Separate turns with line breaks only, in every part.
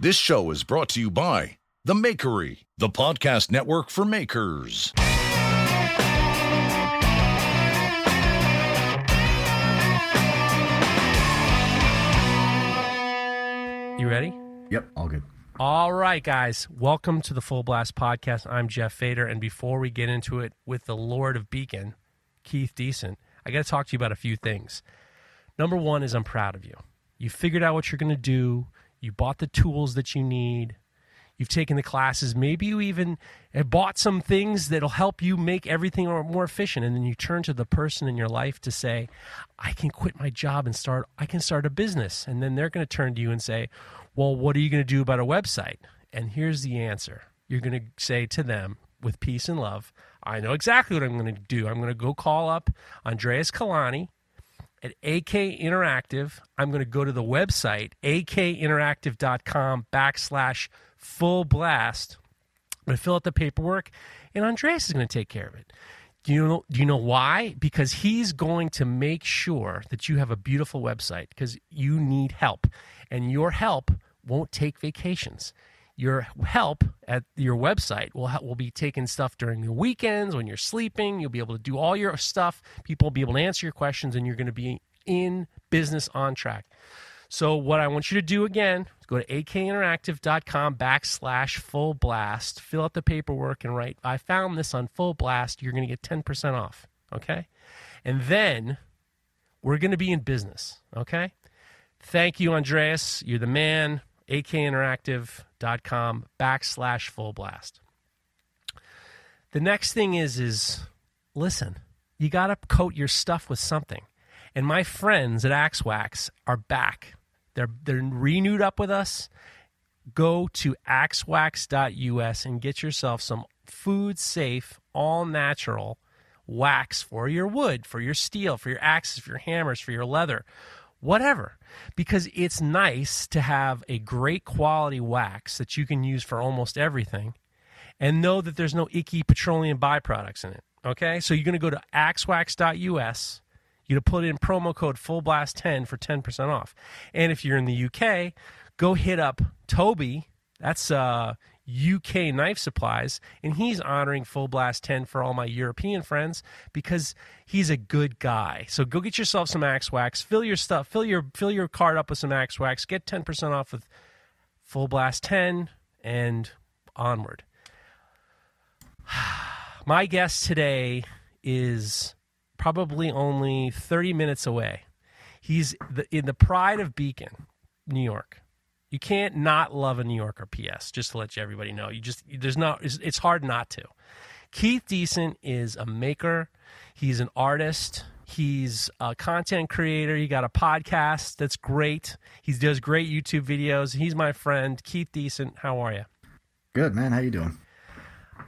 This show is brought to you by The Makery, the podcast network for makers.
You ready?
Yep, all good.
All right, guys. Welcome to the Full Blast Podcast. I'm Jeff Fader. And before we get into it with the Lord of Beacon, Keith Decent, I got to talk to you about a few things. Number one is I'm proud of you. You figured out what you're going to do, you bought the tools that you need, you've taken the classes. Maybe you even have bought some things that'll help you make everything more efficient. And then you turn to the person in your life to say, I can quit my job and start, I can start a business. And then they're going to turn to you and say, Well, what are you going to do about a website? And here's the answer you're going to say to them with peace and love, I know exactly what I'm going to do. I'm going to go call up Andreas Kalani at AK Interactive. I'm going to go to the website, akinteractive.com backslash full blast. I'm going to fill out the paperwork, and Andreas is going to take care of it. Do you know? Do you know why? Because he's going to make sure that you have a beautiful website. Because you need help, and your help won't take vacations. Your help at your website will will be taking stuff during the weekends when you're sleeping. You'll be able to do all your stuff. People will be able to answer your questions, and you're going to be in business on track. So what I want you to do again is go to akinteractive.com backslash full blast, fill out the paperwork and write, I found this on full blast. You're going to get 10% off. Okay. And then we're going to be in business. Okay. Thank you, Andreas. You're the man. akinteractive.com backslash full blast. The next thing is, is listen, you got to coat your stuff with something. And my friends at Axwax are back. They're they're renewed up with us. Go to axwax.us and get yourself some food safe, all natural wax for your wood, for your steel, for your axes, for your hammers, for your leather, whatever. Because it's nice to have a great quality wax that you can use for almost everything and know that there's no icky petroleum byproducts in it. Okay? So you're going to go to axwax.us you're to put in promo code fullblast10 for 10% off. And if you're in the UK, go hit up Toby. That's uh, UK Knife Supplies, and he's honoring Full Blast 10 for all my European friends because he's a good guy. So go get yourself some Axe Wax, fill your stuff, fill your fill your card up with some Axe Wax, get 10% off with Full Blast 10 and onward. my guest today is probably only 30 minutes away. He's in the pride of Beacon, New York. You can't not love a New Yorker. P.S. Just to let you everybody know, you just there's not. It's, hard not to. Keith Decent is a maker. He's an artist. He's a content creator. He got a podcast that's great. He does great YouTube videos. He's my friend, Keith Decent. How are you?
Good, man. How you doing?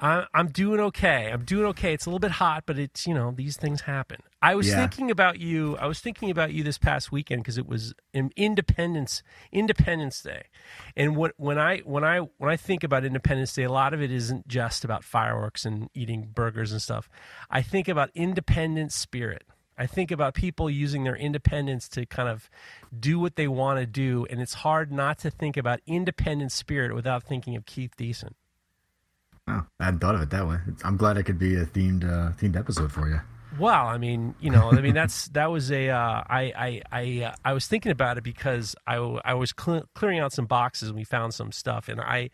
I'm I'm doing okay. I'm doing okay. It's a little bit hot, but it's you know these things happen. I was
Yeah.
thinking about you. I was thinking about you this past weekend because it was Independence Independence Day, and what when I when I when I think about Independence Day, a lot of it isn't just about fireworks and eating burgers and stuff. I think about independent spirit. I think about people using their independence to kind of do what they want to do, and it's hard not to think about independent spirit without thinking of Keith Decent.
Oh, I hadn't thought of it that way. I'm glad it could be a themed uh, themed episode for you.
Well, I mean, you know, I mean that's that was a uh, I I I uh, I was thinking about it because I I was cle clearing out some boxes and we found some stuff and I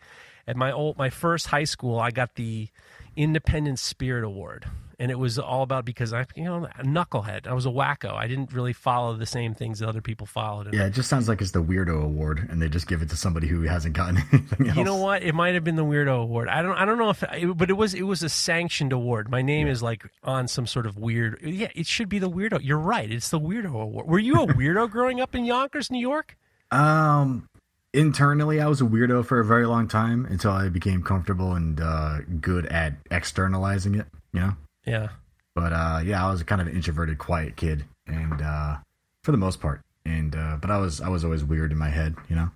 at my old my first high school I got the Independent Spirit Award and it was all about because I you know a knucklehead I was a wacko I didn't really follow the same things that other people followed and
Yeah, it just sounds like it's the weirdo award, and they just give it to somebody who hasn't gotten anything else.
You know what? It might have been the weirdo award. I don't. I don't know if, but it was. It was a sanctioned award. My name is like on some sort of weird. Yeah, it should be the weirdo. You're right. It's the weirdo award. Were you a weirdo growing up in Yonkers, New York?
Um, internally, I was a weirdo for a very long time until I became comfortable and uh, good at externalizing it. You know.
Yeah.
But uh, yeah, I was a kind of an introverted, quiet kid, and uh, for the most part, and uh, but I was I was always weird in my head, you know.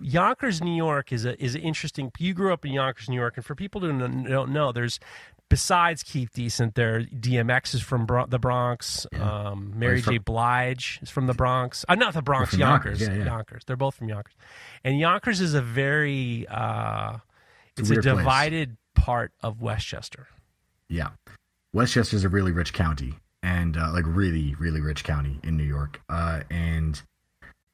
Yonkers, New York is a is an interesting. You grew up in Yonkers, New York, and for people who don't know, there's besides Keith Decent, there DMX is from Bro- the Bronx. Yeah. Um, Mary J. Blige is from the Bronx. Uh, not the Bronx, Yonkers. Yonkers. Yeah, yeah. Yonkers. They're both from Yonkers, and Yonkers is a very uh, it's, it's a, a divided place. part of Westchester.
Yeah, Westchester is a really rich county, and uh, like really, really rich county in New York, uh, and.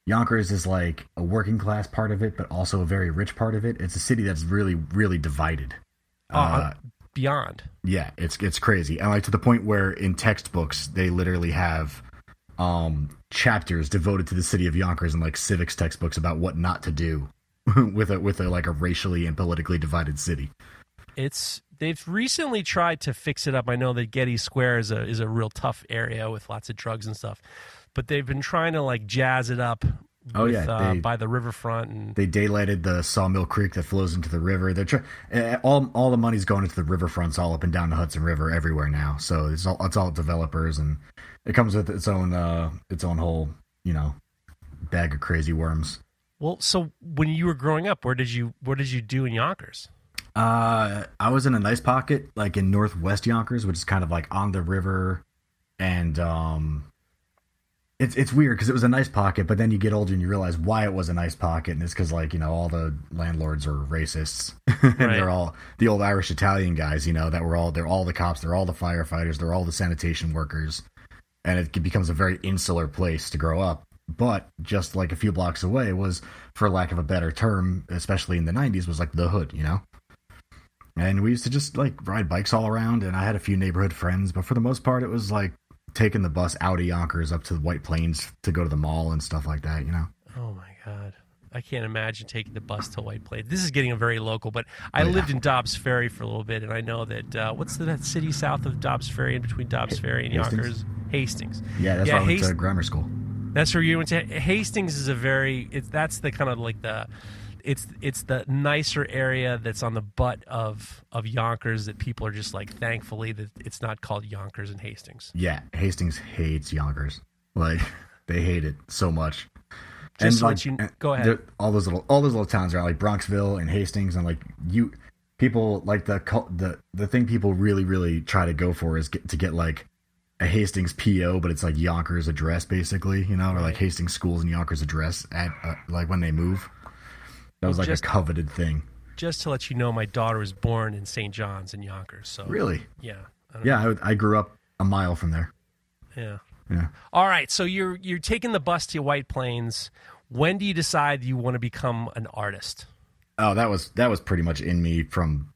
Yonkers is like a working class part of it, but also a very rich part of it. It's a city that's really, really divided.
Uh, uh beyond.
Yeah, it's it's crazy, and like to the point where in textbooks they literally have um chapters devoted to the city of Yonkers and like civics textbooks about what not to do with a with a like a racially and politically divided city.
It's they've recently tried to fix it up. I know that Getty Square is a is a real tough area with lots of drugs and stuff, but they've been trying to like jazz it up Oh with, yeah, uh, they, uh, by the riverfront, and
they daylighted the Sawmill Creek that flows into the river. They're try- eh, all all the money's going into the riverfronts, all up and down the Hudson River, everywhere now. So it's all it's all developers, and it comes with its own uh its own whole you know bag of crazy worms.
Well, so when you were growing up, where did you what did you do in Yonkers?
Uh, I was in a nice pocket, like in Northwest Yonkers, which is kind of like on the river, and um, it's it's weird because it was a nice pocket, but then you get older and you realize why it was a nice pocket, and it's because like you know all the landlords are racists, and right. they're all the old Irish Italian guys, you know that were all they're all the cops, they're all the firefighters, they're all the sanitation workers, and it becomes a very insular place to grow up. But just like a few blocks away was, for lack of a better term, especially in the '90s, was like the hood, you know. And we used to just like ride bikes all around, and I had a few neighborhood friends, but for the most part, it was like taking the bus out of Yonkers up to the White Plains to go to the mall and stuff like that, you know?
Oh my God. I can't imagine taking the bus to White Plains. This is getting a very local, but I oh, yeah. lived in Dobbs Ferry for a little bit, and I know that uh, what's the, that city south of Dobbs Ferry, in between Dobbs Ferry and Hastings? Yonkers? Hastings.
Yeah, that's yeah, why I went Hast- to grammar school.
That's where you went to. Hastings is a very. It's that's the kind of like the it's it's the nicer area that's on the butt of of Yonkers that people are just like thankfully that it's not called Yonkers and Hastings.
Yeah, Hastings hates Yonkers. Like they hate it so much.
Just and like, you, go ahead.
All those little all those little towns are like Bronxville and Hastings and like you people like the the the thing people really really try to go for is get, to get like a Hastings PO, but it's like Yonkers address basically, you know, or like Hastings schools and Yonkers address at uh, like when they move. That was like just, a coveted thing.
Just to let you know, my daughter was born in St. John's in Yonkers. So
really,
yeah,
I yeah. I, I, grew up a mile from there.
Yeah,
yeah.
All right, so you're you're taking the bus to White Plains. When do you decide you want to become an artist?
Oh, that was that was pretty much in me from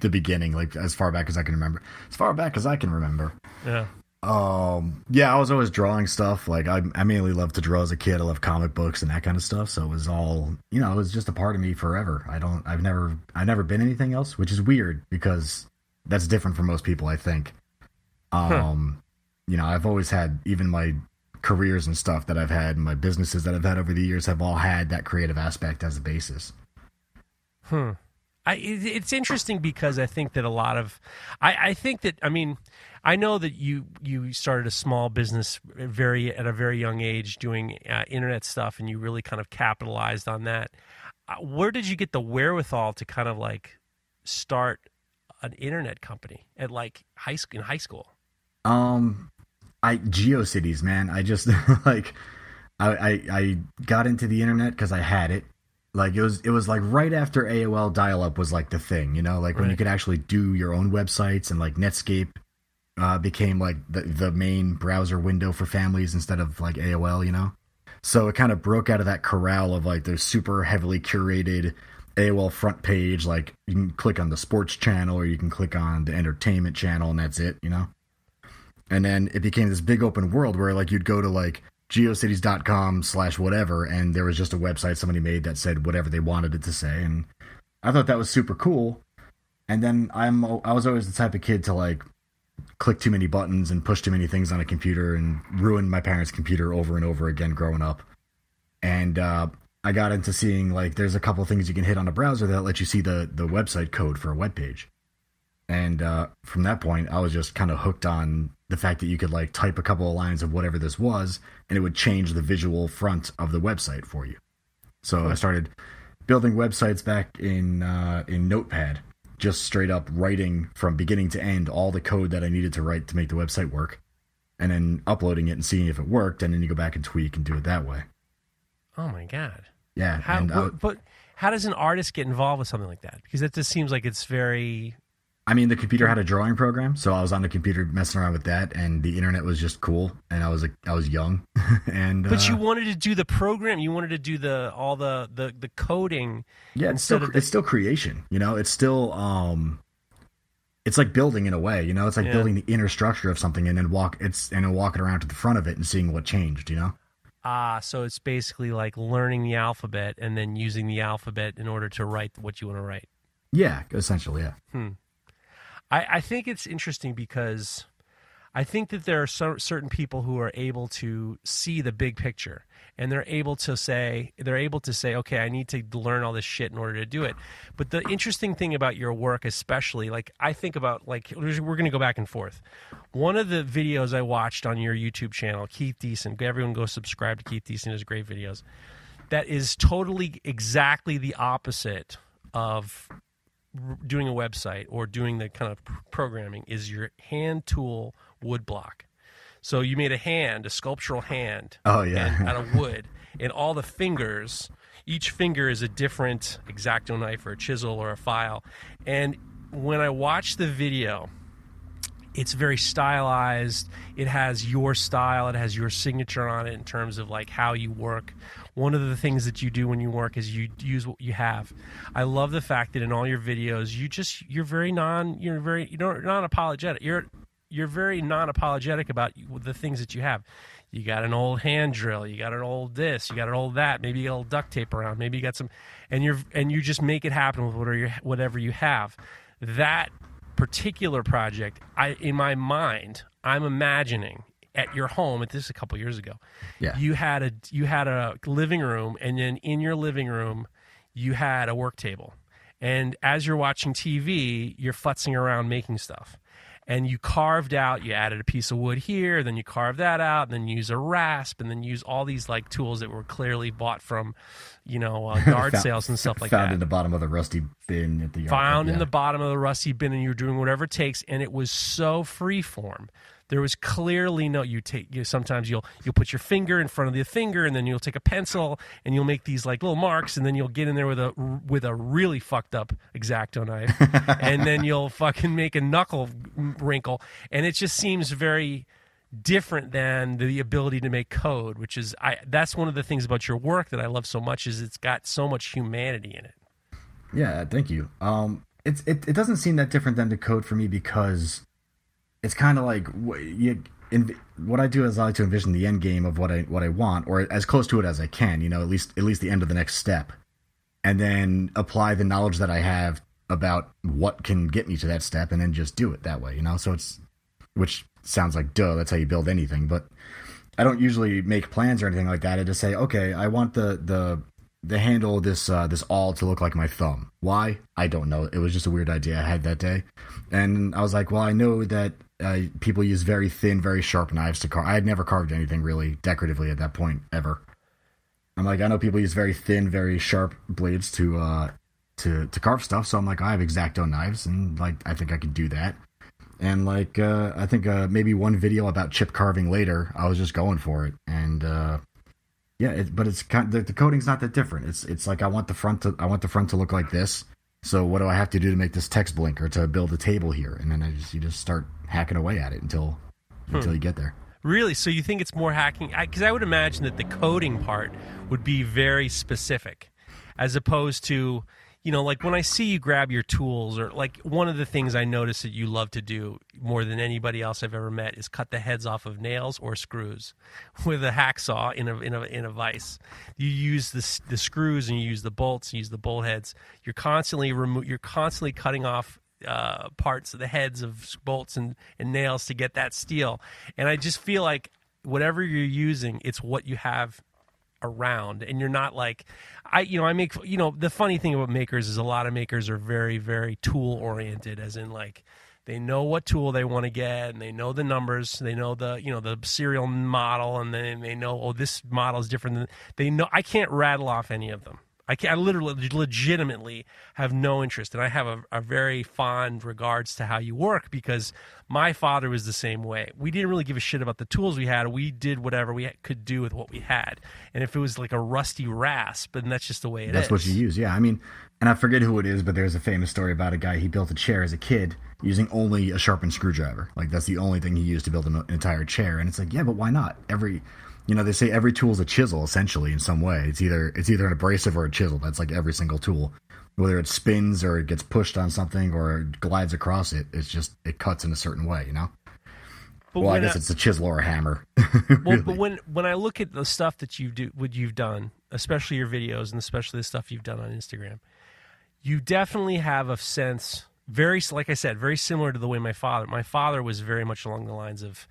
the beginning, like as far back as I can remember. As far back as I can remember.
Yeah.
Um, yeah, I was always drawing stuff. Like I, I mainly loved to draw as a kid. I love comic books and that kind of stuff. So it was all, you know, it was just a part of me forever. I don't, I've never, I've never been anything else, which is weird because that's different for most people. I think. Um, huh. you know, I've always had even my careers and stuff that I've had, my businesses that I've had over the years have all had that creative aspect as a basis.
Hmm. I, it's interesting because I think that a lot of, I, I think that I mean, I know that you you started a small business very at a very young age doing uh, internet stuff, and you really kind of capitalized on that. Uh, where did you get the wherewithal to kind of like start an internet company at like high school in high school?
Um, I GeoCities, man. I just like I, I I got into the internet because I had it. Like it was it was like right after AOL dial up was like the thing, you know, like right. when you could actually do your own websites and like Netscape uh, became like the, the main browser window for families instead of like AOL, you know? So it kind of broke out of that corral of like the super heavily curated AOL front page. Like you can click on the sports channel or you can click on the entertainment channel and that's it, you know? And then it became this big open world where like you'd go to like geocities.com slash whatever and there was just a website somebody made that said whatever they wanted it to say. And I thought that was super cool. And then I'm I was always the type of kid to like click too many buttons and push too many things on a computer and ruined my parents' computer over and over again growing up. And uh, I got into seeing like there's a couple things you can hit on a browser that let you see the the website code for a web page. And uh, from that point, I was just kind of hooked on the fact that you could like type a couple of lines of whatever this was, and it would change the visual front of the website for you. So I started building websites back in uh, in Notepad, just straight up writing from beginning to end all the code that I needed to write to make the website work, and then uploading it and seeing if it worked, and then you go back and tweak and do it that way.
Oh my god.
Yeah,
How,
uh,
but, but how does an artist get involved with something like that? Because that just seems like it's very
I mean, the computer had a drawing program, so I was on the computer messing around with that, and the internet was just cool, and I was like, I was young, and
But
uh,
you wanted to do the program. You wanted to do the all the the, the coding.
yeah, it's still
the-
it's still creation, you know, it's still um, it's like building in a way, you know, it's like
Yeah.
building the inner structure of something, and then walk it's and then walking around to the front of it and seeing what changed, you know.
Ah, so it's basically like learning the alphabet and then using the alphabet in order to write what you want to write.
Yeah, essentially, yeah.
I, I think it's interesting because I think that there are certain people who are able to see the big picture and they're able to say they're able to say okay I need to learn all this shit in order to do it. But the interesting thing about your work especially like I think about like we're going to go back and forth. One of the videos I watched on your YouTube channel Keith Decent everyone go subscribe to Keith Decent his great videos. That is totally exactly the opposite of doing a website or doing the kind of programming is your hand tool wood block. So you made a hand, a sculptural hand,
Oh, yeah.
and- out of wood, and all the fingers. Each finger is a different exacto knife or a chisel or a file. And when I watched the video, it's very stylized. It has your style. It has your signature on it in terms of like how you work. One of the things that you do when you work is you use what you have. I love the fact that in all your videos, you just you're very non you're very you don't non apologetic. You're you're very non apologetic about the things that you have. You got an old hand drill. You got an old this. You got an old that. Maybe you got a little duct tape around. Maybe you got some, and you're and you just make it happen with whatever you, whatever you have. That particular project, I in my mind, I'm imagining at your home. At this a couple years ago,
Yeah.
you had a you had a living room, and then in your living room, you had a work table, and as you're watching TV, you're futzing around making stuff. And you carved out, you added a piece of wood here, then you carved that out, and then you use a rasp, and then use all these like tools that were clearly bought from, you know, uh, yard
Found-
sales and stuff like
Found
that Found
in the bottom of the rusty bin at the yard.
found in the bottom of the rusty bin and you were doing whatever it takes and it was so freeform there was clearly no you take you sometimes you'll you'll put your finger in front of the finger and then you'll take a pencil and you'll make these like little marks and then you'll get in there with a with a really fucked up exacto knife and then you'll fucking make a knuckle wrinkle and it just seems very different than the ability to make code which is i that's one of the things about your work that i love so much is it's got so much humanity in it
Yeah, thank you. Um, it's it, it doesn't seem that different than the code for me because it's kind of like you. In, what I do is I like to envision the end game of what I what I want, or as close to it as I can. You know, at least at least the end of the next step, and then apply the knowledge that I have about what can get me to that step, and then just do it that way. You know, so it's which sounds like duh. That's how you build anything, but I don't usually make plans or anything like that. I just say, okay, I want the the the handle of this uh, this all to look like my thumb. Why? I don't know. It was just a weird idea I had that day, and I was like, well, I know that uh, people use very thin, very sharp knives to carve. I had never carved anything really decoratively at that point ever. I'm like, I know people use very thin, very sharp blades to uh, to to carve stuff. So I'm like, I have exacto knives, and like, I think I can do that. And like, uh, I think uh, maybe one video about chip carving later, I was just going for it, and uh, yeah, it, but it's kind the, the coding's not that different. It's it's like I want the front to I want the front to look like this. So what do I have to do to make this text blinker to build a table here? And then I just you just start hacking away at it until hmm. until you get there.
Really? So you think it's more hacking? Because I, would imagine that the coding part would be very specific, as opposed to, you know, like when I see you grab your tools, or like one of the things I notice that you love to do more than anybody else I've ever met is cut the heads off of nails or screws with a hacksaw in a in a in a vise. You use the the screws and you use the bolts, you use the bolt heads. You're constantly remo- You're constantly cutting off uh, parts of the heads of bolts and, and nails to get that steel. And I just feel like whatever you're using, it's what you have around and you're not like i you know i make you know the funny thing about makers is a lot of makers are very very tool oriented as in like They know what tool they want to get, and they know the numbers. They know the you know the serial model, and then they know oh this model is different than they know. I can't rattle off any of them. I, can, I literally, legitimately have no interest, and I have a, a, very fond regards to how you work because my father was the same way. We didn't really give a shit about the tools we had. We did whatever we could do with what we had, and if it was like a rusty rasp, and that's just the way it
that's
is.
what you use. Yeah, I mean, and I forget who it is, but there's a famous story about a guy he built a chair as a kid using only a sharpened screwdriver. Like that's the only thing he used to build an entire chair, and it's like, yeah, but why not? Every you know they say every tool is a chisel essentially in some way. It's either it's either an abrasive or a chisel. That's like every single tool. Whether it spins or it gets pushed on something or glides across it it's just it cuts in a certain way you know? But well i guess I, it's a chisel or a hammer
really. well but when when i look at the stuff that you do what you've done especially your videos and especially the stuff you've done on instagram you definitely have a sense very like i said very similar to the way my father my father was very much along the lines of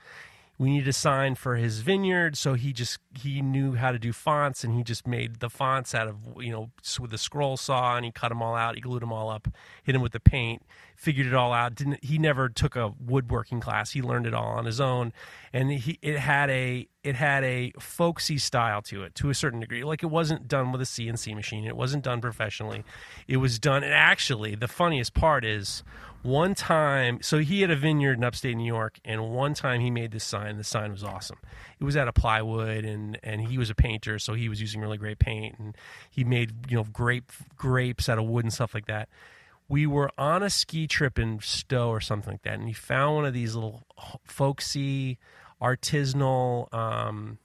we need a sign for his vineyard. So he just he knew how to do fonts and he just made the fonts out of you know with a scroll saw and he cut them all out he glued them all up hit them with the paint figured it all out. Didn't he never took a woodworking class. He learned it all on his own. And he it had a it had a folksy style to it to a certain degree. Like it wasn't done with a cnc machine. It wasn't done professionally. It was done and actually the funniest part is one time, so he had a vineyard in upstate New York, and one time he made this sign. The sign was awesome. It was out of plywood, and and he was a painter, so he was using really great paint, and he made you know grape grapes out of wood and stuff like that. We were on a ski trip in Stowe or something like that, and he found one of these little folksy, artisanal um,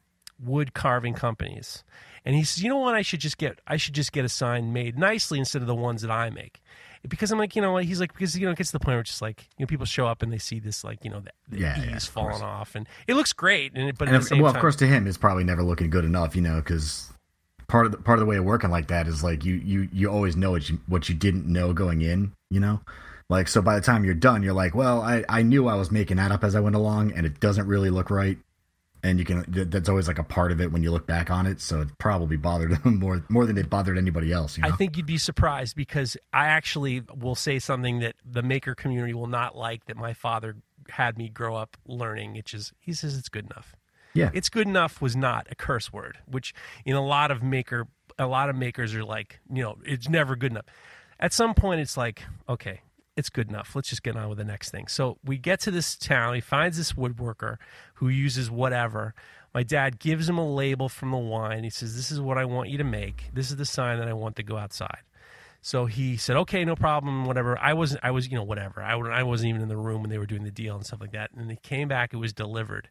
wood carving companies. And he says, "You know what? I should just get I should just get a sign made nicely instead of the ones that I make." Because I'm like, you know what? He's like, because, you know, it gets to the point where it's just like, you know, people show up and they see this, like, you know, the, the yeah, ease yeah, falling off and it looks great. And, but and
if, well, time, of course, to him, it's probably never looking good enough, you know, because part of the, part of the way of working like that is like you, you, you always know what you, what you didn't know going in, you know? Like, so by the time you're done, you're like, well, I, I knew I was making that up as I went along and it doesn't really look right and you can that's always like a part of it when you look back on it so it probably bothered them more more than it bothered anybody else you know?
i think you'd be surprised because i actually will say something that the maker community will not like that my father had me grow up learning which is he says it's good enough.
Yeah.
It's good enough was not a curse word which in a lot of maker a lot of makers are like you know it's never good enough. At some point it's like okay it's good enough. Let's just get on with the next thing. So we get to this town. He finds this woodworker who uses whatever. My dad gives him a label from the wine. He says, This is what I want you to make. This is the sign that I want to go outside. So he said, "Okay, no problem, whatever." I wasn't, I was, you know, whatever. I, I wasn't even in the room when they were doing the deal and stuff like that. And they came back; it was delivered.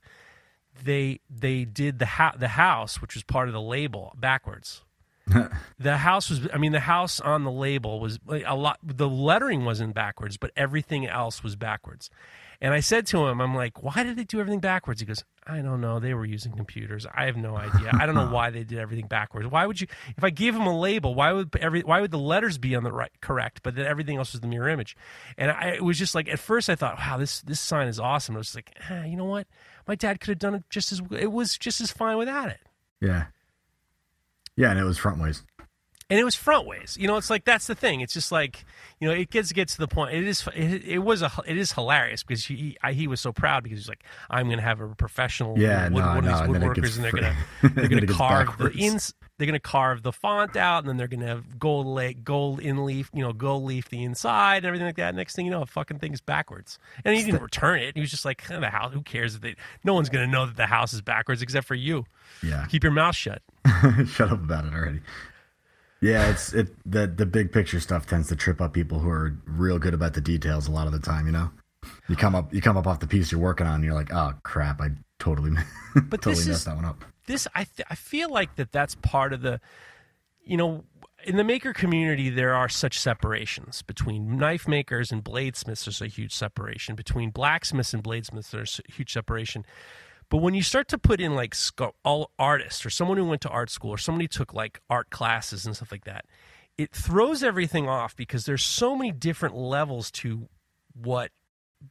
They they did the ha- the house, which was part of the label, backwards. the house was i mean the house on the label was a lot the lettering wasn't backwards but everything else was backwards. And i said to him i'm like why did they do everything backwards? He goes i don't know. They were using computers. I have no idea. I don't know why they did everything backwards. Why would you if i gave him a label why would every why would the letters be on the right correct but then everything else was the mirror image? And I, it was just like at first i thought wow this this sign is awesome. I was like ah, you know what? My dad could have done it just as it was just as fine without it.
Yeah yeah, and it was front ways.
And it was front ways. You know, it's like that's the thing. It's just like you know, it gets gets to the point. It is it, it was a it is hilarious because he I, he was so proud because he's like I'm going to have a professional
yeah wood,
no,
one
no,
of
these woodworkers and, they're going to they're going to carve the ins they're going to carve the font out and then they're going to have gold lake gold in leaf you know gold leaf the inside and everything like that. Next thing you know, the fucking thing is backwards. And he didn't return it. He was just like the house. Who cares if they? No one's going to know that the house is backwards except for you.
Yeah.
Keep your mouth shut.
Shut up about it already. Yeah, it's it the the big picture stuff tends to trip up people who are real good about the details a lot of the time, you know. You come up you come up off the piece you're working on and you're like, "Oh crap, I totally but totally messed is, that one up."
This I th- I feel like that that's part of the you know, in the maker community, there are such separations between knife makers and bladesmiths. There's a huge separation between blacksmiths and bladesmiths. There's a huge separation. But when you start to put in like all artists or someone who went to art school or somebody took like art classes and stuff like that, it throws everything off because there's so many different levels to what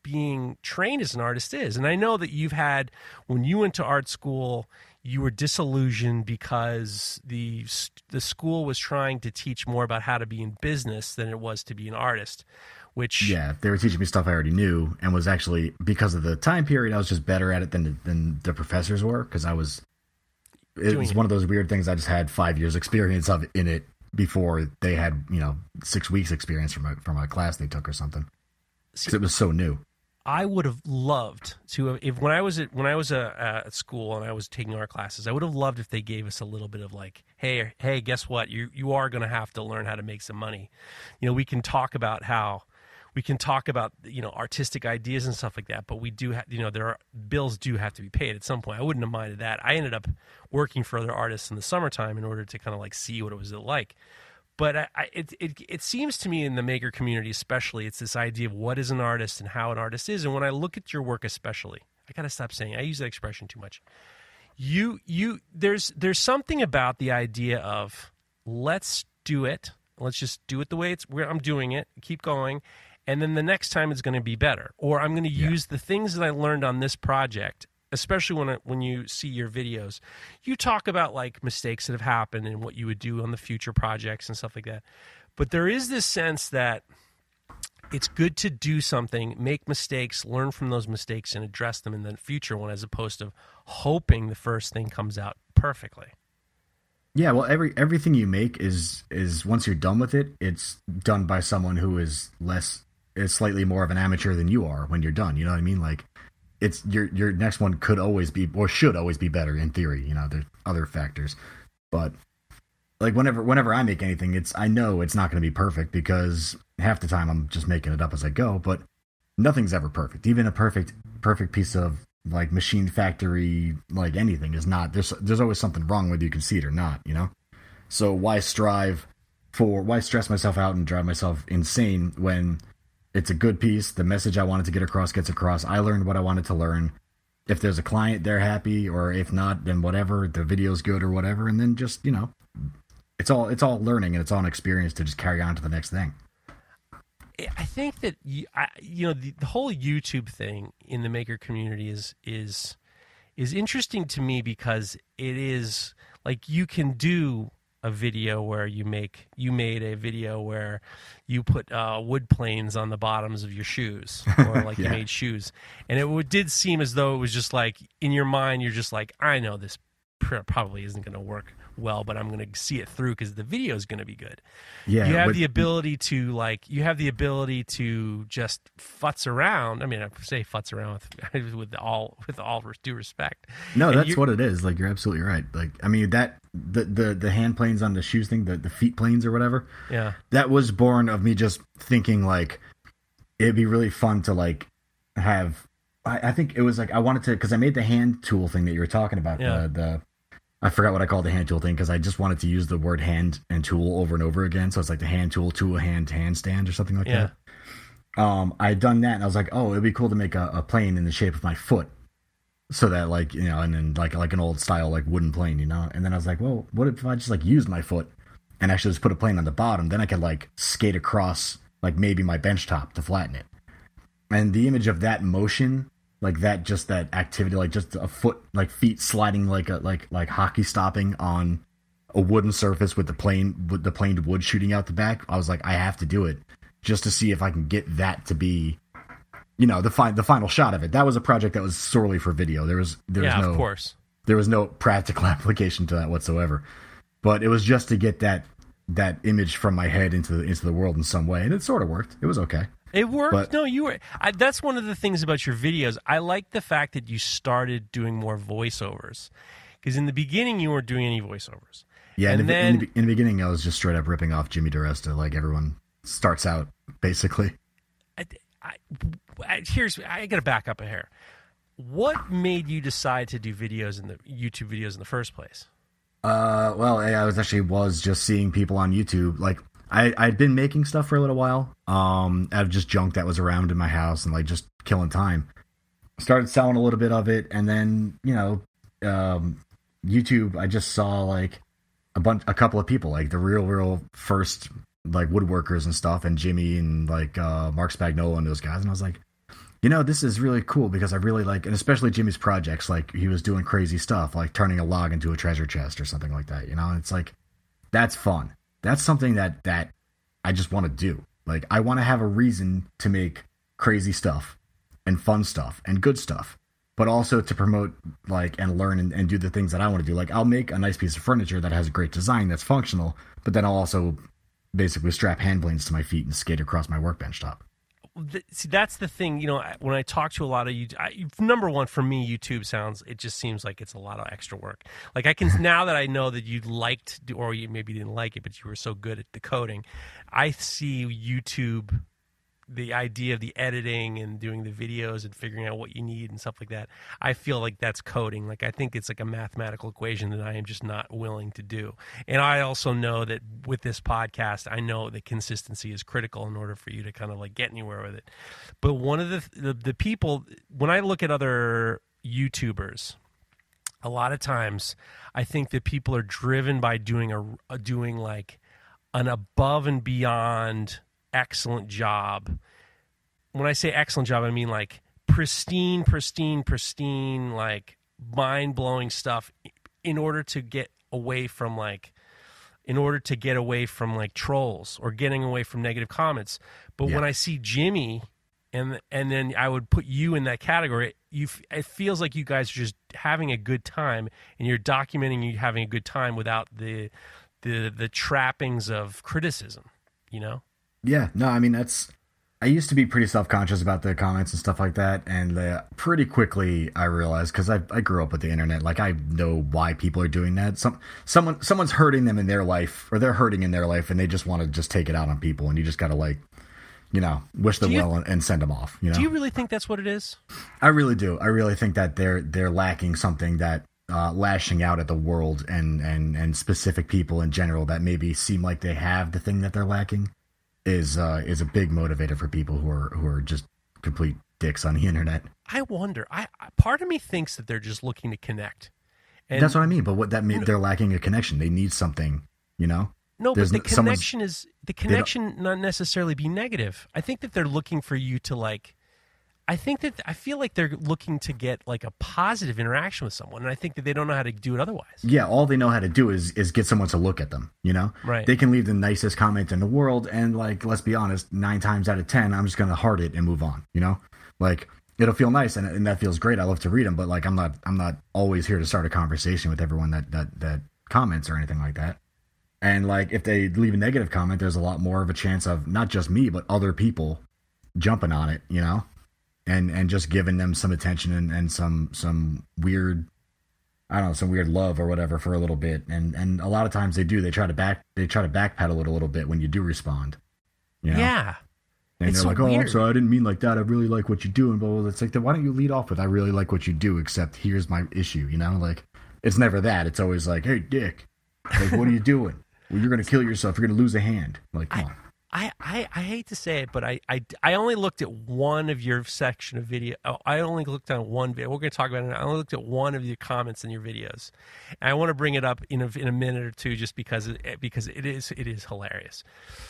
being trained as an artist is. And I know that you've had when you went to art school, you were disillusioned because the the school was trying to teach more about how to be in business than it was to be an artist which
yeah they were teaching me stuff i already knew and was actually because of the time period i was just better at it than than the professors were because i was it was one of those weird things i just had five years experience of in it before they had you know six weeks experience from a from a class they took or something because it was so new
I would have loved to if when I was at when I was uh, at school and I was taking our classes, I would have loved if they gave us a little bit of like, hey, hey, guess what? You you are going to have to learn how to make some money. You know, we can talk about how we can talk about you know artistic ideas and stuff like that, but we do have you know there are bills do have to be paid at some point. I wouldn't have minded that. I ended up working for other artists in the summertime in order to kind of like see what it was like. But I, I, it, it it seems to me in the maker community especially it's this idea of what is an artist and how an artist is. And when i look at your work especially i gotta stop saying i use that expression too much. You you there's there's something about the idea of let's do it. Let's just do it the way it's where i'm doing it. Keep going and then the next time it's going to be better or i'm going to yeah. use the things that i learned on this project especially when when you see your videos, you talk about like mistakes that have happened and what you would do on the future projects and stuff like that. But there is this sense that it's good to do something, make mistakes, learn from those mistakes, and address them in the future one, as opposed to hoping the first thing comes out perfectly.
Yeah, well, every everything you make is is once you're done with it, it's done by someone who is less, is slightly more of an amateur than you are when you're done. You know what I mean? Like it's your your next one could always be or should always be better in theory. You know, there's other factors, but like whenever whenever I make anything, it's I know it's not going to be perfect because half the time I'm just making it up as I go. But nothing's ever perfect. Even a perfect perfect piece of like machine factory like anything is not. There's there's always something wrong whether you can see it or not. You know, so why strive for why stress myself out and drive myself insane when it's a good piece. The message I wanted to get across gets across. I learned what I wanted to learn. If there's a client, they're happy, or if not, then whatever. The video's good or whatever, and then just you know, it's all it's all learning and it's all an experience to just carry on to the next thing.
I think that you, I, you know the, the whole YouTube thing in the maker community is is is interesting to me because it is like you can do a video where you make you made a video where you put uh, wood planes on the bottoms of your shoes or like yeah. you made shoes and it did seem as though it was just like in your mind you're just like i know this probably isn't going to work well, but I'm going to see it through because the video is going to be good. Yeah, you have with, the ability to like you have the ability to just futz around. I mean, I say futz around with with all with all due respect.
No, and that's what it is. Like you're absolutely right. Like I mean that the the the hand planes on the shoes thing, the the feet planes or whatever.
Yeah,
that was born of me just thinking like it'd be really fun to like have I, I, think it was like I wanted to because I made the hand tool thing that you were talking about. Yeah. The, the I forgot what I called the hand tool thing because I just wanted to use the word hand and tool over and over again. So it's like the hand tool, tool, hand, handstand or something like yeah. that. Um, I had done that and I was like, oh, it'd be cool to make a, a plane in the shape of my foot. So that like, you know, and then like like an old style like wooden plane, you know? And then I was like, well, what if I just like use my foot and actually just put a plane on the bottom? Then I could like skate across like maybe my bench top to flatten it. And the image of that motion like that just that activity like just a foot like feet sliding like a like like hockey stopping on a wooden surface with the plane with the planed wood shooting out the back. I was like i have to do it just to see if i can get that to be you know the fi- the final shot of it. That was a project that was sorely for video. There was there was
yeah,
no
of course.
there was no practical application to that whatsoever. But it was just to get that that image from my head into the into the world in some way and it sort of worked. It was okay
it worked. But, no, you were. I, that's one of the things about your videos. I like the fact that you started doing more voiceovers, because in the beginning you weren't doing any voiceovers.
Yeah, and in, then, in, the, in the beginning I was just straight up ripping off Jimmy DiResta, like everyone starts out basically.
I, I, here's I got to back up a hair. What made you decide to do videos in the YouTube videos in the first place?
Uh, well, I was actually was just seeing people on YouTube like I I'd been making stuff for a little while. Um, out of just junk that was around in my house and like just killing time. Started selling a little bit of it, and then you know, um, YouTube. I just saw like a bunch, a couple of people, like the real, real first like woodworkers and stuff, and Jimmy and like uh, Marc Spagnuolo and those guys, and I was like, you know, this is really cool because I really like, and especially Jimmy's projects. Like he was doing crazy stuff, like turning a log into a treasure chest or something like that. You know, and it's like that's fun. That's something that that I just want to do. Like I want to have a reason to make crazy stuff and fun stuff and good stuff, but also to promote like and learn and, and do the things that I want to do. Like I'll make a nice piece of furniture that has a great design that's functional, but then I'll also basically strap hand planes to my feet and skate across my workbench top
see that's the thing you know when i talk to a lot of you number one for me youtube sounds it just seems like it's a lot of extra work. Like i can now that i know that you liked or you maybe didn't like it but you were so good at decoding i see youtube the idea of the editing and doing the videos and figuring out what you need and stuff like that i feel like that's coding. Like i think it's like a mathematical equation that i am just not willing to do. And i also know that with this podcast i know that consistency is critical in order for you to kind of like get anywhere with it. But one of the the, the people when i look at other youtubers a lot of times i think that people are driven by doing a, doing like an above and beyond excellent job. When I say excellent job, I mean like pristine, pristine, pristine, like mind blowing stuff in order to get away from like in order to get away from like trolls or getting away from negative comments. But yeah. when I see Jimmy and and then I would put you in that category, you it feels like you guys are just having a good time and you're documenting you having a good time without the the the trappings of criticism, you know?
Yeah, no, I mean that's. I used to be pretty self conscious about the comments and stuff like that, and uh, pretty quickly I realized because I I grew up with the internet, like I know why people are doing that. Some someone someone's hurting them in their life, or they're hurting in their life, and they just want to just take it out on people, and you just got to like you know, wish them you, well and, and, send them off. You know,
do you really think that's what it is?
I really do. I really think that they're they're lacking something that uh, lashing out at the world and and and specific people in general that maybe seem like they have the thing that they're lacking is uh, is a big motivator for people who are who are just complete dicks on the internet.
I wonder. I part of me thinks that they're just looking to connect.
And That's what I mean. But what that means, they're lacking a connection. They need something. You know.
No, There's but the connection is the connection not necessarily be negative. I think that they're looking for you to like I think that I feel like they're looking to get like a positive interaction with someone, and I think that they don't know how to do it otherwise.
Yeah, all they know how to do is is get someone to look at them. You know,
right?
They can leave the nicest comment in the world, and like, let's be honest, nine times out of ten, I'm just gonna heart it and move on. You know, like it'll feel nice, and, and that feels great. I love to read them, but like, I'm not I'm not always here to start a conversation with everyone that that that comments or anything like that. And like, if they leave a negative comment, there's a lot more of a chance of not just me, but other people jumping on it. You know and and just giving them some attention and, and some some weird I don't know, some weird love or whatever for a little bit. And and a lot of times they do. They try to back they try to backpedal it a little bit when you do respond.
You know? Yeah.
And it's they're so like, Oh, I'm sorry, I didn't mean like that. I really like what you do and blah, blah, blah. It's like then why don't you lead off with I really like what you do, except here's my issue, you know? Like it's never that. It's always like, Hey Dick, like what are you doing? Well, you're gonna kill yourself, you're gonna lose a hand. Like, come I, on.
I, I, I hate to say it, but I, I, I only looked at one of your section of video. Oh, I only looked at one video. We're going to talk about it. I only looked at one of your comments in your videos. And I want to bring it up in a, in a minute or two, just because it, because it is it is hilarious.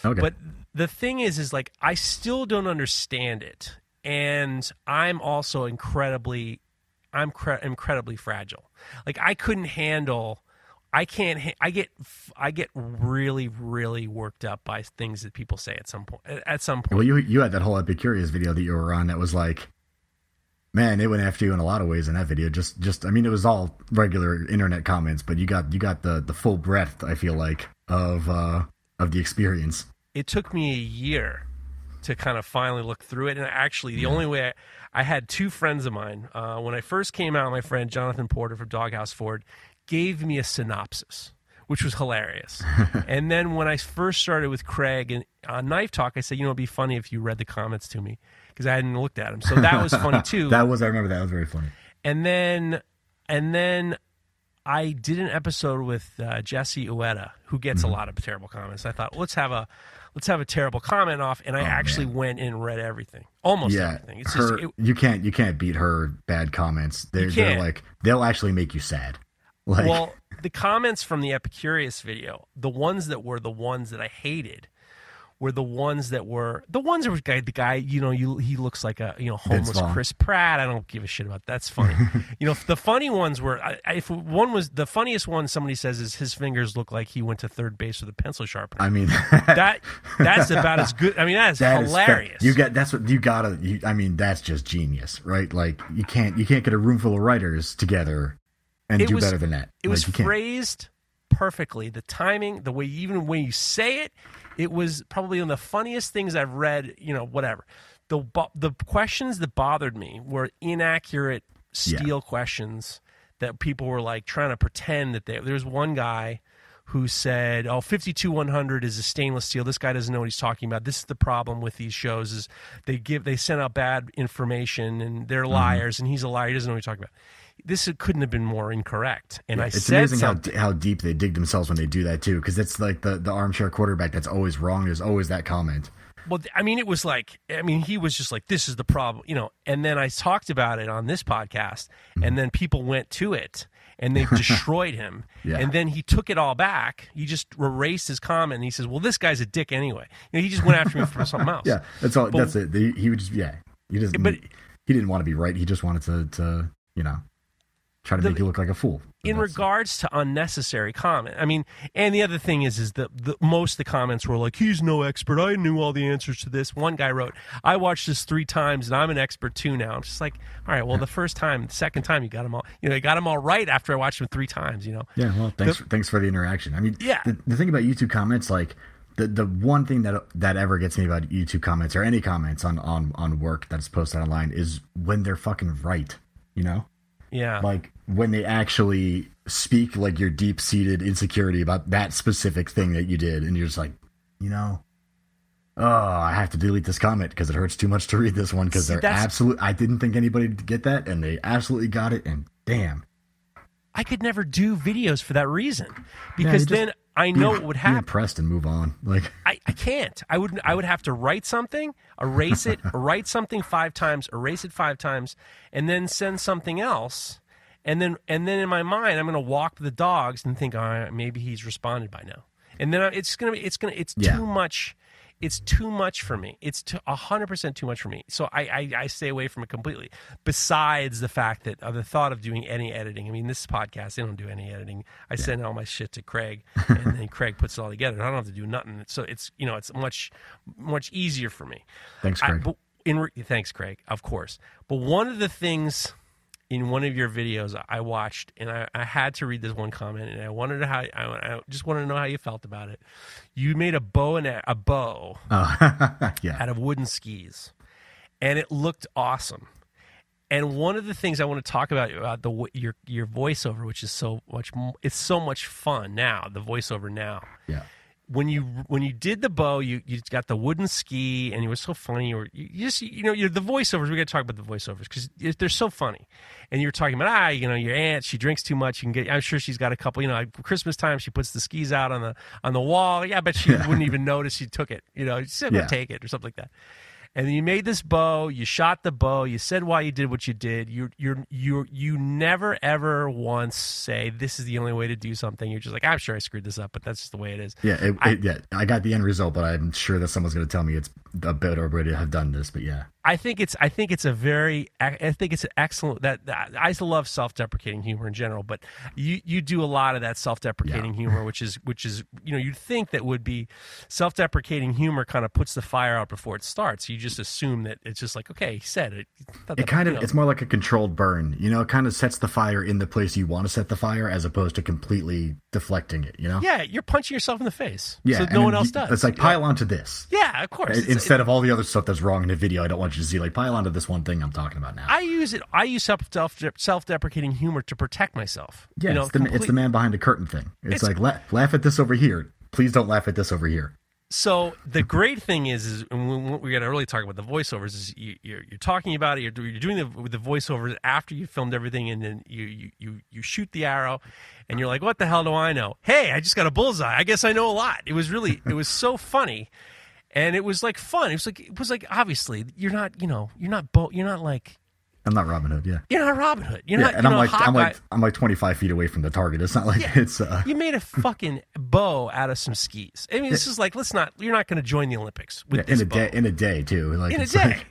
Okay. But the thing is, is like I still don't understand it, and I'm also incredibly, I'm cre- incredibly fragile. Like I couldn't handle I can't. I get. I get really, really worked up by things that people say at some point. At some point.
Well, you you had that whole Epicurious video that you were on that was like, man, it went after you in a lot of ways in that video. Just, just. I mean, it was all regular internet comments, but you got you got the the full breadth. I feel like of uh of the experience.
It took me a year to kind of finally look through it, and actually, the yeah. only way. I, I had two friends of mine uh, when I first came out. My friend Jonathan Porter from Doghouse Forge, gave me a synopsis, which was hilarious. and then when I first started with Craig and on Knife Talk, I said, you know, it'd be funny if you read the comments to me because I hadn't looked at them. So that was funny too.
that was I remember that was very funny.
And then and then I did an episode with uh, Jesse Ueda, who gets mm-hmm. a lot of terrible comments. I thought, let's have a let's have a terrible comment off, and I oh, actually man. went and read everything, almost yeah, everything.
It's her, just, it, you can't you can't beat her bad comments. They're, they're like they'll actually make you sad.
Like, well, the comments from the Epicurious video, the ones that were the ones that I hated, were the ones that were the ones that were guy the guy you know you he looks like a you know homeless Chris Pratt. I don't give a shit about that. that's funny. you know the funny ones were I, if one was the funniest one somebody says is his fingers look like he went to third base with a pencil sharpener.
I mean,
that that's about as good. I mean that is
That
hilarious.
you got that's what you gotta. You, I mean, that's just genius, right? Like you can't you can't get a room full of writers together and
It
do
was-
better than that.
It
Like,
was phrased perfectly. The timing, the way even when you say it, it was probably one of the funniest things I've read. You know, whatever. The the questions that bothered me were inaccurate steel questions that people were like trying to pretend that they. There's one guy who said, "Oh, 52100 is a stainless steel. This guy doesn't know what he's talking about. This is the problem with these shows is they give they send out bad information and they're
Mm-hmm.
liars and he's a liar. He doesn't know what he's talking about." This couldn't have been more incorrect. And I
It's
said
amazing how how deep they dig themselves when they do that too, because it's like the the armchair quarterback that's always wrong. There's always that comment.
Well, I mean, it was like, I mean, he was just like, this is the problem, you know. And then I talked about it on this podcast,
Mm-hmm.
and then people went to it and they destroyed him.
Yeah.
And then he took it all back. He just erased his comment and he says, well, this guy's a dick anyway. You know, he just went after me for something else.
Yeah, that's all.
But-
that's it. He, he would just yeah. He doesn't.
But-
he didn't want to be right. He just wanted to to you know try to
The-
make you look like a fool.
in regards to unnecessary comment i mean and the other thing is is that the, most of the comments were like he's no expert i knew all the answers to this one guy wrote i watched this three times and i'm an expert too now i'm just like all right well the first time the second time you got them all you know you got them all right after i watched them three times you know
Yeah, well, thanks. thanks for the interaction. I mean,
Yeah.
The, the thing about YouTube comments, like the the one thing that that ever gets me about YouTube comments or any comments on on on work that's posted online is when they're fucking right. You know,
yeah
like when they actually speak like your deep seated insecurity about that specific thing that you did, and you're just like, you know. Oh, I have to delete this comment because it hurts too much to read this one because they're absolute. I didn't think anybody would get that, and they absolutely got it. And damn,
i could never do videos for that reason because
you just
then i
be-
know what would
be
happen
impressed and move on. Like,
I, I can't. I would I would have to write something, erase it, write something five times, erase it five times, and then send something else. And then and then in my mind, I'm going to walk the dogs and think, all right, maybe he's responded by now. And then I- it's going to be it's going to it's
Yeah.
too much. It's too much for me. It's a hundred percent too much for me. So I, I, I stay away from it completely. Besides the fact that uh, the thought of doing any editing. I mean, this podcast they don't do any editing. I send all my shit to Craig, and then Craig puts it all together. And I don't have to do nothing. So it's you know it's much much easier for me.
thanks,
I,
Craig.
but in thanks, Craig, of course. But one of the things in one of your videos I watched, and I, I had to read this one comment, and I wanted to how I, I just wanted to know how you felt about it. You made a bow and a, a bow
Oh, yeah.
out of wooden skis, and it looked awesome. And one of the things I want to talk about about the your your voiceover, which is so much, it's so much fun now. The voiceover now,
Yeah.
When you when you did the bow, you you got the wooden ski, and it was so funny. Or you, you just you know you're the voiceovers. We got to talk about the voiceovers because they're so funny. And you're talking about ah, you know, your aunt she drinks too much. You can get. I'm sure she's got a couple. You know, at Christmas time she puts the skis out on the on the wall. Yeah, but she wouldn't even notice she took it. You know, she said,
Yeah.
take it or something like that. And then you made this bow. You shot the bow. You said why you did what you did. You you you you never ever once say this is the only way to do something. You're just like I'm sure I screwed this up, but that's just the way it is.
Yeah, it,
I-
it, yeah. I got the end result, but I'm sure that someone's going to tell me it's a better way to have done this. But yeah,
I think it's I think it's a very I think it's an excellent that, that I love self-deprecating humor in general, but you you do a lot of that self-deprecating humor, which is which is you know you'd think that would be self-deprecating humor kind of puts the fire out before it starts. You just assume that it's just like okay, he said it. Thought
it
that-
kind of
know.
it's more like a controlled burn. You know, it kind of sets the fire in the place you want to set the fire, as opposed to completely deflecting it. You know,
yeah, you're punching yourself in the face.
Yeah,
so no one else does.
It's like pile onto this.
yeah, of course. It's-
Instead of all the other stuff that's wrong in the video, I don't want you to see. Like pile onto this one thing I'm talking about now.
I use it. I use self self-deprecating humor to protect myself.
yeah,
you know,
it's, the, it's the man behind the curtain thing. It's,
It's-
like la- laugh at this over here. Please don't laugh at this over here.
So the great thing is, is and we- going to really talk about the voiceovers. Is you, you're, you're talking about it. You're, you're doing the, the voiceovers after you filmed everything, and then you, you you you shoot the arrow, and you're like, "What the hell do I know? Hey, I just got a bullseye. I guess I know a lot." It was really, it was so funny, and it was like fun. It was like it was like obviously you're not, you know, you're not bo- you're not like
I'm not Robin Hood. Yeah.
You're not Robin Hood. You're
yeah,
not.
and I'm
know,
like
Hawkeye.
I'm like I'm like 25 feet away from the target. It's not like
Yeah.
it's uh
you made a fucking bow out of some skis. I mean, this is like, let's not. You're not going to join the Olympics with
yeah,
this
in a
bow.
day in a day too. Like
in a day.
like-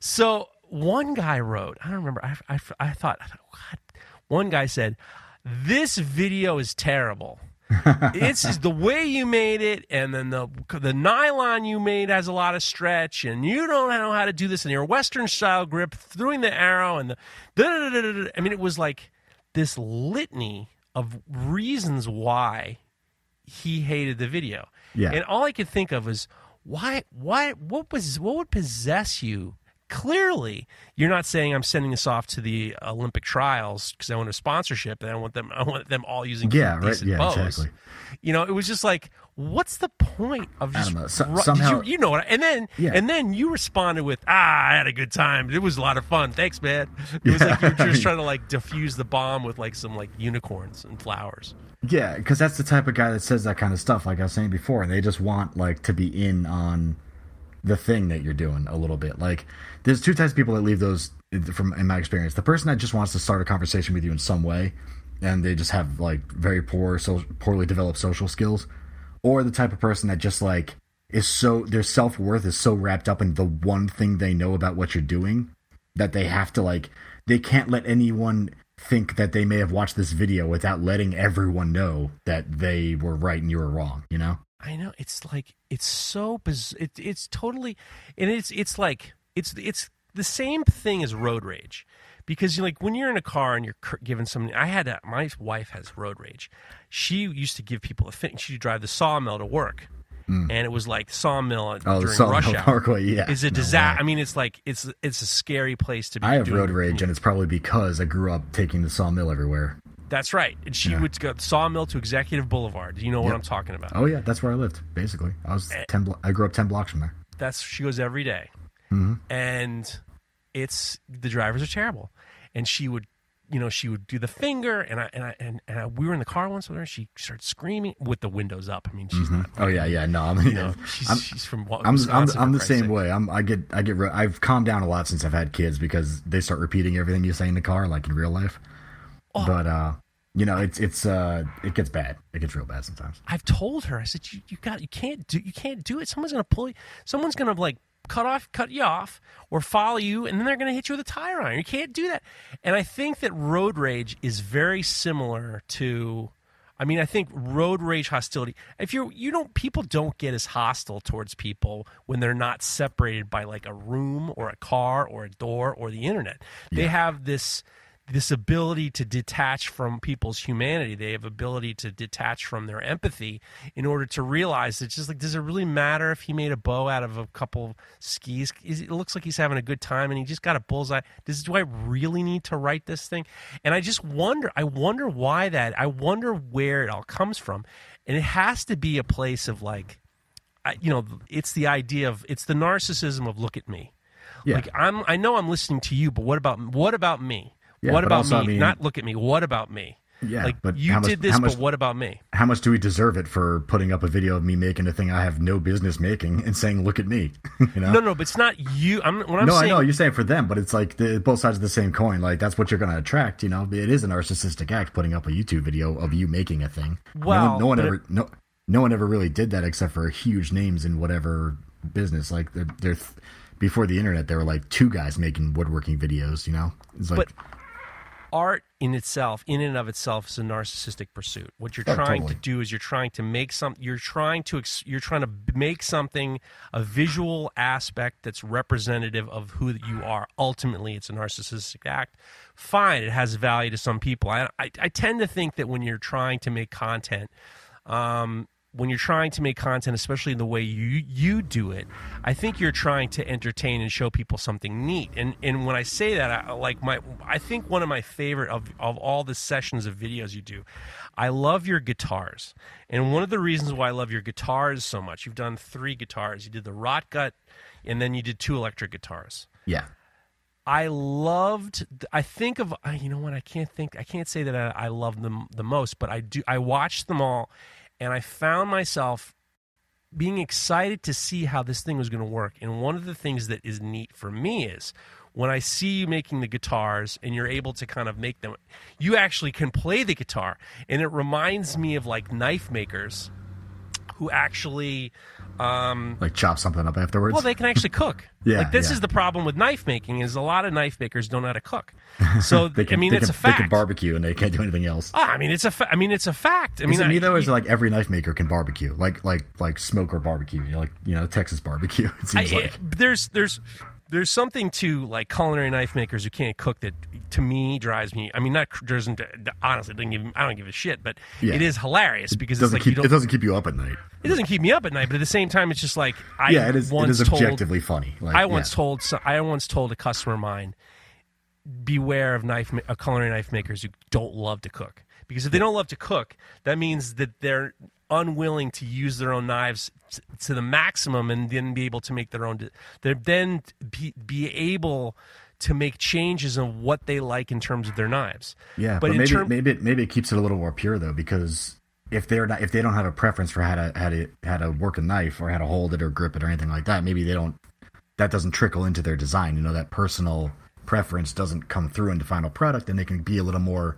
So one guy wrote, I don't remember. I, I, I thought, God. One guy said, "This video is terrible. It's just the way you made it, and then the the nylon you made has a lot of stretch, and you don't know how to do this in your Western style grip, throwing the arrow, and the. da-da-da-da-da-da." I mean, it was like this litany of reasons why he hated the video.
Yeah.
And all I could think of was why why what was what would possess you? Clearly, you're not saying I'm sending this off to the Olympic trials because I want a sponsorship and I want them I want them all using
Yeah, right. Yeah,
bows.
exactly.
You know, it was just like, what's the point of just
don't know. So- somehow-
you, you know what? I- And then
Yeah.
and then you responded with, "Ah, I had a good time. It was a lot of fun. Thanks, man." It was like you were just trying to like diffuse the bomb with like some like unicorns and flowers.
Yeah, because that's the type of guy that says that kind of stuff, like I was saying before, and they just want like to be in on the thing that you're doing a little bit. Like, there's two types of people that leave those from in my experience. The person that just wants to start a conversation with you in some way, and they just have like very poor, so poorly developed social skills, or the type of person that just like is so their self worth is so wrapped up in the one thing they know about what you're doing that they have to like they can't let anyone think that they may have watched this video without letting everyone know that they were right and you were wrong you know
I know it's like it's so biz- it, it's totally and it's it's like it's it's the same thing as road rage. Because you like when you're in a car and you're giving something I had a, my wife has road rage. She used to give people a thing she'd drive the sawmill to work. Mm. And it was like sawmill
oh
during
Sawmill
rush hour.
parkway yeah.
Is a
No
disaster. I mean it's like it's it's a scary place to be
i have road rage and it's probably because i grew up taking the sawmill everywhere
that's right and she would go sawmill to executive boulevard do you know what
Yep.
I'm talking about
oh yeah that's where i lived basically i was
Eh.
10 blo- i grew up 10 blocks from there
that's she goes every day.
Mm-hmm.
and it's the drivers are terrible and she would you know she would do the finger and i and i and, and I, we were in the car once with her and she started screaming with the windows up i mean she's not
oh yeah yeah no i'm
you know she's,
I'm-
she's from
I'm, I'm, I'm the same
sake.
way. I'm I get I get re- I've calmed down a lot since I've had kids because they start repeating everything you say in the car like in real life.
Oh.
But uh, you know, it's it's uh, it gets bad. It gets real bad sometimes.
i've told her i said you, you got you can't do you can't do it someone's gonna pull you someone's gonna like cut off cut you off or follow you and then they're gonna hit you with a tire iron you can't do that and i think that road rage is very similar to I mean, I think road rage hostility. If you're, you don't, people don't get as hostile towards people when they're not separated by like a room or a car or a door or the internet. They have this this ability to detach from people's humanity. They have ability to detach from their empathy in order to realize it's just like, does it really matter if he made a bow out of a couple of skis? It looks like he's having a good time and he just got a bullseye. Does do I really need to write this thing? And I just wonder. I wonder why that. I wonder where it all comes from, and it has to be a place of like, you know, it's the idea of it's the narcissism of look at me.
Yeah.
Like I'm, I know I'm listening to you, but what about what about me?
Yeah,
what about me?
I mean-
Not look at me. What about me?
Yeah,
like
but
you
much-
did this,
much-
but what about me?
How much do we deserve it for putting up a video of me making a thing I have no business making and saying, "Look at me"? you know?
No, no, but it's not you. I'm I'm
no, I know you're saying for them, but it's like the, both sides of the same coin. Like that's what you're going to attract. You know, it is a narcissistic act putting up a YouTube video of you making a thing. no
Well,
one, no one ever no no one ever really did that except for huge names in whatever business. Like they're, they're before the internet, there were like two guys making woodworking videos. You know, it's like
But art in itself, in and of itself, is a narcissistic pursuit. What you're
Oh,
trying
totally.
to do is you're trying to make some. You're trying to. ex- You're trying to make something a visual aspect that's representative of who you are. Ultimately, it's a narcissistic act. Fine, it has value to some people. I, I, I tend to think that when you're trying to make content, um, when you're trying to make content, especially in the way you you do it, I think you're trying to entertain and show people something neat. And and when I say that, I like my I think one of my favorite of of all the sessions of videos you do, I love your guitars. And one of the reasons why I love your guitars so much, you've done three guitars. You did the Rot Gut, and then you did two electric guitars.
yeah,
I loved. I think of you know what I can't think. I can't say that I, I love them the most, but I do. I watched them all, and I found myself being excited to see how this thing was going to work. And one of the things that is neat for me is when I see you making the guitars and you're able to kind of make them, you actually can play the guitar, and it reminds me of like knife makers who actually um,
like chop something up afterwards.
well, they can actually cook.
Yeah,
like this
yeah.
is the problem with knife making is a lot of knife makers don't know how to cook. So
they can,
I mean, it's
can,
a fact.
They can barbecue and they can't do anything else.
Ah, I mean, it's a. Fa- I mean, it's a fact. I mean, I-
me though is like every knife maker can barbecue, like like like smoke or barbecue, you know, like you know Texas barbecue. It seems
I-
like
there's there's there's something to like culinary knife makers who can't cook that to me drives me. I mean, not doesn't honestly doesn't give I don't give a shit, but
Yeah.
it is hilarious because it's
doesn't
like you
keep
don't.
it doesn't keep you up at night.
It doesn't keep me up at night, but at the same time, it's just like I
yeah, it is. It
once
is
told
objectively funny. Like,
I once
yeah.
told I once told a customer of mine, beware of knife uh, culinary knife makers who don't love to cook because if they don't love to cook, that means that they're unwilling to use their own knives to the maximum and then be able to make their own. They're then be, be able to make changes in what they like in terms of their knives.
Yeah,
but,
but, maybe
term,
maybe it, maybe it keeps it a little more pure though, because if they're not if they don't have a preference for how to how to how to work a knife or how to hold it or grip it or anything like that, maybe they don't that doesn't trickle into their design. You know, that personal preference doesn't come through into final product, and they can be a little more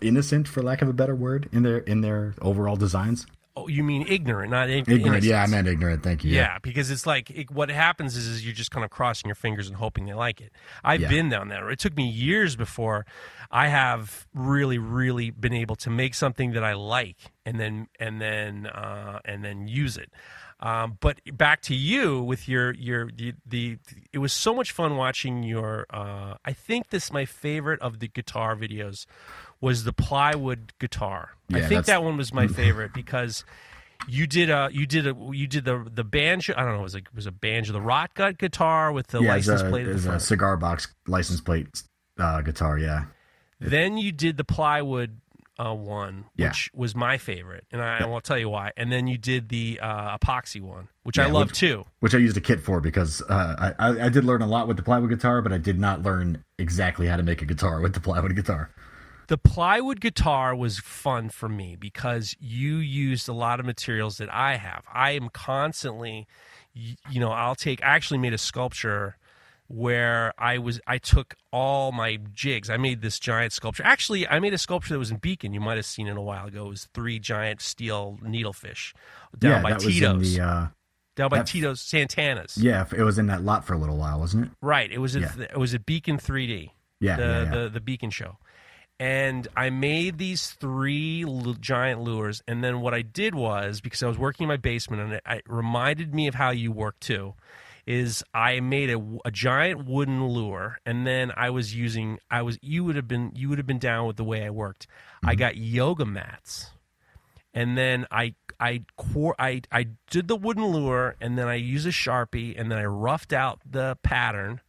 innocent, for lack of a better word, in their in their overall designs.
Oh, you mean ignorant, not ig-
Ignorant, yeah, I meant ignorant. Thank you.
Yeah, because it's like it, what happens is, is you're just kind of crossing your fingers and hoping they like it. I've
Yeah.
been down that road. It took me years before I have really, really been able to make something that I like and then and then uh, and then use it. Um, but back to you with your your the, the it was so much fun watching your. Uh, I think this my favorite of the guitar videos was the plywood guitar. I think
that's-
that one was my favorite because you did a you did a you did the the banjo. I don't know. It was like it was a banjo, the rot gut guitar with the
yeah,
license plate at the
a cigar box license plate uh, guitar. Yeah,
Then you did the plywood uh, one,
Yeah.
which was my favorite, and I, and I'll tell you why. And then you did the uh, epoxy one, which I love
which-
too.
which I used a kit for because uh, I I did learn a lot with the plywood guitar, but I did not learn exactly how to make a guitar with the plywood guitar.
The plywood guitar was fun for me because you used a lot of materials that I have. I am constantly, you know, I'll take. I actually made a sculpture where I was. I took all my jigs. I made this giant sculpture. Actually, I made a sculpture that was in Beacon. You might have seen it a while ago. It was three giant steel needlefish down
yeah,
by
that was
Tito's.
in the uh,
down by
that-
Tito's Santana's.
yeah, it was in that lot for a little while, wasn't it?
Right. It was at
Yeah.
it was a Beacon 3D.
Yeah,
the,
yeah, yeah.
the the Beacon show. And I made these three l- giant lures, and then what I did was because I was working in my basement, and it, it reminded me of how you work too. Is I made a, a giant wooden lure, and then I was using I was you would have been you would have been down with the way I worked. I mm-hmm. got yoga mats, and then I I quar- I I did the wooden lure, and then I used a sharpie, and then I roughed out the pattern,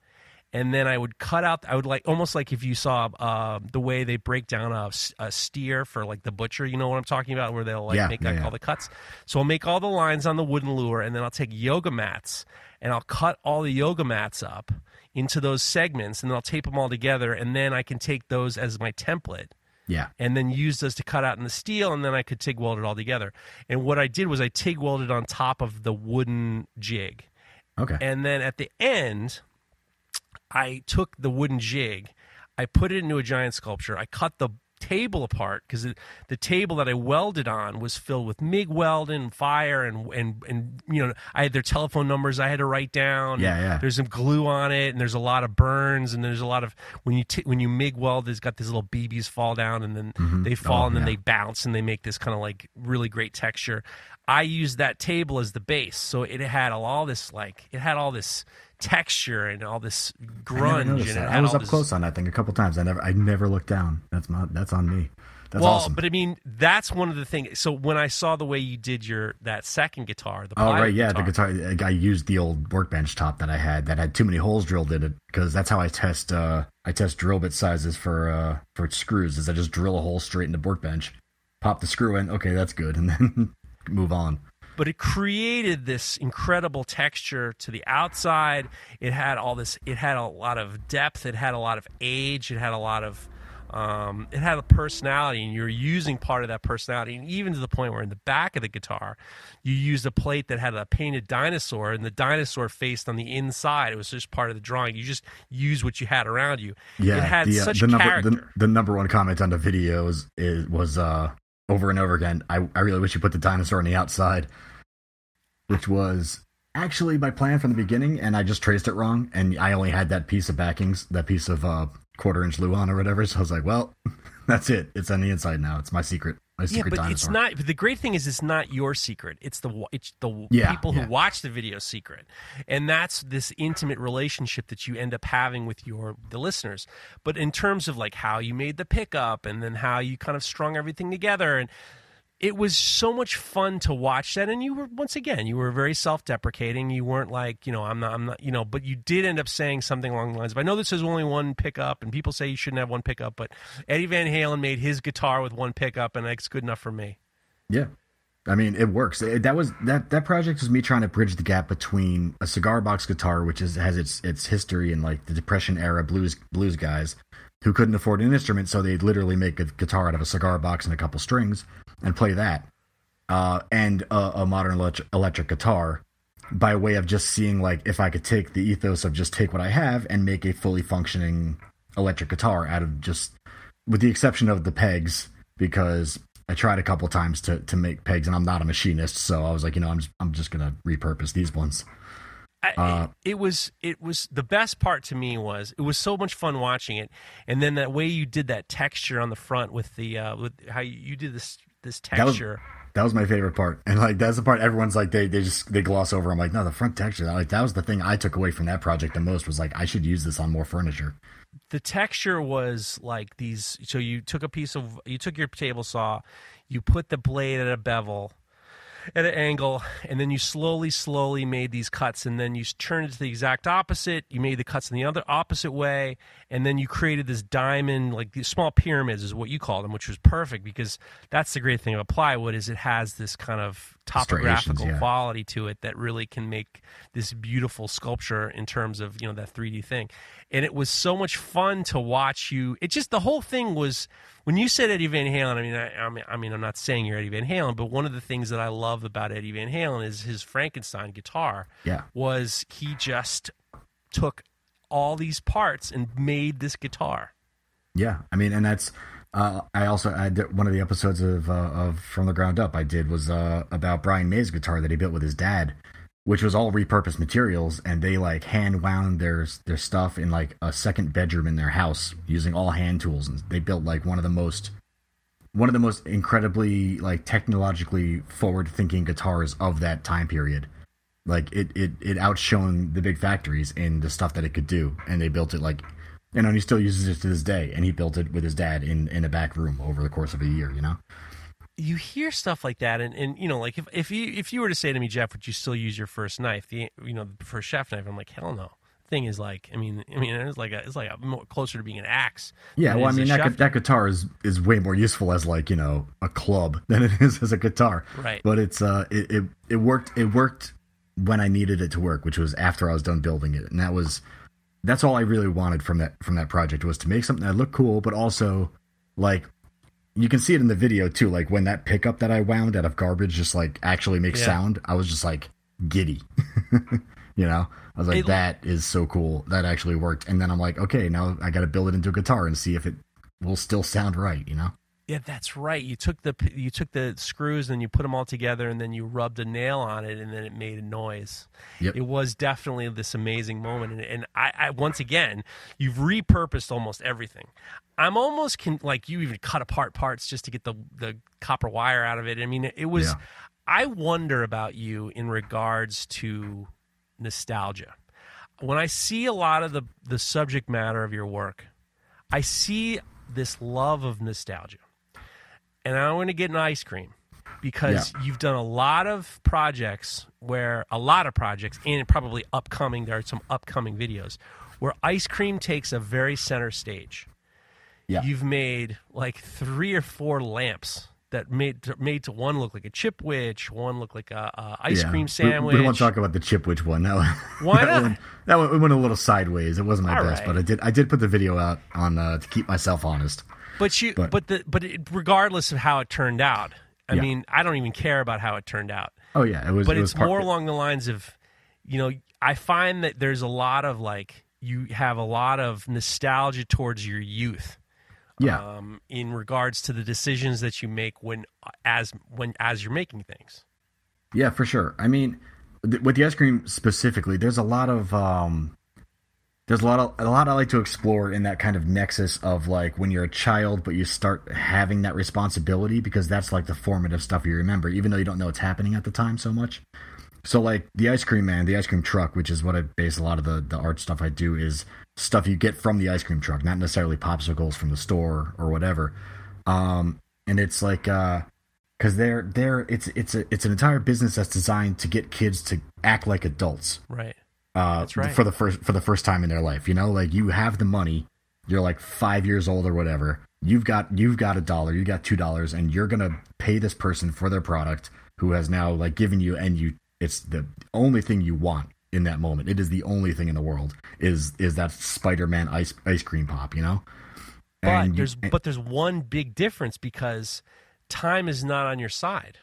and then I would cut out. I would like almost like if you saw uh, the way they break down a, a, steer for like the butcher. You know what I'm talking about, where they'll like
Yeah,
make like,
yeah.
all the cuts. So I'll make all the lines on the wooden lure, and then I'll take yoga mats and I'll cut all the yoga mats up into those segments, and then I'll tape them all together, and then I can take those as my template
Yeah,
and then use those to cut out in the steel, and then I could TIG weld it all together. And what I did was I TIG welded on top of the wooden jig.
okay.
And then at the end, I took the wooden jig, I put it into a giant sculpture. I cut the table apart because the table that I welded on was filled with MIG welding, fire, and and and you know I had their telephone numbers I had to write down.
Yeah, yeah.
There's some glue on it, and there's a lot of burns, and there's a lot of when you t- when you MIG weld, it's got these little BBs fall down, and then mm-hmm. they fall,
Oh,
and then
yeah.
they bounce, and they make this kind of like really great texture. I used that table as the base, so it had all this like it had all this texture and all this
I
grunge, and
noticed
it
that.
had
I was up
this-
close on that thing a couple times. I never I never looked down. That's my that's on me. That's
well,
awesome.
but I mean, that's one of the things. So when I saw the way you did your that second guitar, the
Oh right, yeah, the guitar. I used the old workbench top that I had that had too many holes drilled in it because that's how I test. uh I test drill bit sizes for uh for screws. Is I just drill a hole straight in the workbench, pop the screw in. Okay, that's good, and then move on.
but it created this incredible texture to the outside. It had all this. It had a lot of depth. It had a lot of age. It had a lot of Um, it had a personality, and you were using part of that personality, and even to the point where in the back of the guitar, you used a plate that had a painted dinosaur, and the dinosaur faced on the inside. It was just part of the drawing. You just used what you had around you.
Yeah,
it had
the, uh,
such
the number
character.
the, the number one comment on the videos is was uh over and over again. I I really wish you put the dinosaur on the outside, which was actually my plan from the beginning, and I just traced it wrong, and I only had that piece of backings, that piece of uh quarter inch Luan or whatever. So I was like, well, that's it. It's on the inside now. It's my secret. My
yeah, but
dinosaur.
it's not. But the great thing is, it's not your secret. It's the it's the
Yeah,
people
yeah.
who watch the video secret, and that's this intimate relationship that you end up having with your the listeners. But in terms of like how you made the pickup, and then how you kind of strung everything together, and it was so much fun to watch that. And you were once again, you were very self deprecating. You weren't like you know I'm not I'm not you know, but you did end up saying something along the lines of I know this is only one pickup, and people say you shouldn't have one pickup, but Eddie Van Halen made his guitar with one pickup, and it's good enough for me.
Yeah. I mean, it works. It- that was that that project was me trying to bridge the gap between a cigar box guitar, which is has its its history in like the Depression era blues blues guys who couldn't afford an instrument, so they'd literally make a guitar out of a cigar box and a couple strings and play that, uh, and a, a modern electric, electric guitar by way of just seeing like if I could take the ethos of just take what I have and make a fully functioning electric guitar out of just with the exception of the pegs because I tried a couple times to to make pegs and I'm not a machinist so I was like you know I'm just, I'm just gonna repurpose these ones.
I,
Uh,
it, it was it was the best part to me was it was so much fun watching it, and then that way you did that texture on the front with the uh, with how you, you did this this
That was-
texture.
that was my favorite part. And like that's the part everyone's like they they just they gloss over. I'm like no the front texture. Like that was the thing I took away from that project the most was like I should use this on more furniture.
The texture was like these so you took a piece of you took your table saw you put the blade at a bevel at an angle and then you slowly slowly made these cuts and then you turned it to the exact opposite. You made the cuts in the other opposite way and then you created this diamond like these small pyramids is what you call them which was perfect because that's the great thing about plywood is it has this kind of topographical
yeah.
quality to it that really can make this beautiful sculpture in terms of you know that 3D thing. And it was so much fun to watch you. It just the whole thing was when you said Eddie Van Halen. I mean, I, I mean, I mean, I'm not saying you're Eddie Van Halen, but one of the things that I love about Eddie Van Halen is his Frankenstein guitar.
yeah
Was he just took all these parts and made this guitar?
Yeah, I mean, and that's. Uh, I also I did one of the episodes of uh, of From the Ground Up I did was uh, about Brian May's guitar that he built with his dad, which was all repurposed materials, and they like hand wound their their stuff in like a second bedroom in their house using all hand tools, and they built like one of the most one of the most incredibly like technologically forward thinking guitars of that time period. Like it, it, it outshone the big factories in the stuff that it could do, and they built it like, you know, and he still uses it to this day. And he built it with his dad in in a back room over the course of a year. You know,
you hear stuff like that and, and you know like if, if you if you were to say to me jeff would you still use your first knife the you know the first chef knife i'm like hell no thing is like i mean i mean it's like a, it's like a more closer to being an axe
yeah. Well, I mean, that that guitar is is way more useful as like you know a club than it is as a guitar.
Right.
But it's uh, it it, it worked. It worked when I needed it to work, which was after I was done building it, and that was that's all I really wanted from that from that project was to make something that looked cool, but also like you can see it in the video too. Like when that pickup that I wound out of garbage just like actually makes
Yeah.
sound, I was just like giddy. you know, I was like,
It-
that is so cool. That actually worked. And then I'm like, okay, now I got to build it into a guitar and see if it will still sound right. You know.
Yeah that's right. You took the you took the screws and you put them all together and then you rubbed a nail on it and then it made a noise.
Yep.
it was definitely this amazing moment and, and I, I once again you've repurposed almost everything. I'm almost can like you even cut apart parts just to get the the copper wire out of it. I mean it was
Yeah.
i wonder about you in regards to nostalgia. When i see a lot of the the subject matter of your work i see this love of nostalgia and i want to get an ice cream because you've done a lot of projects where a lot of projects and probably upcoming there are some upcoming videos where ice cream takes a very center stage
Yeah.
you've made like three or four lamps that made to, made to one look like a Chipwich one look like a, a ice
Yeah.
cream sandwich
We, don't want to talk about the Chipwich one. No.
Why
that
not?
One, that one went a little sideways. It wasn't my
All
best,
right.
but I did I did put the video out on uh, to keep myself honest.
But you, but,
But-
the, but it, regardless of how it turned out, I
Yeah.
mean, I don't even care about how it turned out.
Oh yeah, it was.
But
it
it's
was part-
more along the lines of, you know, I find that there's a lot of like you have a lot of nostalgia towards your youth.
Yeah,
Um, in regards to the decisions that you make when as when as you're making things.
Yeah, for sure. I mean, th- with the ice cream specifically, there's a lot of um, there's a lot of a lot I like to explore in that kind of nexus of like when you're a child, but you start having that responsibility because that's like the formative stuff you remember, even though you don't know what's happening at the time so much. So like the ice cream man, the ice cream truck, which is what I base a lot of the the art stuff I do is stuff you get from the ice cream truck, not necessarily popsicles from the store or whatever. Um, and it's like uh because they're they're it's it's a it's an entire business that's designed to get kids to act like adults
Right.
Uh
That's right.
for the first for the first time in their life you know like you have the money you're like five years old or whatever you've got you've got a dollar you got two dollars and you're gonna pay this person for their product who has now like given you and you it's the only thing you want in that moment it is the only thing in the world is is that spider-man ice ice cream pop you know
But
you-
there's but there's one big difference because time is not on your side.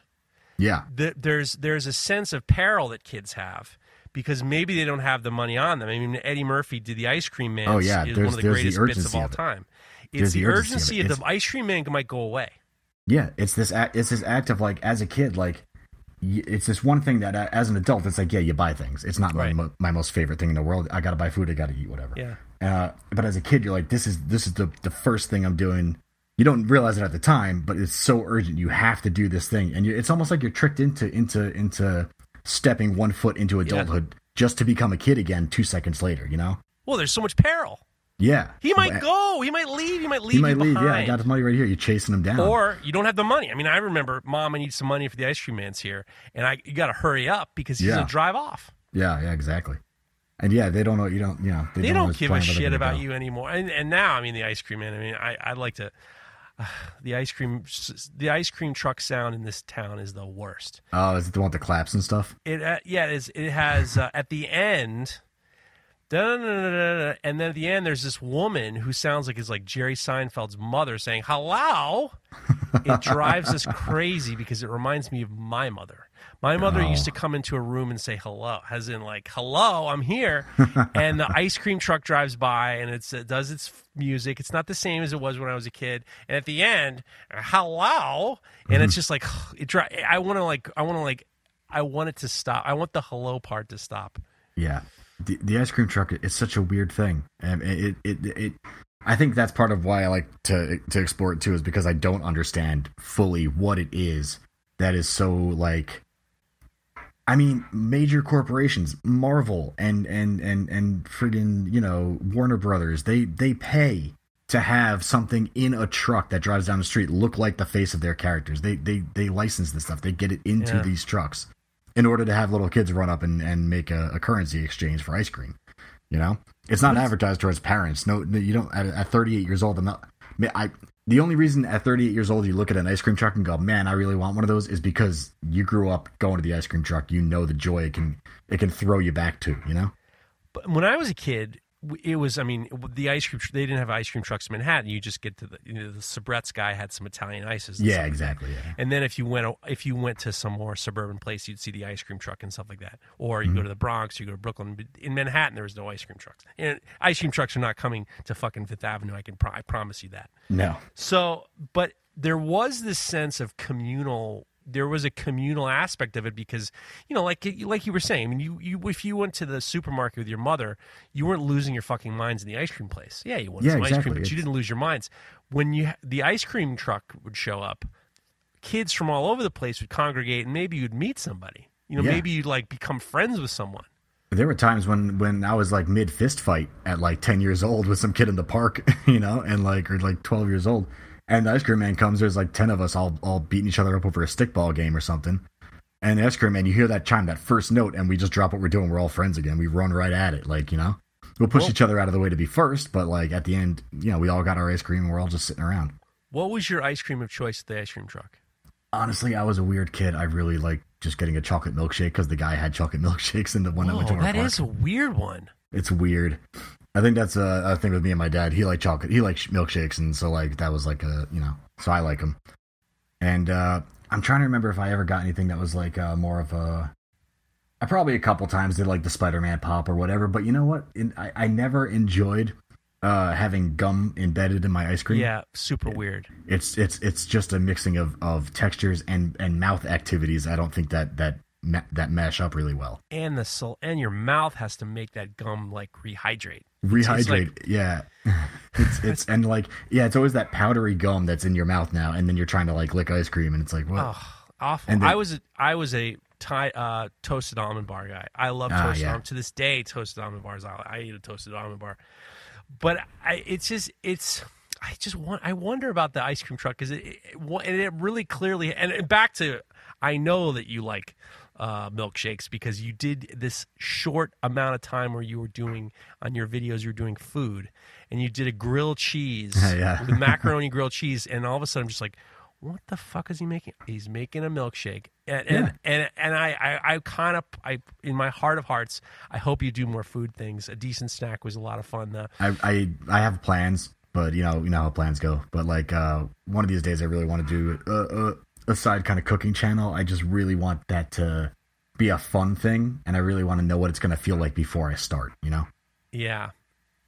yeah
Th- There's there's a sense of peril that kids have because maybe they don't have the money on them. I mean, Eddie Murphy did the Ice Cream Man.
Oh, yeah,
is
there's-
one of the
there's the
greatest bits of all
of
time. It's
There's
the, urgency,
urgency
of,
of it.
the Ice Cream Man might go away.
Yeah, it's this act. It's this act of like, as a kid, like, it's this one thing that, as an adult, it's like, yeah, you buy things. It's not my
Right.
mo- my most favorite thing in the world. I gotta buy food. I gotta eat whatever.
Yeah.
Uh, but as a kid, you're like, this is this is the the first thing I'm doing. You don't realize it at the time, but it's so urgent. You have to do this thing, and you, it's almost like you're tricked into into into stepping one foot into adulthood just to become a kid again two seconds later. You know?
Well, there's so much peril.
Yeah.
He might
But-
go. He might leave. He might leave
He might leave. Yeah, I got the money right here. You're chasing him down.
Or you don't have the money. I mean, I remember, Mom, I need some money for the ice cream man's here, and I you got to hurry up because he's
Yeah.
gonna drive off.
yeah, yeah, exactly. And yeah, they don't know. You don't. You know,
They,
know
don't
what's
give a
planned, where they're
shit about
go.
you anymore. And and now, I mean, the ice cream man. I mean, I I'd like to. the ice cream, the ice cream truck sound in this town is the worst.
Oh, is it the one with the claps and stuff?
It uh, yeah, it, is, it has uh, at the end. And then at the end, there's this woman who sounds like is like Jerry Seinfeld's mother saying "hello." It drives us crazy because it reminds me of my mother. My mother used oh. to come into a room and say hello, as in like "hello, I'm here," and the ice cream truck drives by and it's, it does its music. It's not the same as it was when I was a kid. And at the end, hello, and it's mm-hmm. just like it. Dri- I want to like I want to like I want it to stop. I want the hello part to stop.
Yeah, the, the ice cream truck is such a weird thing, and it, it it it. I think that's part of why I like to to explore it too, is because I don't understand fully what it is that is so like. I mean, major corporations, Marvel and and and and friggin' you know Warner Brothers, they they pay to have something in a truck that drives down the street look like the face of their characters. They they they license this stuff. They get it into
Yeah.
these trucks in order to have little kids run up and, and make a, a currency exchange for ice cream. You know, it's not advertised towards parents. No, you don't. At, at 38 years old, I'm not. I the only reason at 38 years old you look at an ice cream truck and go, "Man, I really want one of those," is because you grew up going to the ice cream truck. You know the joy it can it can throw you back to. You know.
But when I was a kid, it was. I mean, the ice cream. They didn't have ice cream trucks in Manhattan. You just get to the. You know, the Sabrett's guy had some Italian ices.
Yeah, exactly. Yeah.
And then if you went if you went to some more suburban place, you'd see the ice cream truck and stuff like that. Or
Mm-hmm.
you go to the Bronx, you go to Brooklyn. In Manhattan, there was no ice cream trucks. And ice cream trucks are not coming to fucking Fifth Avenue. I can pro- I promise you that.
No.
So, but there was this sense of communal. There was a communal aspect of it because, you know, like like you were saying, I mean, you, you if you went to the supermarket with your mother, you weren't losing your fucking minds in the ice cream place. Yeah, you wanted
Yeah,
some ice cream,
exactly.
but you didn't lose your minds when you the ice cream truck would show up. Kids from all over the place would congregate, and maybe you'd meet somebody. You know,
Yeah.
maybe you'd like become friends with someone.
There were times when when I was like mid fist fight at like 10 years old with some kid in the park, you know, and like or like 12 years old. And the ice cream man comes. There's like 10 of us all all beating each other up over a stickball game or something. And the ice cream man, you hear that chime, that first note, and we just drop what we're doing. We're all friends again. We run right at it, like you know. We'll push each other out of the way to be first, but like at the end, you know, we all got our ice cream and we're all just sitting around.
What was your ice cream of choice at the ice cream truck?
Honestly, I was a weird kid. I really like just getting a chocolate milkshake because the guy had chocolate milkshakes in the one that went to
Whoa,
our
that
park.
is a weird one.
It's weird. I think that's a, a thing with me and my dad. He liked chocolate. He likes milkshakes, and so like that was like a you know. So I like them. And uh I'm trying to remember if I ever got anything that was like uh, more of a. I probably a couple times did like the Spider-Man pop or whatever, but you know what? In, I I never enjoyed uh having gum embedded in my ice cream.
Yeah, super weird.
It's it's it's just a mixing of of textures and and mouth activities. I don't think that that that mash up really well.
And the soul and your mouth has to make that gum like rehydrate.
Rehydrate,
like-
yeah. It's it's and like yeah, it's always that powdery gum that's in your mouth now, and then you're trying to like lick ice cream, and it's like what?
Oh, awful.
Then-
I was a, I was a Thai, uh, toasted almond bar guy. I love
Ah,
toasted
yeah.
almond. To this day, toasted almond bars. I, I eat a toasted almond bar. But I, it's just it's. I just want. I wonder about the ice cream truck because it, it, and it really clearly and back to. I know that you like uh, milkshakes because you did this short amount of time where you were doing on your videos. You were doing food, and you did a grilled cheese
Yeah.
with macaroni grilled cheese, and all of a sudden I'm just like, what the fuck is he making? He's making a milkshake, and and
Yeah.
and, and I I, I kind of I in my heart of hearts I hope you do more food things. A decent snack was a lot of fun. Though.
I, I I have plans, but you know you know how plans go. But like uh, one of these days, I really want to do a, a, a side kind of cooking channel. I just really want that to be a fun thing, and I really want to know what it's going to feel like before I start. You know?
yeah,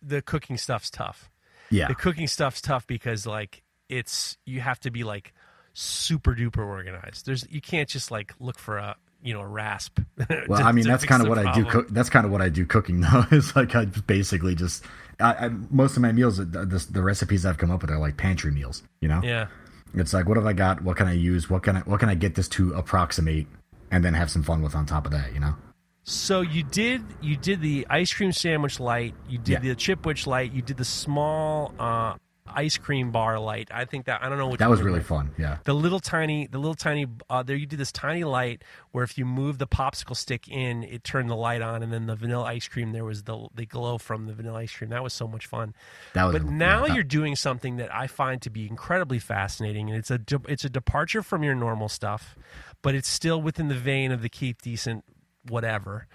the cooking stuff's tough.
Yeah.
The cooking stuff's tough because like it's you have to be like super duper organized. There's you can't just like look for a you know a rasp.
Well,
to-
I mean that's kind of what I do. Cook, that's kind of what I do cooking though. It's like I basically just I, I, most of my meals, the, the recipes I've come up with are like pantry meals. You know?
Yeah.
It's like what have I got? What can I use? What can I what can I get this to approximate? And then have some fun with on top of that. You know?
So you did you did the ice cream sandwich light, you did
Yeah.
the chipwich light, you did the small uh, ice cream bar light. I think that I don't know what
That was really fun. Yeah.
The little tiny, the little tiny. Uh, there you did this tiny light where if you move the popsicle stick in, it turned the light on, and then the vanilla ice cream there was the the glow from the vanilla ice cream. That was so much fun.
That was.
But now
yeah,
you're doing something that I find to be incredibly fascinating, and it's a de- it's a departure from your normal stuff, but it's still within the vein of the keep decent whatever.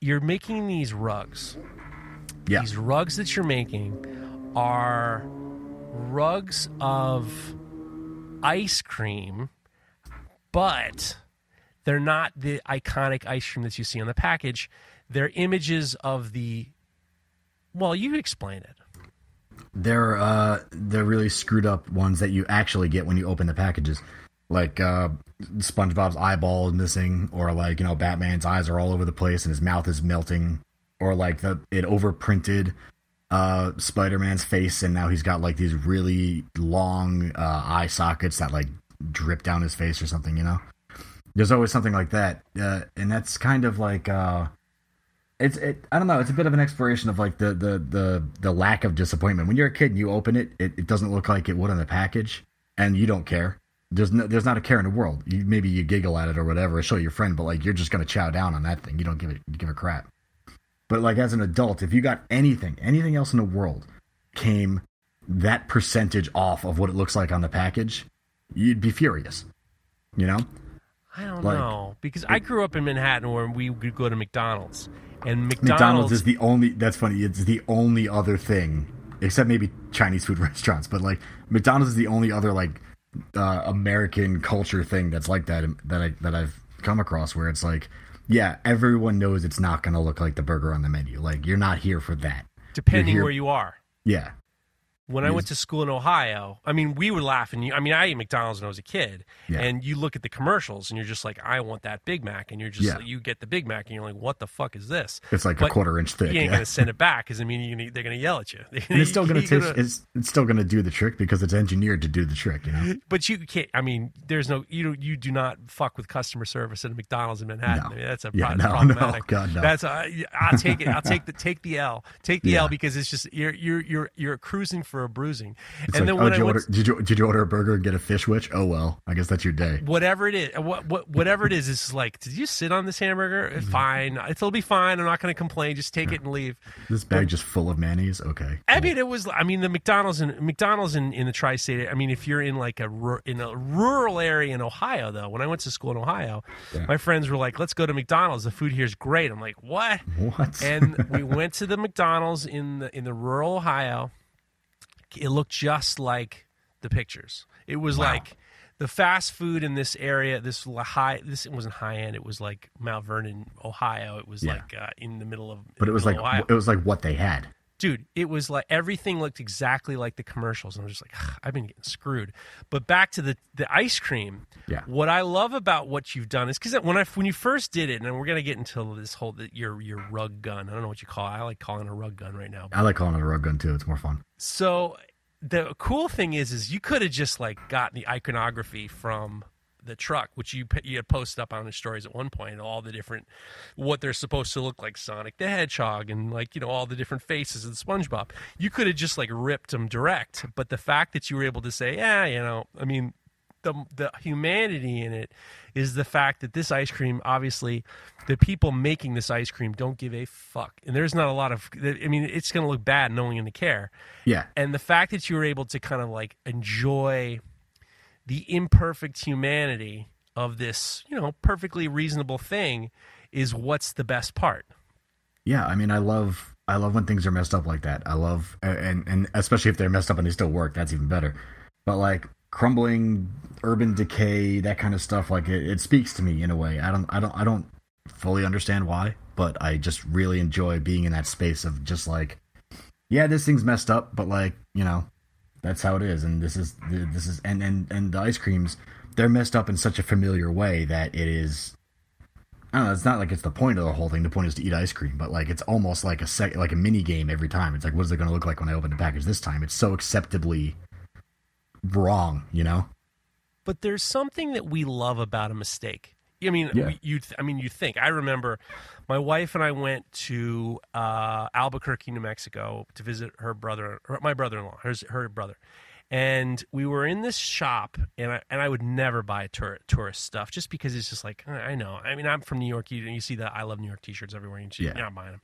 You're making these rugs.
Yeah.
These rugs that you're making are rugs of ice cream, but they're not the iconic ice cream that you see on the package. They're images of the. Well, you explain it.
They're uh they're really screwed up ones that you actually get when you open the packages. Like uh SpongeBob's eyeball is missing or like, you know, Batman's eyes are all over the place and his mouth is melting or like the it overprinted uh Spider-Man's face and now he's got like these really long uh eye sockets that like drip down his face or something, you know. There's always something like that. Uh and that's kind of like uh it's it I don't know, it's a bit of an exploration of like the the the the lack of disappointment. When you're a kid and you open it, it, it doesn't look like it would on the package and you don't care. There's no there's not a care in the world. You maybe you giggle at it or whatever, show your friend, but like you're just gonna chow down on that thing. You don't give it give a crap. But like as an adult, if you got anything, anything else in the world came that percentage off of what it looks like on the package, you'd be furious. You know?
I don't
Like-
know because I grew up in Manhattan where we would go to McDonald's, and McDonald's,
McDonald's is the only. That's funny. It's the only other thing, except maybe Chinese food restaurants. But like McDonald's is the only other like uh, American culture thing that's like that that I that I've come across where it's like, yeah, everyone knows it's not going to look like the burger on the menu. Like you're not here for that.
depending
here-
where you are.
Yeah,
When I went to school in Ohio, I mean, we were laughing. I mean, I ate McDonald's when I was a kid,
Yeah.
and you look at the commercials, and you're just like, I want that Big Mac, and you're just
Yeah.
you get the Big Mac, and you're like, what the fuck is this?
it's like
But
a quarter inch thick.
You ain't
yeah.
gonna send it back because I mean, you're gonna, they're gonna yell at you.
And it's still gonna taste. It's it's still gonna do the trick because it's engineered to do the trick. You know.
But you can't. I mean, there's no. You don't- you do not fuck with customer service at a McDonald's in Manhattan.
No.
I mean, that's a
Yeah,
pro-
no, no. God, no.
That's a, I'll take it. I'll take the take the L. Take the. L because it's just you're you're you're you're cruising for a bruising.
It's
and
like,
then
oh, did
I
you,
went,
order, did you did you order a burger and get a fish witch? Oh well, I guess that's your day.
whatever it is, what, what whatever it is, it's like, did you sit on this hamburger?
Mm-hmm.
Fine, it'll be fine. I'm not going to complain. Just take it and leave.
This bag just full of mayonnaise. Okay.
I mean, it was. I mean, the McDonald's and McDonald's in, in the tri-state. I mean, if you're in like a in a rural area in Ohio, though, when I went to school in Ohio,
Yeah.
my friends were like, "Let's go to McDonald's. The food here is great." I'm like, "What?"
What?
and we went to the McDonald's in the in the rural Ohio. It looked just like the pictures. It was
Wow.
like the fast food in this area. This high. This it wasn't high end. It was like Mount Vernon, Ohio. It was
Yeah.
like uh, in the middle of.
but it was like
Ohio
it was like what they had.
Dude it was like everything looked exactly like the commercials and I'm just like i've been getting screwed but back to the the ice cream
Yeah.
what i love about what you've done is because when i when you first did it and we're going to get into this whole your your rug gun i don't know what you call it i like calling it a rug gun right now
I like calling it a rug gun too. It's more fun.
so the cool thing is is you could have just like gotten the iconography from the truck which you you had posted up on the stories at one point all the different what they're supposed to look like sonic the hedgehog and like you know all the different faces of spongebob. You could have just like ripped them direct but the fact that you were able to say yeah you know i mean the the humanity in it is the fact that this ice cream obviously the people making this ice cream don't give a fuck. And there's not a lot of i mean it's going to look bad no one going to care.
Yeah.
and the fact that you were able to kind of like enjoy the imperfect humanity of this you know perfectly reasonable thing is what's the best part
Yeah, I mean, I love I love when things are messed up like that. I love and and especially if they're messed up and they still work, that's even better. But like crumbling, urban decay, that kind of stuff, like it, it speaks to me in a way. I don't I don't I don't fully understand why, but I just really enjoy being in that space of just like, yeah, this thing's messed up, but like you know, that's how it is, and this is this is and and and the ice creams, they're messed up in such a familiar way that it is I don't know. It's not like it's the point of the whole thing. The point is to eat ice cream, but like it's almost like a sec, like a mini game every time. It's like, what is it going to look like when I open the package this time? It's so acceptably wrong, you know?
but there's something that we love about a mistake. I mean,
Yeah.
you. I mean, you think. I remember, my wife and I went to uh, Albuquerque, New Mexico, to visit her brother, or my brother-in-law, her her brother, and we were in this shop, and I and I would never buy tour, tourist stuff just because it's just like I know. I mean, I'm from New York. You you see the I love New York T-shirts everywhere. You see,
Yeah.
you're not buying them.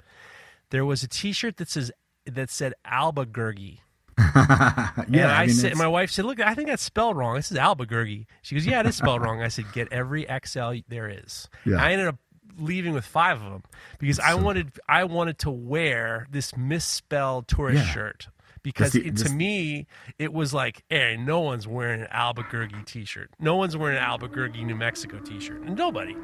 There was a T-shirt that says that said Albuquerque.
yeah,
and I,
mean,
said, my wife said, "Look, I think that's spelled wrong. This is Albuquerque." She goes, "Yeah, it is spelled wrong." I said, "Get every XL there is."
Yeah.
I ended up leaving with five of them because I
So-
wanted I wanted to wear this misspelled tourist
Yeah.
shirt because
the-
it, to
this-
me it was like, "Hey, no one's wearing an Albuquerque T-shirt. No one's wearing an Albuquerque, New Mexico T-shirt. And nobody."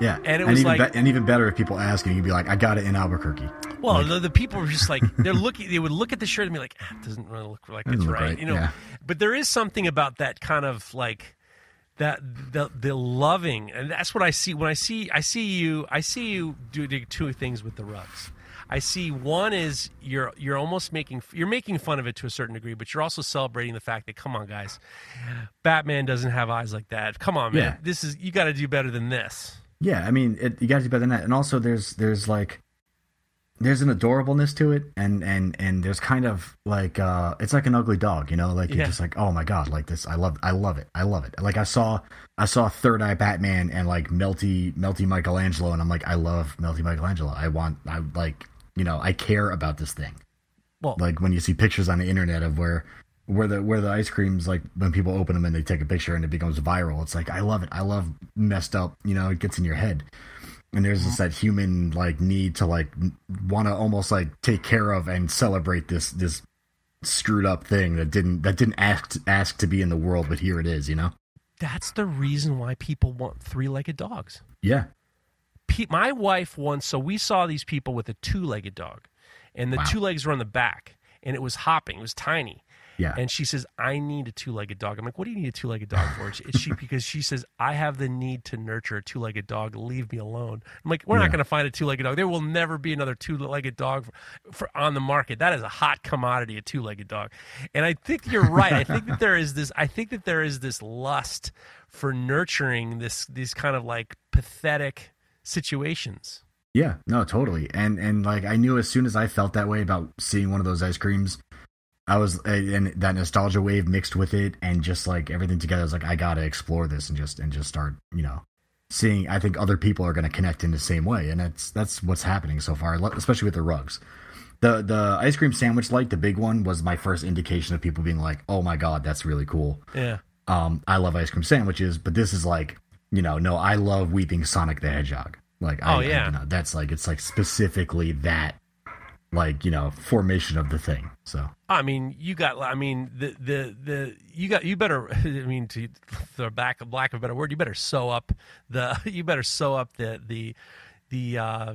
Yeah,
and it was
even
like-
be- and even better if people ask you, you'd be like, I got it in Albuquerque.
Well,
Like-
the, the people were just like they're looking. They would look at the shirt and be like, ah, "It doesn't really look like it's
look
right,"
right,
you know.
yeah.
But there is something about that kind of like that the the loving, and that's what I see when I see I see you. I see you do do two things with the rugs. I see one is you're you're almost making you're making fun of it to a certain degree, but you're also celebrating the fact that come on, guys, Batman doesn't have eyes like that. Come on, man,
Yeah.
this is you got to do better than this.
Yeah, I mean, it, you got to do better than that. And also, there's there's like there's an adorableness to it, and and and there's kind of like uh, it's like an ugly dog, you know, like
Yeah.
you're just like, oh my god, like this, I love, I love it, I love it. Like I saw, I saw Third Eye Batman and like Melty Melty Michelangelo, and I'm like, I love Melty Michelangelo. I want, I like, you know, I care about this thing.
Well,
Like when you see pictures on the internet of where. Where the where the ice creams like when people open them and they take a picture and it becomes viral, it's like I love it. I love messed up. You know, it gets in your head and there's just mm-hmm. that human like need to like want to almost like take care of and celebrate this this screwed up thing that didn't that didn't ask ask to be in the world but here it is you know
that's the reason why people want three-legged dogs.
yeah
pe- my wife once so we saw these people with a two-legged dog and the
Wow.
two legs were on the back and it was hopping it was tiny
yeah.
And she says i need a two-legged dog. I'm like what do you need a two-legged dog for? She- she because she says i have the need to nurture a two-legged dog. Leave me alone. I'm like we're not going to find a two-legged dog. There will never be another two-legged dog for, for on the market. That is a hot commodity a two-legged dog. And i think you're right. I think that there is this i think that there is this lust for nurturing this these kind of like pathetic situations.
Yeah. No totally. And and like i knew as soon as i felt that way about seeing one of those ice creams I was and that nostalgia wave mixed with it, and just like everything together. I was like, I gotta explore this and just and just start, you know, seeing. I think other people are gonna connect in the same way, and that's that's what's happening so far, especially with the rugs. The the ice cream sandwich light, the big one, was my first indication of people being like, "Oh my god, that's really cool."
Yeah.
Um, I love ice cream sandwiches, but this is like, you know, no, I love Weeping Sonic the Hedgehog. Like,
Oh,
I,
yeah.
I, you know, that's like it's like specifically that, like you know, formation of the thing. So
I mean, you got. I mean, the the the you got. You better. I mean, to the back of lack of a better word, you better sew up the. You better sew up the the the. uh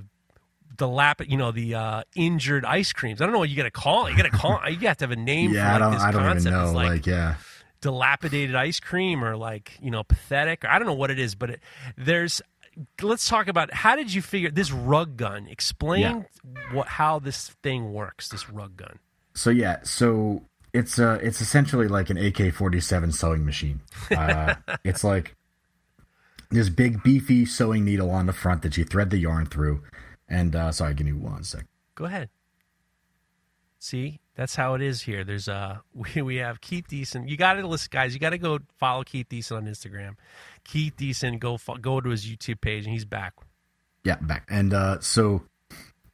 the lap, you know, the uh, injured ice creams. I don't know what you got to call it. You got to call it. You have to have a name
yeah,
for
I don't,
this
I don't even know. Like,
like,
yeah,
dilapidated ice cream or like you know pathetic. I don't know what it is, but it, there's. Let's talk about how did you figure this rug gun? Explain what how this thing works. This rug gun.
So yeah, so it's uh it's essentially like an AK forty seven sewing machine. Uh, it's like this big beefy sewing needle on the front that you thread the yarn through. And uh, sorry, give me one sec.
Go ahead. See, that's how it is here. There's uh we we have Keith Deason. You got to listen, guys. You got to go follow Keith Deason on Instagram. Keith Deason, go go to his YouTube page, and he's back.
Yeah, back. And uh, so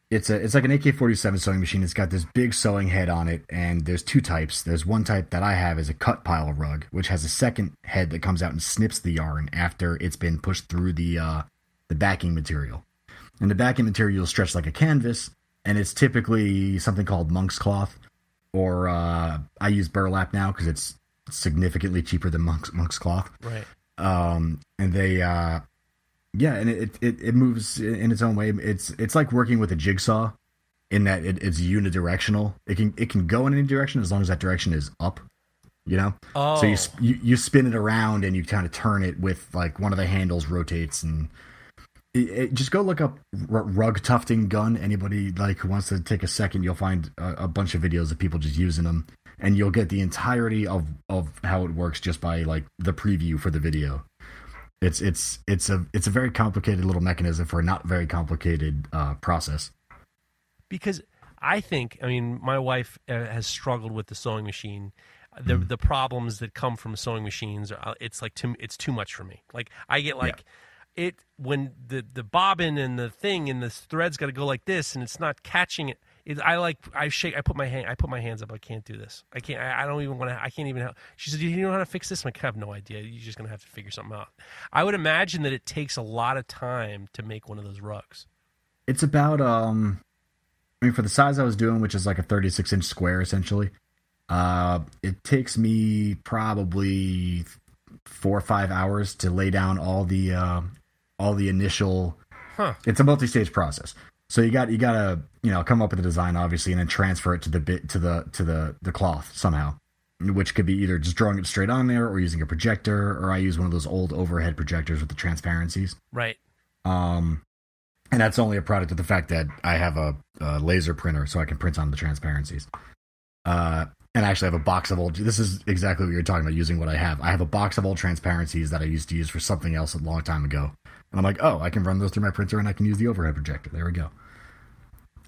it's a it's like an AK forty seven sewing machine. It's got this big sewing head on it, and there's two types. There's one type that I have is a cut pile rug, which has a second head that comes out and snips the yarn after it's been pushed through the uh, the backing material. And the backing material is stretched like a canvas, and it's typically something called monk's cloth, or uh, I use burlap now because it's significantly cheaper than monk's monk's cloth
Right.
um, and they uh, yeah, and it, it it moves in its own way. It's it's like working with a jigsaw, in that it, it's unidirectional. It can it can go in any direction as long as that direction is up. You know,
Oh,
so you, you you spin it around and you kind of turn it with like one of the handles rotates and. Just go look up r- rug tufting gun. Anybody like who wants to take a second, you'll find a, a bunch of videos of people just using them, and you'll get the entirety of of how it works just by like the preview for the video. It's it's it's a it's a very complicated little mechanism for a not very complicated uh, process.
because I think I mean my wife uh, has struggled with the sewing machine. The the problems that come from sewing machines are uh, it's like too it's too much for me. Like I get like it when the the bobbin and the thing and the threads got to go like this and it's not catching it. It, I like I shake I put my hand I put my hands up I can't do this I can't I, I don't even want to I can't even help. She said "Do you know how to fix this I'm like I have no idea you're just gonna have to figure something out I would imagine that it takes a lot of time to make one of those rugs
It's about um, I mean for the size I was doing, which is like a 36 inch square essentially. Uh, it takes me probably four or five hours to lay down all the uh, all the initial.
Huh.
It's a multi stage process. So you got you got to you know come up with a design obviously, and then transfer it to the bit to the to the the cloth somehow, which could be either just drawing it straight on there or using a projector, or I use one of those old overhead projectors with the transparencies.
right
Um, and that's only a product of the fact that I have a, a laser printer, so I can print on the transparencies. Uh, and I actually have a box of old. This is exactly what you're talking about. Using what I have, I have a box of old transparencies that I used to use for something else a long time ago. And I'm like, oh, I can run those through my printer, and I can use the overhead projector. There we go.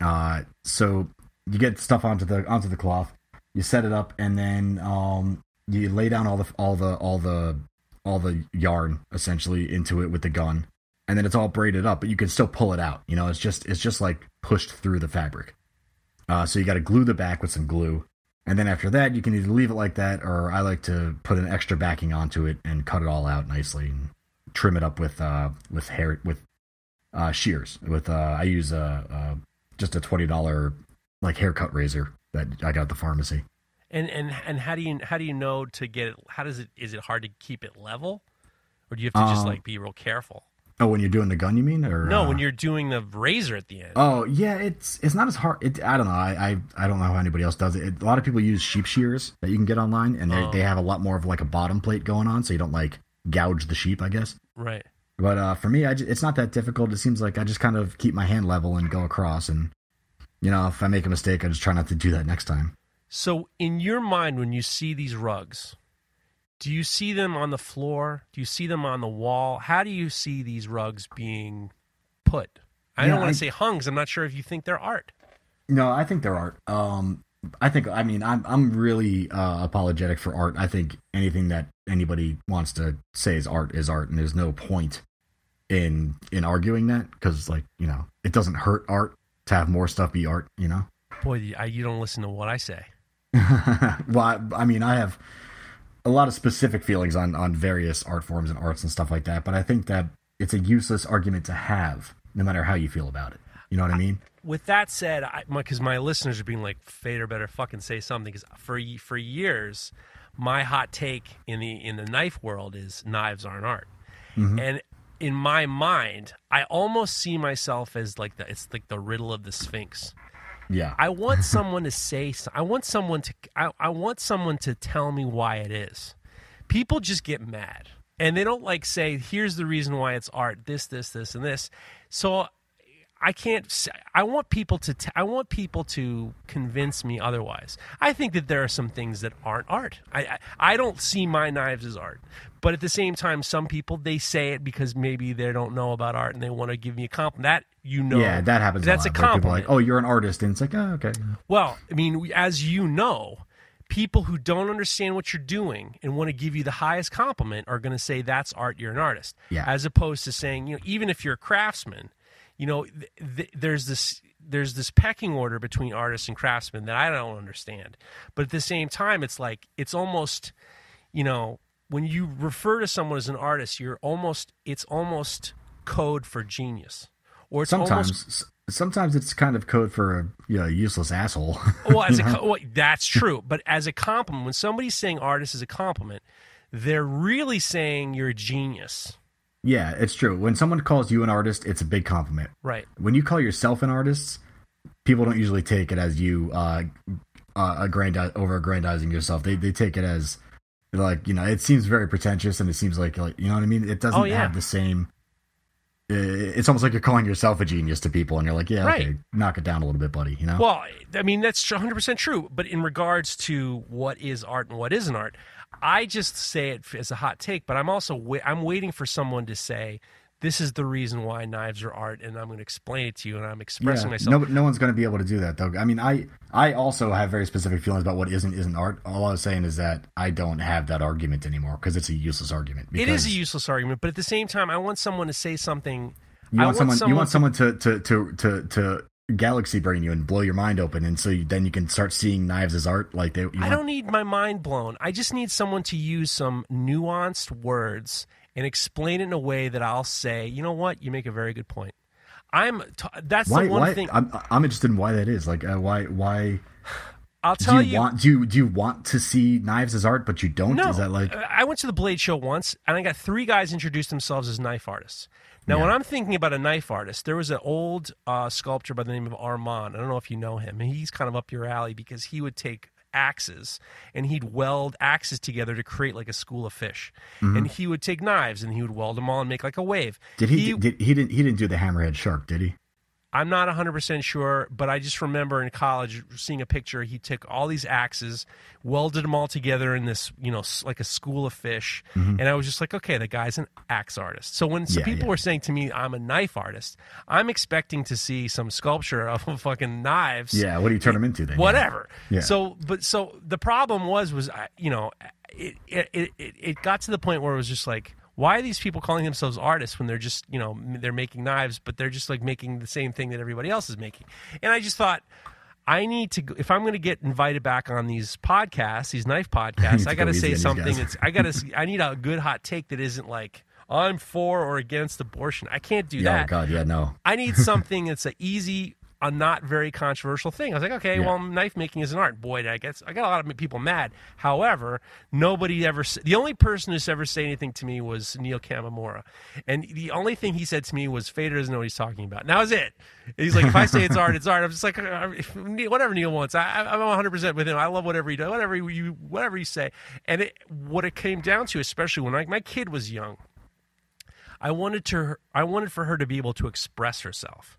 Uh, so you get stuff onto the onto the cloth, you set it up, and then um, you lay down all the all the all the all the yarn essentially into it with the gun and then it's all braided up, but you can still pull it out. You know, it's just it's just like pushed through the fabric. Uh, so you got to glue the back with some glue, and then after that, you can either leave it like that, or I like to put an extra backing onto it and cut it all out nicely and trim it up with uh with hair with uh shears. With uh I use a just a twenty dollar like haircut razor that I got at the pharmacy.
And and and how do you how do you know to get it? How does it? Is it hard to keep it level, or do you have to just
Um,
like be real careful?
Oh, when you're doing the gun, you mean? Or
No,
uh,
when you're doing the razor at the end.
Oh yeah, it's it's not as hard. It, I don't know. I, I I don't know how anybody else does it. it. A lot of people use sheep shears that you can get online, and they
Oh.
they have a lot more of like a bottom plate going on, so you don't like gouge the sheep. I guess.
Right.
But uh, for me, I it's not that difficult. It seems like I just kind of keep my hand level and go across, and you know, if I make a mistake, I just try not to do that next time.
So in your mind, when you see these rugs, do you see them on the floor? Do you see them on the wall? How do you see these rugs being put? I
Yeah,
don't want to say hung I'm not sure if you think they're art.
No, I think they're Art. Um, I think I mean I'm I'm really uh, apologetic for art. I think anything that anybody wants to say is art is art, and there's no point in in arguing that because like you know it doesn't hurt art to have more stuff be art. You know.
Boy, I, you don't listen to what I say.
well, I, I mean, I have a lot of specific feelings on on various art forms and arts and stuff like that, but I think that it's a useless argument to have, no matter how you feel about it. You know what I mean?
With that said, because my, my, listeners are being like, Fader better fucking say something. Because for for years, my hot take in the in the knife world is knives aren't art, mm-hmm. and in my mind, I almost see myself as like the it's like the riddle of the Sphinx.
Yeah.
I want someone to say I want someone to I, I want someone to tell me why it is. People just get mad. And they don't like say, here's the reason why it's art, this, this, this, and this. So I can't. I want people to. T- I want people to convince me otherwise. I think that there are some things that aren't art. I, I, I don't see my knives as art, but at the same time, some people they say it because maybe they don't know about art and they want to give me a compliment. That you know,
yeah, that happens.
That's
a,
a compliment.
Like, oh, you're an artist, and it's like, oh, okay.
Well, I mean, as you know, people who don't understand what you're doing and want to give you the highest compliment are going to say that's art. You're an artist.
Yeah.
As opposed to saying, you know, even if you're a craftsman you know, th- th- there's this there's this pecking order between artists and craftsmen that I don't understand. But at the same time, it's like it's almost, you know, when you refer to someone as an artist, you're almost it's almost code for genius. Or it's
sometimes
almost,
sometimes it's kind of code for a you know, useless asshole.
well, as a, well, that's true. But as a compliment, when somebody's saying artist is a compliment, they're really saying you're a genius.
Yeah, it's true. When someone calls you an artist, it's a big compliment.
Right.
When you call yourself an artist, people don't usually take it as you uh, uh aggrandi- over aggrandizing yourself. They they take it as like you know it seems very pretentious and it seems like like you know what I mean. It doesn't
oh, yeah.
have the same. It's almost like you're calling yourself a genius to people, and you're like, yeah, right. okay, knock it down a little bit, buddy. You know.
Well, I mean that's 100 percent true. But in regards to what is art and what isn't art, I just say it as a hot take, but I'm also wa- I'm waiting for someone to say this is the reason why knives are art, and I'm going to explain it to you, and I'm expressing
yeah,
myself.
No, no one's going to be able to do that though. I mean, I I also have very specific feelings about what isn't isn't art. All I was saying is that I don't have that argument anymore because it's a useless argument.
It is a useless argument, but at the same time, I want someone to say something.
You want, want someone, someone, You want someone to to to to, to galaxy brain you and blow your mind open and so you, then you can start seeing knives as art like they
i don't need my mind blown. I just need someone to use some nuanced words and explain it in a way that i'll say you know what? You make a very good point. I'm t- that's
why,
the one
why,
thing
I'm, I'm interested in why that is. Like uh, why why
I'll tell
do you, you, want do you do you want to see knives as art, but you don't?
No,
is that like
I went to the Blade Show once, and I got three guys introduce themselves as knife artists. Now, yeah. when I'm thinking about a knife artist, there was an old uh, sculptor by the name of Armand. I don't know if you know him. He's kind of up your alley because he would take axes and he'd weld axes together to create like a school of fish. Mm-hmm. And he would take knives and he would weld them all and make like a wave.
Did he, he did he didn't he didn't do the hammerhead shark, did he?
I'm not 100% sure, but I just remember in college seeing a picture. He took all these axes, welded them all together in this, you know, like a school of fish. Mm-hmm. And I was just like, okay, the guy's an axe artist. So when some yeah, people yeah. were saying to me, I'm a knife artist, I'm expecting to see some sculpture of fucking knives.
Yeah, what do you turn them into then?
Whatever. Yeah. So, but so the problem was, was, you know, it, it, it, it got to the point where it was just like, why are these people calling themselves artists when they're just you know they're making knives but they're just like making the same thing that everybody else is making? And i just thought i need to if i'm going to get invited back on these podcasts these knife podcasts i got to say something that's i got to i need a good hot take that isn't like i'm for or against abortion. I can't do
yeah,
that.
Oh god yeah no.
I need something that's an easy a not very controversial thing. I was like, okay, yeah. well, knife making is an art. Boy, I guess I got a lot of people mad. However, nobody ever. The only person who's ever said anything to me was Neil Kamimura, and the only thing he said to me was, "Fader doesn't know what he's talking about." And that was it. He's like, if I say it's art, it's art. I'm just like, uh, whatever Neil wants. I, am 100 percent with him. I love whatever he does, whatever you, whatever you say. And it, what it came down to, especially when I, my kid was young, I wanted to, I wanted for her to be able to express herself.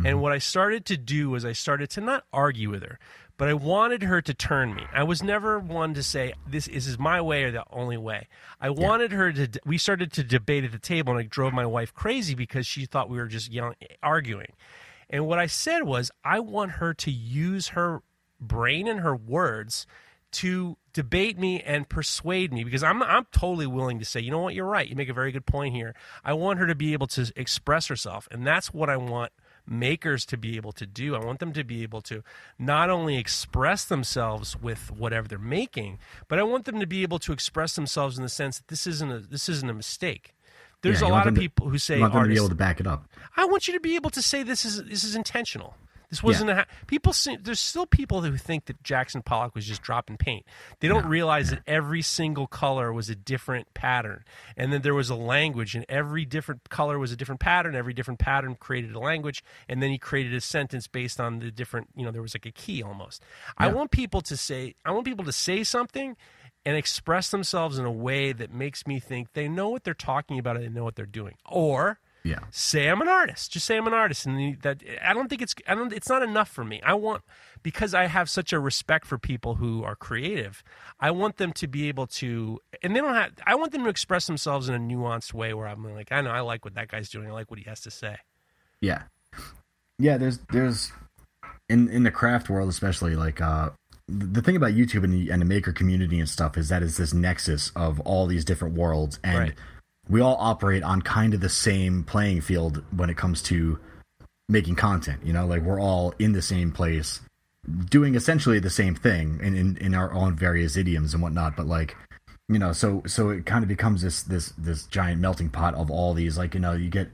Mm-hmm. And what I started to do was I started to not argue with her, but I wanted her to turn me. I was never one to say this, this is my way or the only way. I yeah. wanted her to. We started to debate at the table, and I drove my wife crazy because she thought we were just yelling, arguing. And what I said was, I want her to use her brain and her words to debate me and persuade me because I'm I'm totally willing to say, you know what, you're right. You make a very good point here. I want her to be able to express herself, and that's what I want makers to be able to do. I want them to be able to not only express themselves with whatever they're making, but I want them to be able to express themselves in the sense that this isn't a this isn't a mistake. There's
Yeah,
a lot of
them to-
people who say
You want them to be able to back it up.
I want you to be able to say this is this is intentional. This wasn't a ha- people. See, there's still people who think that Jackson Pollock was just dropping paint. They don't realize that every single color was a different pattern, and then there was a language, and every different color was a different pattern. Every different pattern created a language, and then he created a sentence based on the different. You know, there was like a key almost. I want people to say. I want people to say something and express themselves in a way that makes me think they know what they're talking about and they know what they're doing, or
Yeah.
say I'm an artist. Just say I'm an artist, and that I don't think it's I don't. It's not enough for me. I want because I have such a respect for people who are creative. I want them to be able to, and they don't have. I want them to express themselves in a nuanced way where I'm like, I know I like what that guy's doing. I like what he has to say.
Yeah. Yeah, there's there's in in the craft world especially like uh the thing about YouTube and the and the maker community and stuff is that it's this nexus of all these different worlds and
Right.
We all operate on kind of the same playing field when it comes to making content, you know, like we're all in the same place doing essentially the same thing in, in, in our own various idioms and whatnot, but like you know, so so it kind of becomes this this this giant melting pot of all these like, you know, you get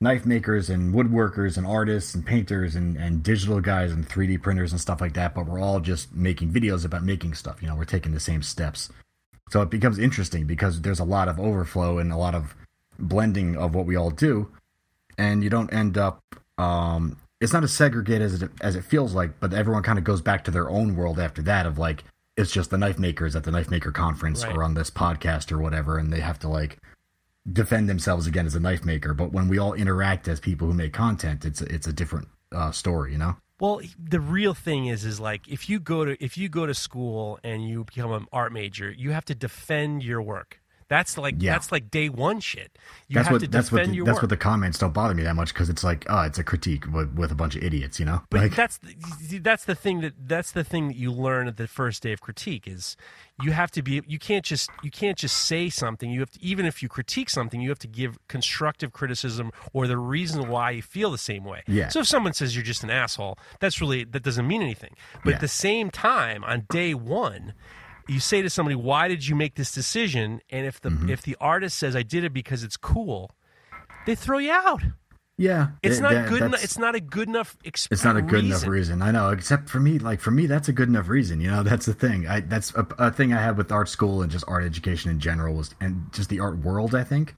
knife makers and woodworkers and artists and painters and, and digital guys and 3D printers and stuff like that, but we're all just making videos about making stuff. You know, we're taking the same steps. So it becomes interesting because there's a lot of overflow and a lot of blending of what we all do. And you don't end up, um, it's not as segregated as it, as it feels like, but everyone kind of goes back to their own world after that of like, it's just the knife makers at the knife maker conference
Right.
or on this podcast or whatever. And they have to like, defend themselves again as a knife maker. But when we all interact as people who make content, it's a, it's a different uh, story, you know.
Well, the real thing is, is like if you go to if you go to school and you become an art major, you have to defend your work. That's like
Yeah.
that's like day one shit. You
that's
have
what
to
that's what
defend
the,
your
that's
work.
what the comments don't bother me that much because it's like oh it's a critique with, with a bunch of idiots, you know.
But
like
that's the, that's the thing that that's the thing that you learn at the first day of critique is you have to be you can't just you can't just say something you have to even if you critique something you have to give constructive criticism or the reason why you feel the same way.
Yeah.
So if someone says you're just an asshole, that's really that doesn't mean anything. But
Yeah.
at the same time on day 1 you say to somebody why did you make this decision and if the
Mm-hmm.
if the artist says I did it because it's cool they throw you out.
yeah,
It's not
that-
good enough. It's not a good enough. Exp-
it's not a good enough
reason.
reason. I know, except for me, like for me, that's a good enough reason. You know, that's the thing. I that's a, a thing I had with art school and just art education in general was, and just the art world. I think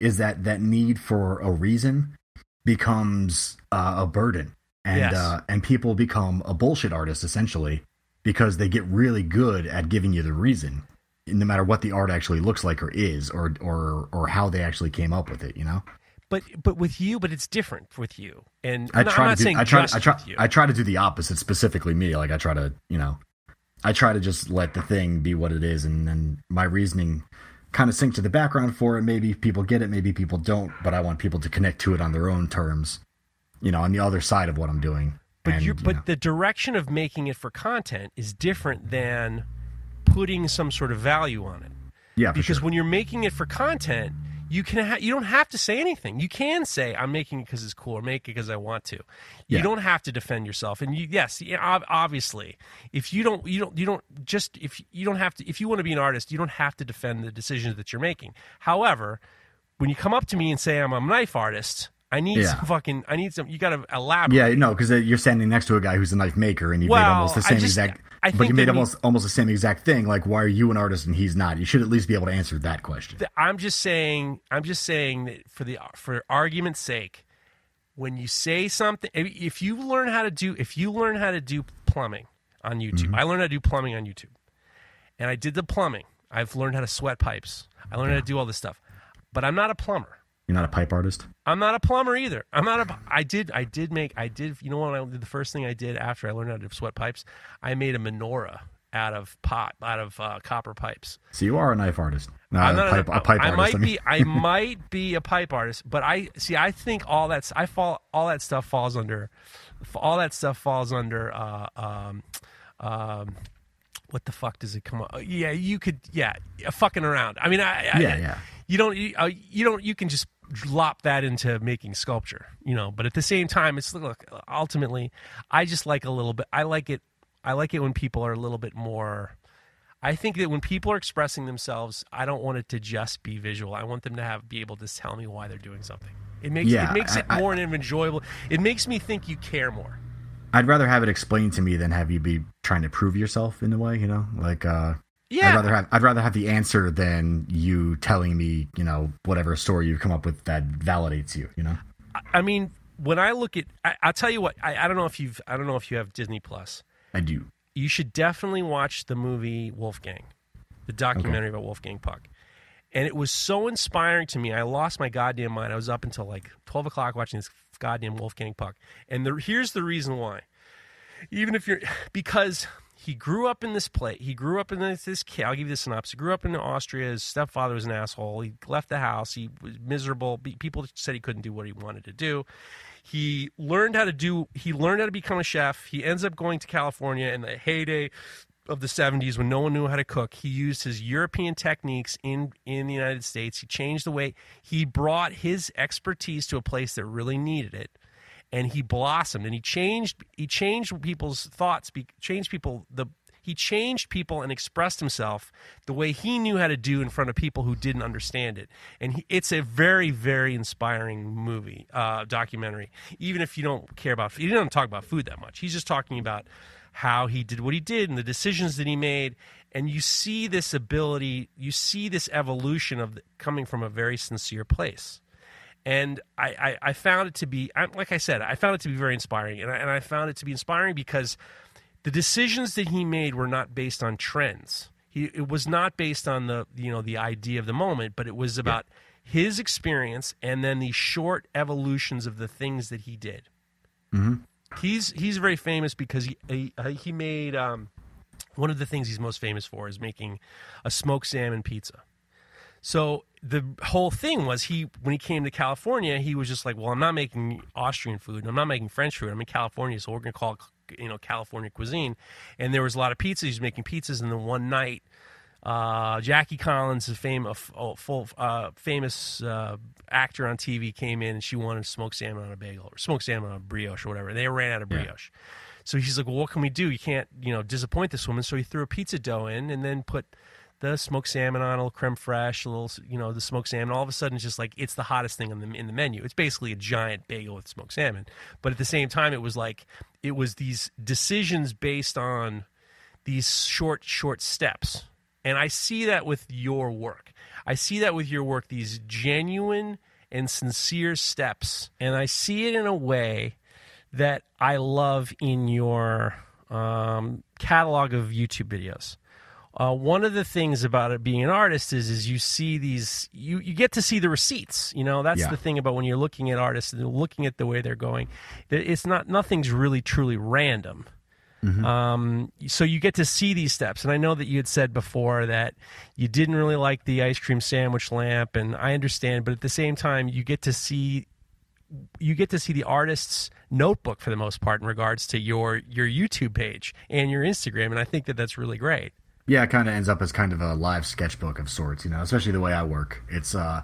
is that that need for a reason becomes uh, a burden, and
Yes.
uh, and people become a bullshit artist essentially because they get really good at giving you the reason, no matter what the art actually looks like or is, or or or how they actually came up with it. You know.
But but with you, but it's different with you. And
I try
I'm not
to do.
saying
I try. I try. I try to do the opposite. Specifically, me. Like I try to, you know, I try to just let the thing be what it is, and then my reasoning kind of sink to the background for it. Maybe people get it, maybe people don't. But I want people to connect to it on their own terms. You know, on the other side of what I'm doing.
But
and, you
but
know,
the direction of making it for content is different than putting some sort of value on it.
yeah,
Because
sure.
when you're making it for content, you can ha- you don't have to say anything. You can say I'm making it because it's cool or make it because I want to. You don't have to defend yourself. And you, yes, obviously, if you don't you don't you don't just if you don't have to if you want to be an artist, you don't have to defend the decisions that you're making. However, when you come up to me and say I'm a knife artist, I need
Yeah.
some fucking I need some. You got to elaborate.
yeah, no, because uh, you're standing next to a guy who's a knife maker, and you
Well,
made almost the same
just-
exact.
I
but you made
they need-
almost almost the same exact thing. Like, why are you an artist and he's not? You should at least be able to answer that question.
I'm just saying. I'm just saying that for the for argument's sake, when you say something, if- if you learn how to do, if you learn how to do plumbing on YouTube, mm-hmm. I learned how to do plumbing on YouTube, and I did the plumbing. I've learned how to sweat pipes. I learned how to do all this stuff, but I'm not a plumber.
You're not a pipe artist.
I'm not a plumber either. I'm not a. I did. I did make. I did. You know what? I did the first thing I did after I learned how to sweat pipes. I made a menorah out of pot, out of uh, copper pipes.
So you are a knife artist. No,
I'm
a
not
pipe,
a,
a pipe
I
artist.
might
I mean.
be. I might be a pipe artist, but I see. I think all that's. I fall. All that stuff falls under. All that stuff falls under. Uh, um, um, what the fuck does it come up? Yeah, you could. Yeah, fucking around. I mean, I, I
Yeah, yeah.
You don't. You, uh, you don't. You can just lop that into making sculpture, you know. But at the same time, it's look. Ultimately, I just like a little bit. I like it. I like it when people are a little bit more. I think that when people are expressing themselves, I don't want it to just be visual. I want them to have be able to tell me why they're doing something. It makes
Yeah,
it makes it
I- I-
more enjoyable. It makes me think you care more.
I'd rather have it explained to me than have you be trying to prove yourself in a way, you know? Like uh
Yeah.
I'd rather have I'd rather have the answer than you telling me, you know, whatever story you come up with that validates you, you know?
I mean, when I look at, I, I'll tell you what. I, I don't know if you've, I don't know if you have Disney Plus.
I do.
You should definitely watch the movie Wolfgang, the documentary about Wolfgang Puck. And it was so inspiring to me. I lost my goddamn mind. I was up until like twelve o'clock watching this goddamn Wolfgang Puck. And the, here's the reason why. Even if you're, because he grew up in this place. He grew up in this, this kid. I'll give you the synopsis. He grew up in Austria. His stepfather was an asshole. He left the house. He was miserable. People said he couldn't do what he wanted to do. He learned how to do. He learned how to become a chef. He ends up going to California in the heyday of the 70s when no one knew how to cook. He used his European techniques in in the United States. He changed the way he brought his expertise to a place that really needed it and he blossomed and he changed he changed people's thoughts changed people the he changed people and expressed himself the way he knew how to do in front of people who didn't understand it. And he, it's a very very inspiring movie uh, documentary. Even if you don't care about he didn't talk about food that much. He's just talking about how he did what he did and the decisions that he made. And you see this ability you see this evolution of the, coming from a very sincere place and I, I, I found it to be I, like I said, I found it to be very inspiring, and I, and I found it to be inspiring because the decisions that he made were not based on trends. He it was not based on the you know the idea of the moment, but it was about his experience and then the short evolutions of the things that he did. He's he's very famous because he he, uh, he made um, one of the things he's most famous for is making a smoked salmon pizza. So the whole thing was he when he came to California, he was just like, "Well, I'm not making Austrian food, and I'm not making French food. I'm in California, so we're going to call it, you know California cuisine." And there was a lot of pizzas. He was making pizzas, and then one night, uh, Jackie Collins, a famous, oh, full, uh, famous uh, actor on TV, came in and she wanted smoked salmon on a bagel or smoked salmon on a brioche or whatever. And they ran out of brioche. So he's like, "Well, what can we do? You can't, you know, disappoint this woman." So he threw a pizza dough in and then put the smoked salmon on, a little creme fraiche, a little, you know, the smoked salmon. All of a sudden, it's just like it's the hottest thing in the in the menu. It's basically a giant bagel with smoked salmon, but at the same time, it was like it was these decisions based on these short short steps, and I see that with your work. I see that with your work. These genuine and sincere steps, and I see it in a way that I love in your um, catalog of YouTube videos. Uh, one of the things about it being an artist is is you see these you, you get to see the receipts you know that's
Yeah.
the thing about when you're looking at artists and looking at the way they're going it's not nothing's really truly random um, so you get to see these steps and i know that you had said before that you didn't really like the ice cream sandwich lamp and i understand but at the same time you get to see you get to see the artist's notebook for the most part in regards to your your YouTube page and your Instagram, and I think that that's really great.
Yeah, it kind of ends up as kind of a live sketchbook of sorts, you know, especially the way I work. It's uh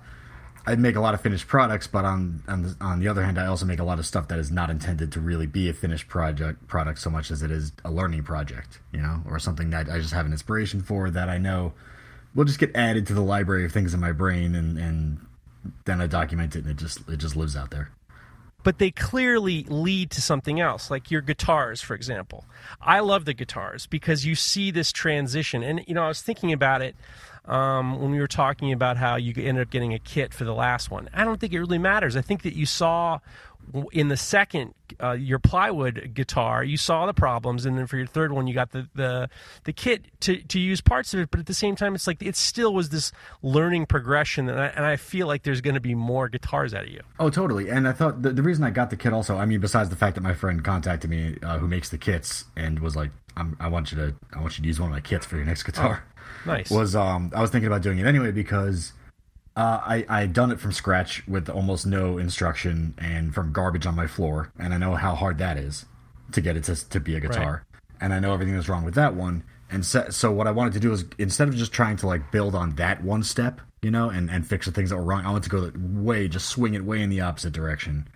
I make a lot of finished products, but on on the, on the other hand, I also make a lot of stuff that is not intended to really be a finished project product so much as it is a learning project, you know, or something that I just have an inspiration for that I know will just get added to the library of things in my brain, and and then I document it, and it just it just lives out there.
But they clearly lead to something else, like your guitars, for example. I love the guitars because you see this transition. And, you know, I was thinking about it um, when we were talking about how you ended up getting a kit for the last one. I don't think it really matters. I think that you saw in the second, uh, your plywood guitar, you saw the problems. And then for your third one, you got the, the, the kit to, to use parts of it. But at the same time, it's like it still was this learning progression. And I, and I feel like there's going to be more guitars out of you.
Oh, totally. And I thought the, the reason I got the kit also, I mean, besides the fact that my friend contacted me, uh, who makes the kits, and was like, I'm, "I want you to, I want you to use one of my kits for your next guitar."
Nice.
Was um, I was thinking about doing it anyway because uh, I I done it from scratch with almost no instruction and from garbage on my floor, and I know how hard that is to get it to to be a guitar. and I know everything that's wrong with that one. And so, so what I wanted to do is instead of just trying to like build on that one step, you know, and, and fix the things that were wrong, I wanted to go way, just swing it way in the opposite direction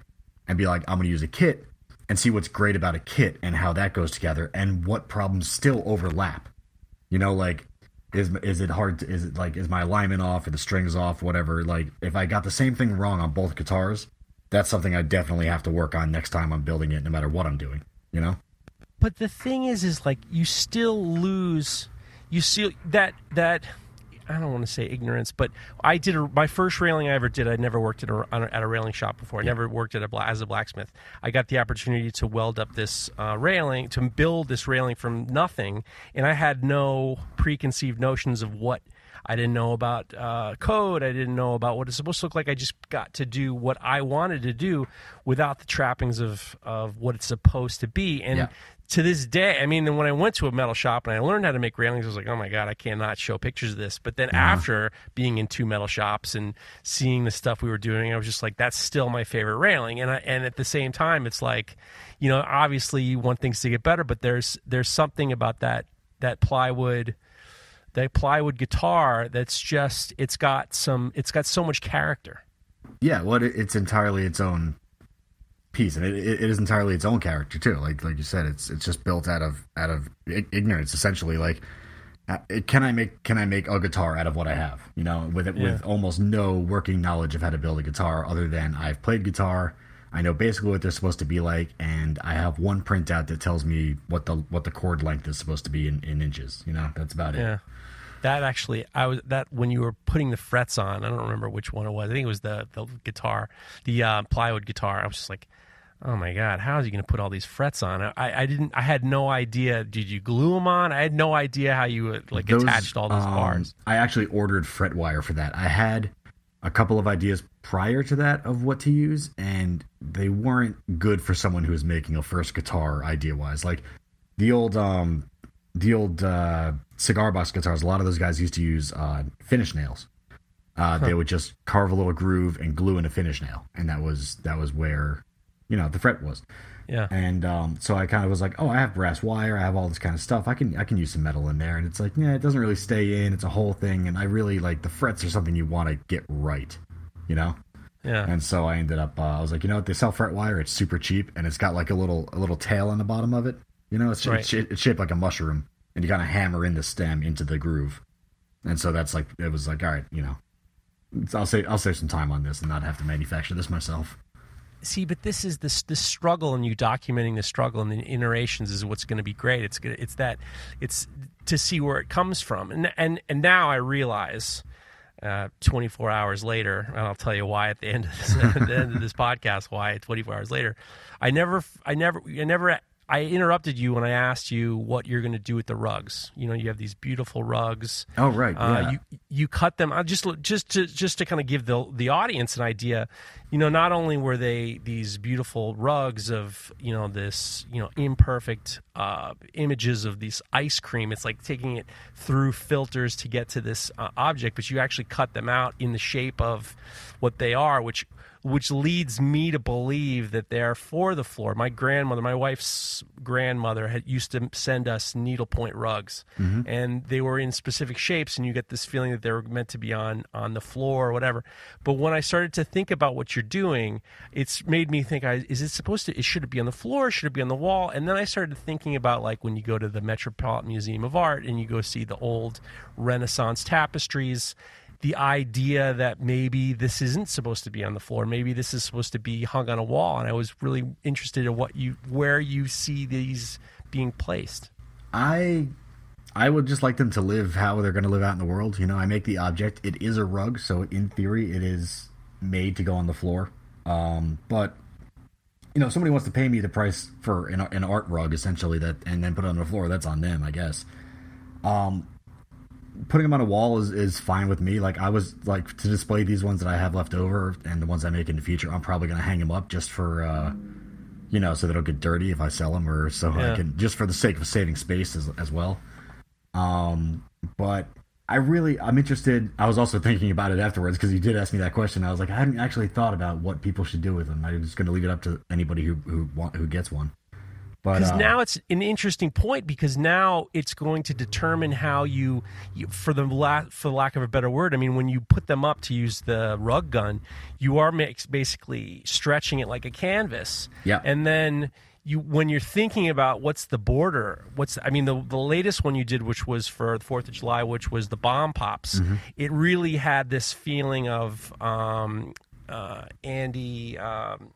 and be like, I'm going to use a kit and see what's great about a kit and how that goes together and what problems still overlap. You know, like is is it hard? To, is it like is my alignment off or the strings off? Whatever. Like if I got the same thing wrong on both guitars, that's something I definitely have to work on next time I'm building it, no matter what I'm doing. You know.
But the thing is, is like you still lose. You see that that I don't want to say ignorance, but I did a, my first railing I ever did. I never worked at a, at a railing shop before. I yeah. never worked at a as a blacksmith. I got the opportunity to weld up this uh, railing, to build this railing from nothing, and I had no preconceived notions of what. I didn't know about uh, code. I didn't know about what it's supposed to look like. I just got to do what I wanted to do without the trappings of, of what it's supposed to be. And yeah to this day, I mean, when I went to a metal shop and I learned how to make railings, I was like, oh my God, I cannot show pictures of this. But then after being in two metal shops and seeing the stuff we were doing, I was just like, that's still my favorite railing. And I, and at the same time, it's like, you know, obviously you want things to get better, but there's there's something about that that plywood that plywood guitar that's just it's got some it's got so much character.
Yeah, well, it's entirely its own piece, and it, it is entirely its own character too. Like like you said, it's it's just built out of out of ignorance essentially. Like, uh, can I make can I make a guitar out of what I have? You know, with it yeah. with almost no working knowledge of how to build a guitar, other than I've played guitar. I know basically what they're supposed to be like, and I have one printout that tells me what the what the chord length is supposed to be in, in inches. You know, that's about it.
Yeah. That actually, I was that when you were putting the frets on. I don't remember which one it was. I think it was the the guitar, the uh, plywood guitar. I was just like, oh my god how is he going to put all these frets on? I, I didn't i had no idea. Did you glue them on? I had no idea how you like those, attached all those um, bars.
I actually ordered fret wire for that. I had a couple of ideas prior to that of what to use and they weren't good for someone who was making a first guitar idea wise like the old um the old uh cigar box guitars a lot of those guys used to use uh finish nails. Uh, huh. they would just carve a little groove and glue in a finish nail and that was that was where you know the fret was.
Yeah.
And um, so I kind of was like, oh, I have brass wire, I have all this kind of stuff. I can I can use some metal in there, and it's like, yeah, it doesn't really stay in. It's a whole thing, and I really like the frets are something you want to get right, you know.
Yeah.
And so I ended up, uh, I was like, you know what? They sell fret wire. It's super cheap, and it's got like a little a little tail on the bottom of it. You know, it's, right. it's, it's shaped like a mushroom, and you kind of hammer in the stem into the groove. And so that's like it was like, all right, you know, I'll save I'll save some time on this and not have to manufacture this myself
see, but this is this this struggle, and you documenting the struggle and the iterations is what's going to be great. It's it's that it's to see where it comes from, and and and now I realize. Uh, 24 hours later, and I'll tell you why at the end of this, the end of this podcast. Why 24 hours later, I never, I never, I never I interrupted you when I asked you what you're going to do with the rugs. You know, you have these beautiful rugs.
Oh, right. Uh,
yeah. You you cut them. I just just to just to kind of give the the audience an idea. You know, not only were they these beautiful rugs of you know this you know imperfect uh, images of this ice cream. It's like taking it through filters to get to this uh, object, but you actually cut them out in the shape of what they are, which which leads me to believe that they're for the floor. My grandmother, my wife's grandmother, had used to send us needlepoint rugs, mm-hmm. and they were in specific shapes, and you get this feeling that they were meant to be on on the floor or whatever. But when I started to think about what you're doing, it's made me think: Is it supposed to? Should it be on the floor? Should it be on the wall? And then I started thinking about like when you go to the Metropolitan Museum of Art and you go see the old Renaissance tapestries the idea that maybe this isn't supposed to be on the floor. Maybe this is supposed to be hung on a wall. And i was really interested in what you where you see these being placed.
I i would just like them to live how they're going to live out in the world. You know i make the object. It is a rug so in theory it is made to go on the floor. Um, but you know somebody wants to pay me the price for an, an art rug essentially that and then put it on the floor. That's on them i guess. Um, putting them on a wall is, is fine with me. Like I was like to display these ones that I have left over and the ones I make in the future. I'm probably gonna hang them up just for, uh, you know, so they don't get dirty if I sell them, or so yeah. I can just for the sake of saving space as, as well. Um, but I really I'm interested. I was also thinking about it afterwards because you did ask me that question. I was like, I hadn't actually thought about what people should do with them. I was going to leave it up to anybody who who want who gets one.
Because
uh,
now it's an interesting point because now it's going to determine how you, you for the la- for lack of a better word. I mean, when you put them up to use the rug gun, you are mix- basically stretching it like a canvas.
Yeah.
and then. You, when you're thinking about what's the border, what's I mean the the latest one you did, which was for the Fourth of July, which was the bomb pops.
Mm-hmm.
It really had this feeling of um, uh, Andy um,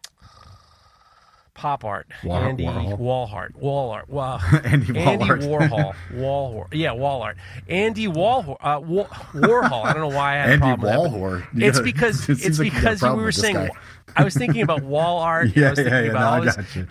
pop art,
War-
Andy
Warhol?
wall art, wall art, wow,
Andy
Andy. Warhol, wall, yeah, wall art, Andy Wall, uh, Wa- Warhol. I don't know why I had a
Andy
problem with that,
Warhol.
It's
gotta-
because
it
it's
like a
because we were saying. I was thinking about wall art. I
Yeah,
was
yeah,
thinking
yeah.
about
No, I got you.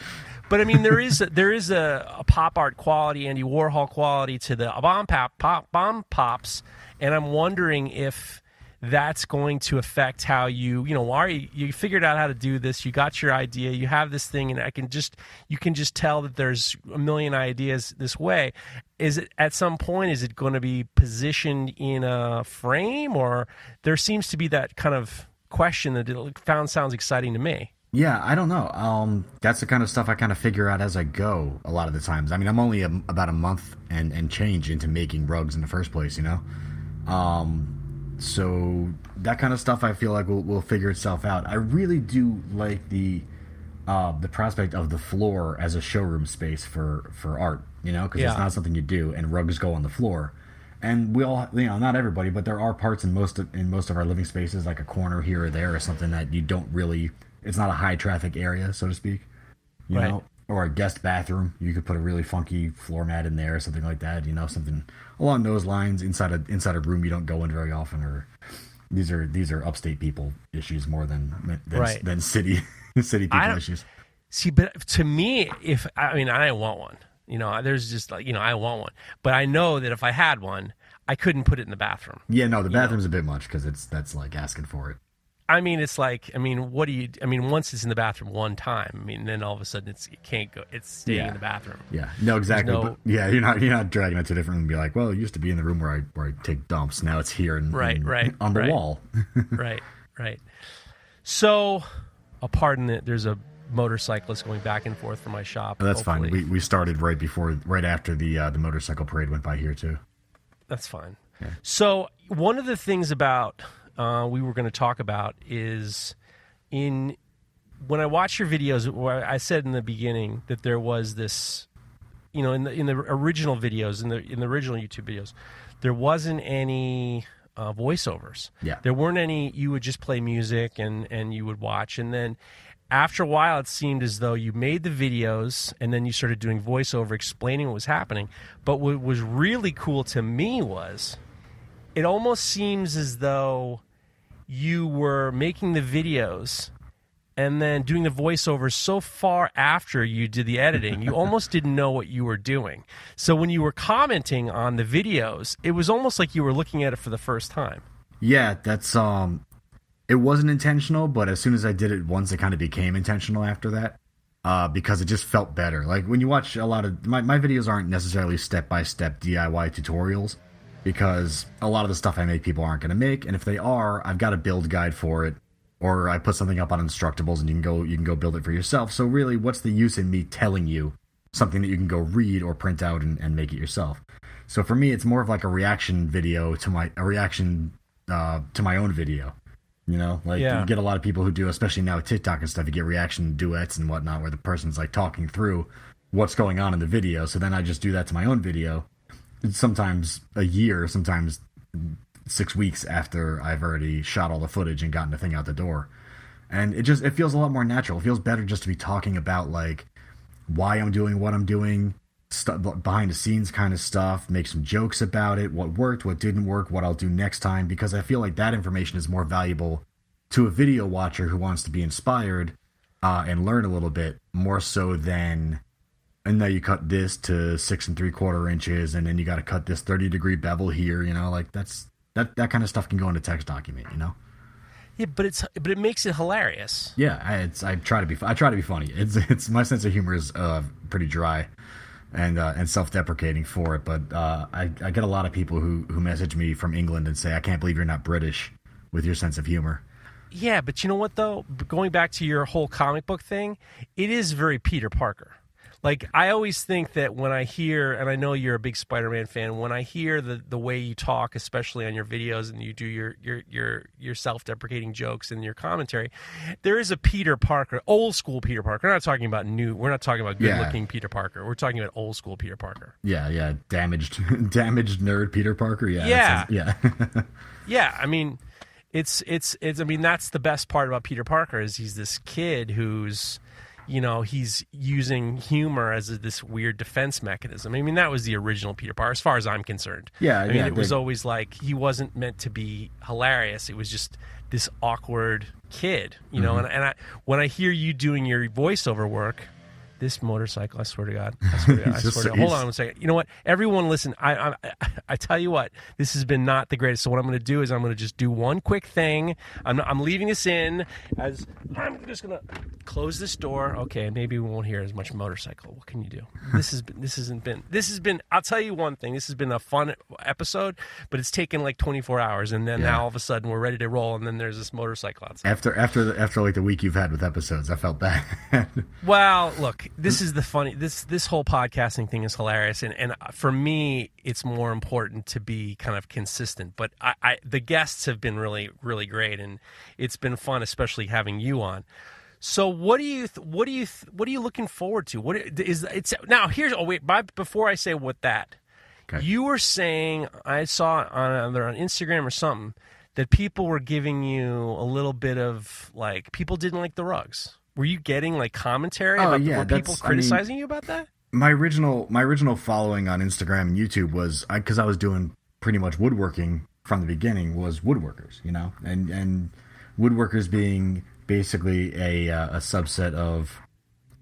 but I mean, there is a, there is a, a pop art quality, Andy Warhol quality to the bomb pop, pop bomb pops, and I'm wondering if that's going to affect how you you know why are you, you figured out how to do this you got your idea you have this thing and i can just you can just tell that there's a million ideas this way is it at some point is it going to be positioned in a frame or there seems to be that kind of question that it found sounds exciting to me
Yeah, I don't know. Um, that's the kind of stuff I kind of figure out as I go. A lot of the times. I mean, I'm only a, about a month and and change into making rugs in the first place. You know, um, so that kind of stuff I feel like will will figure itself out. I really do like the uh, the prospect of the floor as a showroom space for for art. You know, because
Yeah.
it's not something you do, and rugs go on the floor. And we all, you know, not everybody, but there are parts in most of, in most of our living spaces, like a corner here or there, or something that you don't really. It's not a high traffic area, so to speak. You
Right.
know, or a guest bathroom, you could put a really funky floor mat in there, or something like that. You know, something along those lines inside a inside a room you don't go in very often, or these are these are upstate people issues more than than,
Right.
than city city people issues.
See, but to me, if I mean, I want one. You know, there's just like you know, I want one, but I know that if I had one, I couldn't put it in the bathroom.
Yeah, no, the bathroom's a bit much because it's that's like asking for it.
I mean, it's like, I mean, what do you? I mean, once it's in the bathroom one time, I mean, then all of a sudden it's it can't go. It's staying
Yeah.
in the bathroom.
Yeah, no, exactly.
no-
But yeah, you're not you're not dragging it to a different room and be like, well, it used to be in the room where I where I take dumps. Now it's here and
Right, right,
on the
right.
wall.
right, right. So, uh, pardon it. There's a motorcyclist going back and forth from my shop.
That's fine. We we started right before right after the uh, the motorcycle parade went by here too.
That's fine. So one of the things about uh, we were going to talk about is in when I watch your videos. I said in the beginning that there was this, you know, in the in the original videos in the in the original YouTube videos, there wasn't any uh, voiceovers.
Yeah.
there weren't any. You would just play music and and you would watch, and then after a while, it seemed as though you made the videos and then you started doing voiceover explaining what was happening. But what was really cool to me was it almost seems as though you were making the videos and then doing the voiceovers so far after you did the editing, you almost didn't know what you were doing. So when you were commenting on the videos, it was almost like you were looking at it for the first time.
Yeah, that's um, it wasn't intentional, but as soon as I did it once, it kind of became intentional after that. Uh, because it just felt better. Like when you watch a lot of my, my videos aren't necessarily step by step DIY tutorials because a lot of the stuff I make people aren't going to make, and if they are, I've got a build guide for it, or I put something up on Instructables and you can go you can go build it for yourself. So really, what's the use in me telling you something that you can go read or print out and, and make it yourself? So for me, it's more of like a reaction video to my a reaction uh, to my own video. You know, like
Yeah.
you get a lot of people who do, especially now with TikTok and stuff. You get reaction duets and whatnot, where the person's like talking through what's going on in the video. So then I just do that to my own video. Sometimes a year, sometimes six weeks after I've already shot all the footage and gotten the thing out the door. And it just it feels a lot more natural. It feels better just to be talking about like why I'm doing what I'm doing, st- behind the scenes kind of stuff, make some jokes about it, what worked, what didn't work, what I'll do next time, because I feel like that information is more valuable to a video watcher who wants to be inspired uh, and learn a little bit more so than. And now you cut this to six and three quarter inches, and then you got to cut this thirty degree bevel here. You know, like that's that that kind of stuff can go into text document. You know.
Yeah, but it's but it makes it hilarious.
Yeah, I, it's I try to be I try to be funny. It's it's my sense of humor is uh, pretty dry and uh, and self deprecating for it. But uh, I I get a lot of people who who message me from England and say I can't believe you're not British with your sense of humor.
Yeah, but you know what though? Going back to your whole comic book thing, it is very Peter Parker. Like I always think that when I hear, and I know you're a big Spider-Man fan, when I hear the the way you talk, especially on your videos and you do your your your your self-deprecating jokes and your commentary, there is a Peter Parker, old school Peter Parker. We're not talking about new. We're not talking about good-looking Peter Parker. We're talking about old school Peter Parker.
Yeah, yeah, damaged, damaged nerd Peter Parker. Yeah,
Yeah.
yeah,
Yeah, I mean, it's it's it's. I mean, that's the best part about Peter Parker is he's this kid who's, you know, he's using humor as a, this weird defense mechanism. I mean, that was the original Peter Parker, as far as I'm concerned.
Yeah,
I mean,
yeah,
it was
they-
always like he wasn't meant to be hilarious. It was just this awkward kid, you know.
Mm-hmm.
And and I, when I hear you doing your voiceover work. This motorcycle, I swear to God, I swear to God, I swear to God. Hold on one second. You know what? Everyone, listen. I, I, I tell you what. This has been not the greatest. So what I'm going to do is I'm going to just do one quick thing. I'm, I'm leaving this in as I'm just going to close this door. Okay, maybe we won't hear as much motorcycle. What can you do? This has been. This hasn't been. This has been. I'll tell you one thing. This has been a fun episode, but it's taken like 24 hours, and then
Yeah.
now all of a sudden we're ready to roll, and then there's this motorcycle outside.
After after the, after like the week you've had with episodes, I felt bad.
Well, look, this is the funny. This this whole podcasting thing is hilarious, and and for me, it's more important to be kind of consistent. But I, I the guests have been really really great, and it's been fun, especially having you on. So what do you th- what do you th- what are you looking forward to? What is it's now? Here's oh wait, by, before I say what that,
Okay.
you were saying I saw on either on Instagram or something that people were giving you a little bit of like people didn't like the rugs. Were you getting like commentary
Oh,
about
yeah,
were people
that's- I mean-
criticizing you about that?
my original my original following on Instagram and YouTube was because I, was doing pretty much woodworking from the beginning was woodworkers, you know, and and woodworkers being basically a uh, a subset of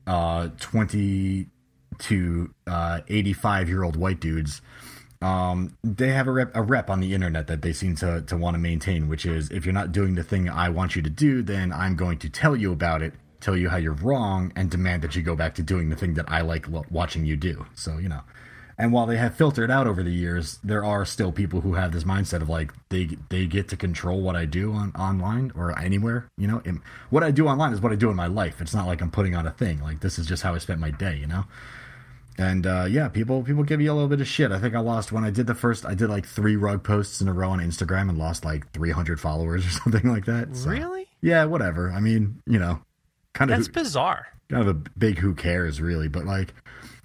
uh 20 to uh 85 year old white dudes um they have a rep, a rep on the internet that they seem to to want to maintain which is if you're not doing the thing I want you to do then I'm going to tell you about it tell you how you're wrong and demand that you go back to doing the thing that I like lo- watching you do so you know and while they have filtered out over the years there are still people who have this mindset of like they they get to control what I do on online or anywhere you know and what I do online is what I do in my life it's not like I'm putting on a thing like this is just how I spent my day you know and uh, yeah, people people give you a little bit of shit. I think I lost when I did the first. I did like three rug posts in a row on Instagram and lost like 300 followers or something like that. So,
Really?
Yeah, whatever. I mean, you know, kind of
That's bizarre.
kind of a big who cares really, but like,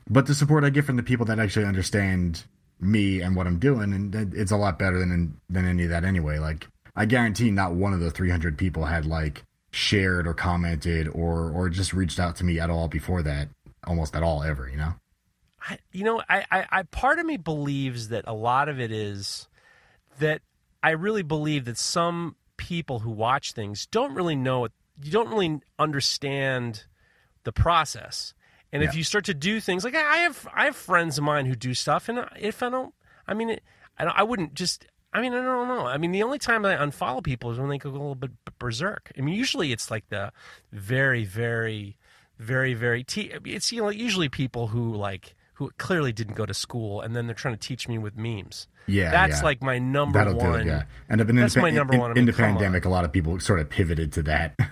but the support I get from the people that actually understand me and what I'm doing, and it's a lot better than than any of that anyway. Like, I guarantee not one of the 300 people had like shared or commented or or just reached out to me at all before that, almost at all ever. You know.
I, you know, I, I, I, part of me believes that a lot of it is that I really believe that some people who watch things don't really know it. You don't really understand the process. And if you start to do things like I have, I have friends of mine who do stuff, and if I don't, I mean, I, I wouldn't just. I mean, I don't know. I mean, the only time I unfollow people is when they go a little bit berserk. I mean, usually it's like the very, very, very, very. Te- it's you know usually people who like who clearly didn't go to school, and then they're trying to teach me with memes.
Yeah,
that's
yeah.
like my number
That'll
one.
do it. Yeah, and in,
That's
in,
my number
in,
one. I
in the
come on.
pandemic, a lot of people sort of pivoted to that.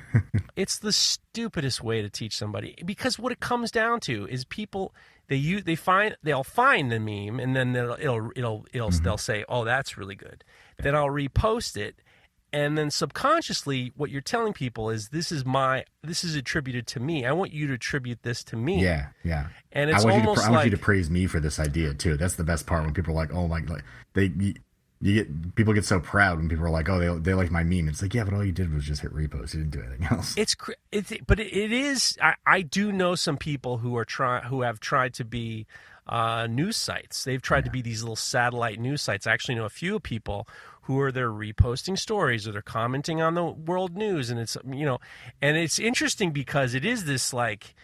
It's the stupidest way to teach somebody because what it comes down to is people they use they find they'll find the meme and then it'll it'll it'll, it'll
Mm-hmm.
they'll say oh that's really good. Then I'll repost it and then subconsciously what you're telling people is this is my this is attributed to me. I want you to attribute this to me.
yeah, yeah.
And
I
it's
want you to.
almost
I want you to praise me for this idea too. That's the best part when people are like, "Oh my!" Like they, you, you get people get so proud when people are like, "Oh, they they like my meme." It's like, yeah, but all you did was just hit repost. You didn't do anything else.
It's it's but it, it is. I, I do know some people who are try who have tried to be uh, news sites. They've tried to be these little satellite news sites. I actually know a few people who are they're reposting stories or they're commenting on the world news, and it's you know, and it's interesting because it is this like.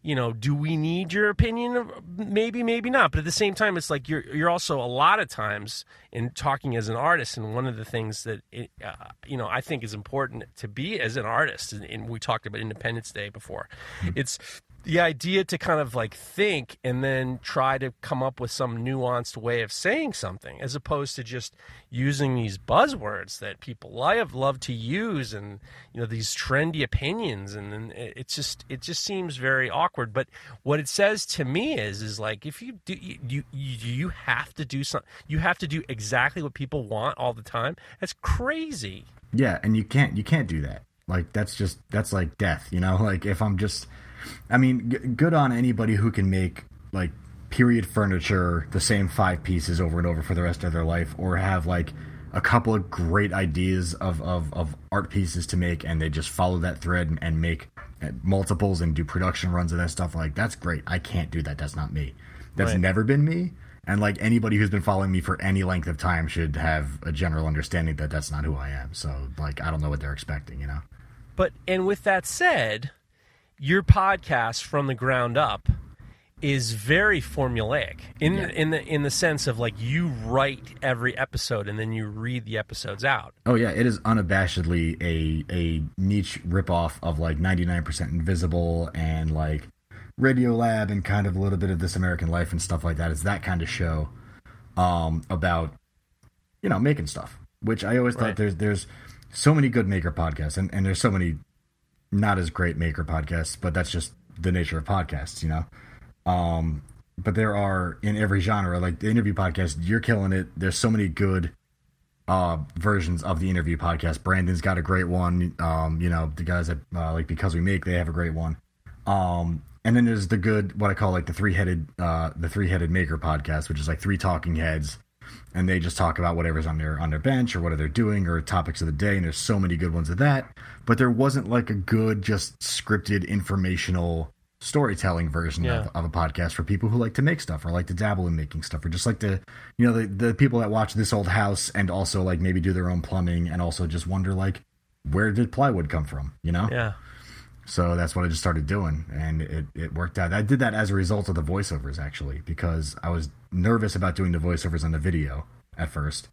You know, do we need your opinion? Maybe, maybe not. But at the same time, it's like you're you're also a lot of times in talking as an artist, and one of the things that it, uh, you know I think is important to be as an artist, and, and we talked about Independence Day before. It's the idea to kind of like think and then try to come up with some nuanced way of saying something as opposed to just using these buzzwords that people I have loved to use and you know these trendy opinions and, and it's just it just seems very awkward but what it says to me is is like if you do you you, you have to do something you have to do exactly what people want all the time that's crazy
Yeah, and you can't you can't do that. Like that's just that's like death, you know. Like if I'm just, I mean, g- good on anybody who can make like period furniture the same five pieces over and over for the rest of their life, or have like a couple of great ideas of of, of art pieces to make, and they just follow that thread and, and make uh, multiples and do production runs of that stuff. Like that's great. I can't do that. That's not me. That's
Right.
never been me. And like anybody who's been following me for any length of time should have a general understanding that that's not who I am. So like I don't know what they're expecting, you know.
But and with that said, your podcast from the ground up is very formulaic in
Yeah.
in the in the sense of like you write every episode and then you read the episodes out.
Oh yeah, it is unabashedly a a niche ripoff of like 99% Invisible and like Radio Lab and kind of a little bit of This American Life and stuff like that. It's that kind of show um about you know making stuff, which I always thought
Right.
there's there's so many good maker podcasts and and there's so many not as great maker podcasts, but that's just the nature of podcasts, you know. Um, but there are in every genre, like the interview podcast, you're killing it. There's so many good uh, versions of the interview podcast. Brandon's got a great one. Um, you know, the guys that uh, like because we make, they have a great one. Um, and then there's the good, what I call like the three headed, uh, the three headed maker podcast, which is like three talking heads, and they just talk about whatever's on their on their bench or what are they doing or topics of the day. And there's so many good ones of that. But there wasn't like a good, just scripted informational storytelling version
Yeah.
of, of a podcast for people who like to make stuff or like to dabble in making stuff or just like to you know the, the people that watch this old house and also like maybe do their own plumbing and also just wonder like where did plywood come from you know
Yeah.
So that's what i just started doing and it, it worked out. I did that as a result of the voiceovers actually because i was nervous about doing the voiceovers on the video at first.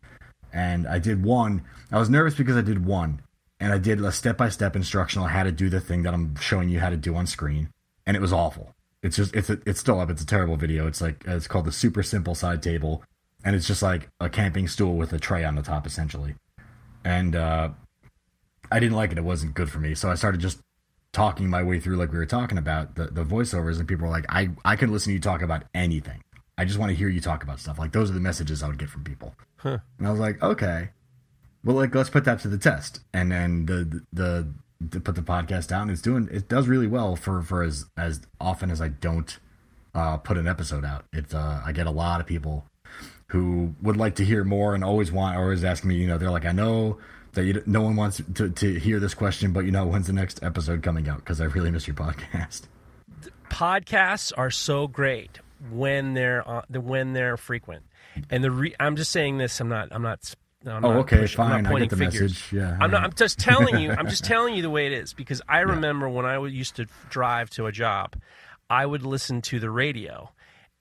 And i did one i was nervous because i did one and i did a step-by-step instructional how to do the thing that i'm showing you how to do on screen and it was awful. It's just it's a, it's still up. It's a terrible video. It's like it's called the super simple side table and it's just like a camping stool with a tray on the top essentially. And uh i didn't like it. It wasn't good for me. So i started just talking my way through like we were talking about the, the voiceovers and people were like i i can listen to you talk about anything. I just want to hear you talk about stuff. Like those are the messages i would get from people.
Huh.
and i was like okay. Well like let's put that to the test. And then the the, to put the podcast down. It's doing it does really well for for as as often as i don't uh put an episode out. It's uh i get a lot of people who would like to hear more and always want always ask me you know they're like i know that no one wants to, to hear this question but you know when's the next episode coming out because i really miss your podcast
podcasts are so great when they're on, when they're frequent. And the re, I'm just saying this. I'm not. I'm not. I'm
Oh,
not
okay,
pushing- I'm
fine,
not
I
pointing
get the
figures.
message, yeah,
I'm not. I'm just telling you. I'm just telling you the way it is because I remember when I used to drive to a job, I would listen to the radio,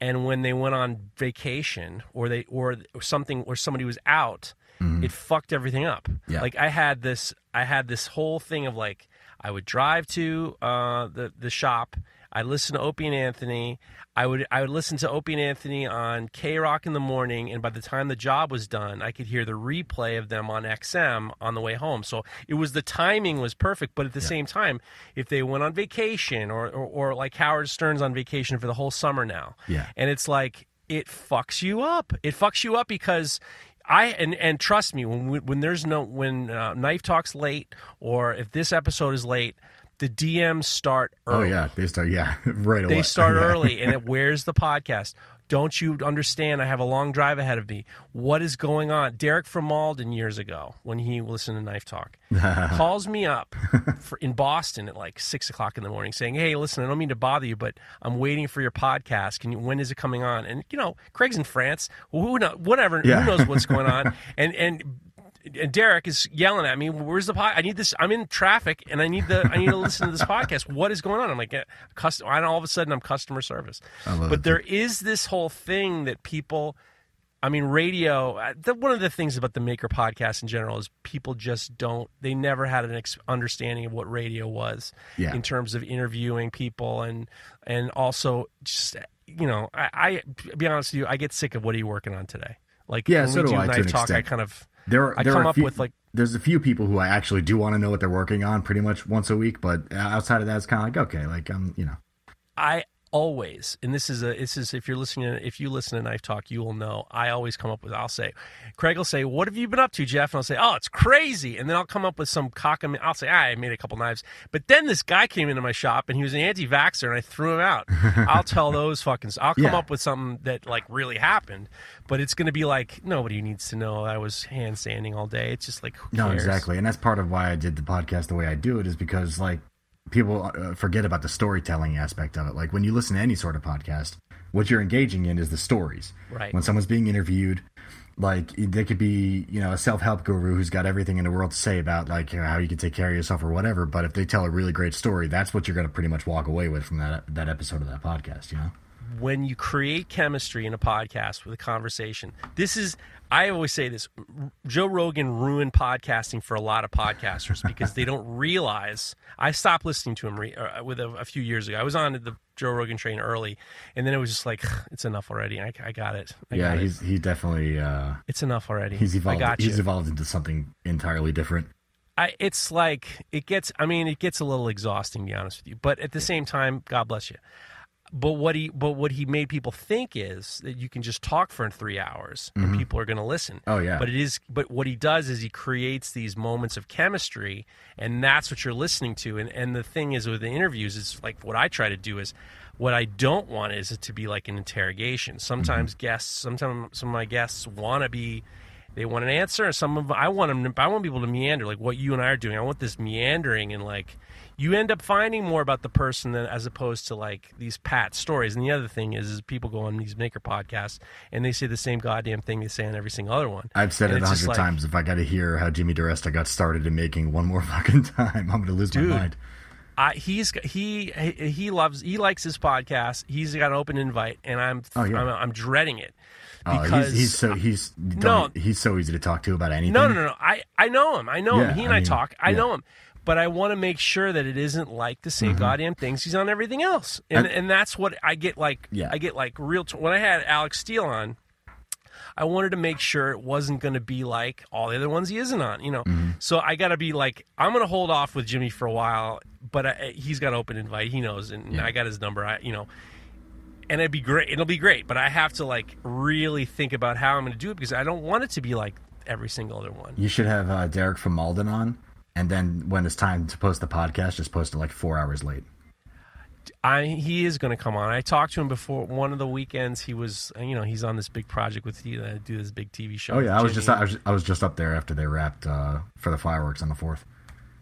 and when they went on vacation or they or something or somebody was out, it fucked everything up.
Mm-hmm. Yeah.
Like I had this. I had this whole thing of like I would drive to uh, the the shop. I listen to Opie and Anthony. I would I would listen to Opie and Anthony on K Rock in the morning, and by the time the job was done, I could hear the replay of them on XM on the way home. So it was the timing was perfect, but at the same time, if they went on vacation or, or or like Howard Stern's on vacation for the whole summer now,
Yeah.
and it's like it fucks you up. It fucks you up because I and and trust me when we, when there's no when uh, knife talks late or if this episode is late, the DMs start
oh yeah they start yeah right away
They start
Yeah.
early, and it wears the podcast. Don't you understand? I have a long drive ahead of me. What is going on? Derek from Malden years ago, when he listened to Knife Talk, calls me up for, in Boston at like six o'clock in the morning, saying, "Hey, listen, I don't mean to bother you, but I'm waiting for your podcast. Can you? When is it coming on?" And you know, Craig's in France. Who know? Whatever.
Yeah.
Who knows what's going on? And and and Derek is yelling at me. Where's the pod? I need this. I'm in traffic, and I need the. I need to listen to this podcast. What is going on? I'm like, custom. And all of a sudden, I'm customer service. But there is this whole thing that people. I mean, radio. uh, The, one of the things about the Maker podcast in general is people just don't. They never had an ex- understanding of what radio was
Yeah.
in terms of interviewing people and and also just you know. I, I be honest with you, I get sick of what are you working on today. Like
Yeah,
when
so
we
do
do
I, Knife
Talk, I kind of
There, are-
I
there
come
are
up
few,
with, like-
there's a few people who I actually do want to know what they're working on pretty much once a week, but uh, outside of that, it's kind of like okay, like I'm, you know,
I always, and this is a this is if you're listening, if you listen to Knife Talk, you will know. I always come up with. I'll say, Craig will say, "What have you been up to, Jeff?" And I'll say, "Oh, it's crazy." And then I'll come up with some cock. I'll say, ah, "I made a couple knives," but then this guy came into my shop and he was an anti-vaxxer, and I threw him out. I'll tell those fucking. I'll come
Yeah.
up with something that like really happened, but it's going to be like nobody needs to know I was hand sanding all day. It's just like
no, exactly, and that's part of why I did the podcast the way I do it is because like people uh, forget about the storytelling aspect of it. Like when you listen to any sort of podcast, what you're engaging in is the stories.
Right.
When someone's being interviewed, like they could be, you know, a self-help guru who's got everything in the world to say about like you know, how you can take care of yourself or whatever. But if they tell a really great story, that's what you're going to pretty much walk away with from that that episode of that podcast. You know.
when you create chemistry in a podcast with a conversation, this is, I always say this Joe Rogan ruined podcasting for a lot of podcasters because they don't realize. I stopped listening to him re, uh, with a, a few years ago. I was on the Joe Rogan train early, and then it was just like, it's enough already. I, I got it. I
yeah,
got it.
he's he definitely uh,
It's enough already.
he's evolved.
I got.
He's evolved into something entirely different.
I, it's like it gets. I mean, it gets a little exhausting, to be honest with you. But at the same time, God bless you. But what he, but what he made people think is that you can just talk for three hours and mm-hmm. people are going to listen.
Oh, yeah.
But it is. But what he does is he creates these moments of chemistry, and that's what you're listening to. And and the thing is with the interviews is like what I try to do is. What I don't want is it to be like an interrogation. Sometimes mm-hmm. guests, sometimes some of my guests want to be they want an answer and some of i want them i want people to meander like what you and i are doing i want this meandering and like you end up finding more about the person than as opposed to like these pat stories and the other thing is, is people go on these maker podcasts and they say the same goddamn thing they say on every single other one
I've said
And
it a hundred
like,
times. If I got to hear how Jimmy DeResta got started in making one more fucking time, I'm going to lose
Dude.
my mind.
I, he's he he loves he likes his podcast he's got an open invite and i'm
Oh, yeah.
I'm, I'm dreading it
Oh,
because
he's, he's so he's
No.
he's so easy to talk to about anything.
No, no, no, no. I, I know him. I know
Yeah,
him. He and
I
I, talk. I
yeah.
know him. But I want to make sure that it isn't like the same goddamn things he's on everything else. And
And-
and that's what I get like
Yeah.
I get like real t- when I had Alec Steele on I wanted to make sure it wasn't going to be like all the other ones he isn't on, you know.
Mm-hmm.
So I got to be like, I'm going to hold off with Jimmy for a while, but I, he's got open invite. He knows, and
Yeah.
I got his number. I, you know, and it'd be great. It'll be great, but I have to like really think about how I'm going to do it because I don't want it to be like every single other one.
You should have uh, Derek from Malden on, and then when it's time to post the podcast, just post it like four hours late.
I he is going to come on. I talked to him before one of the weekends. He was, you know, he's on this big project with you that do this big TV show.
Oh yeah, I was
Jimmy.
just I was, I was just up there after they wrapped uh, for the fireworks on the fourth.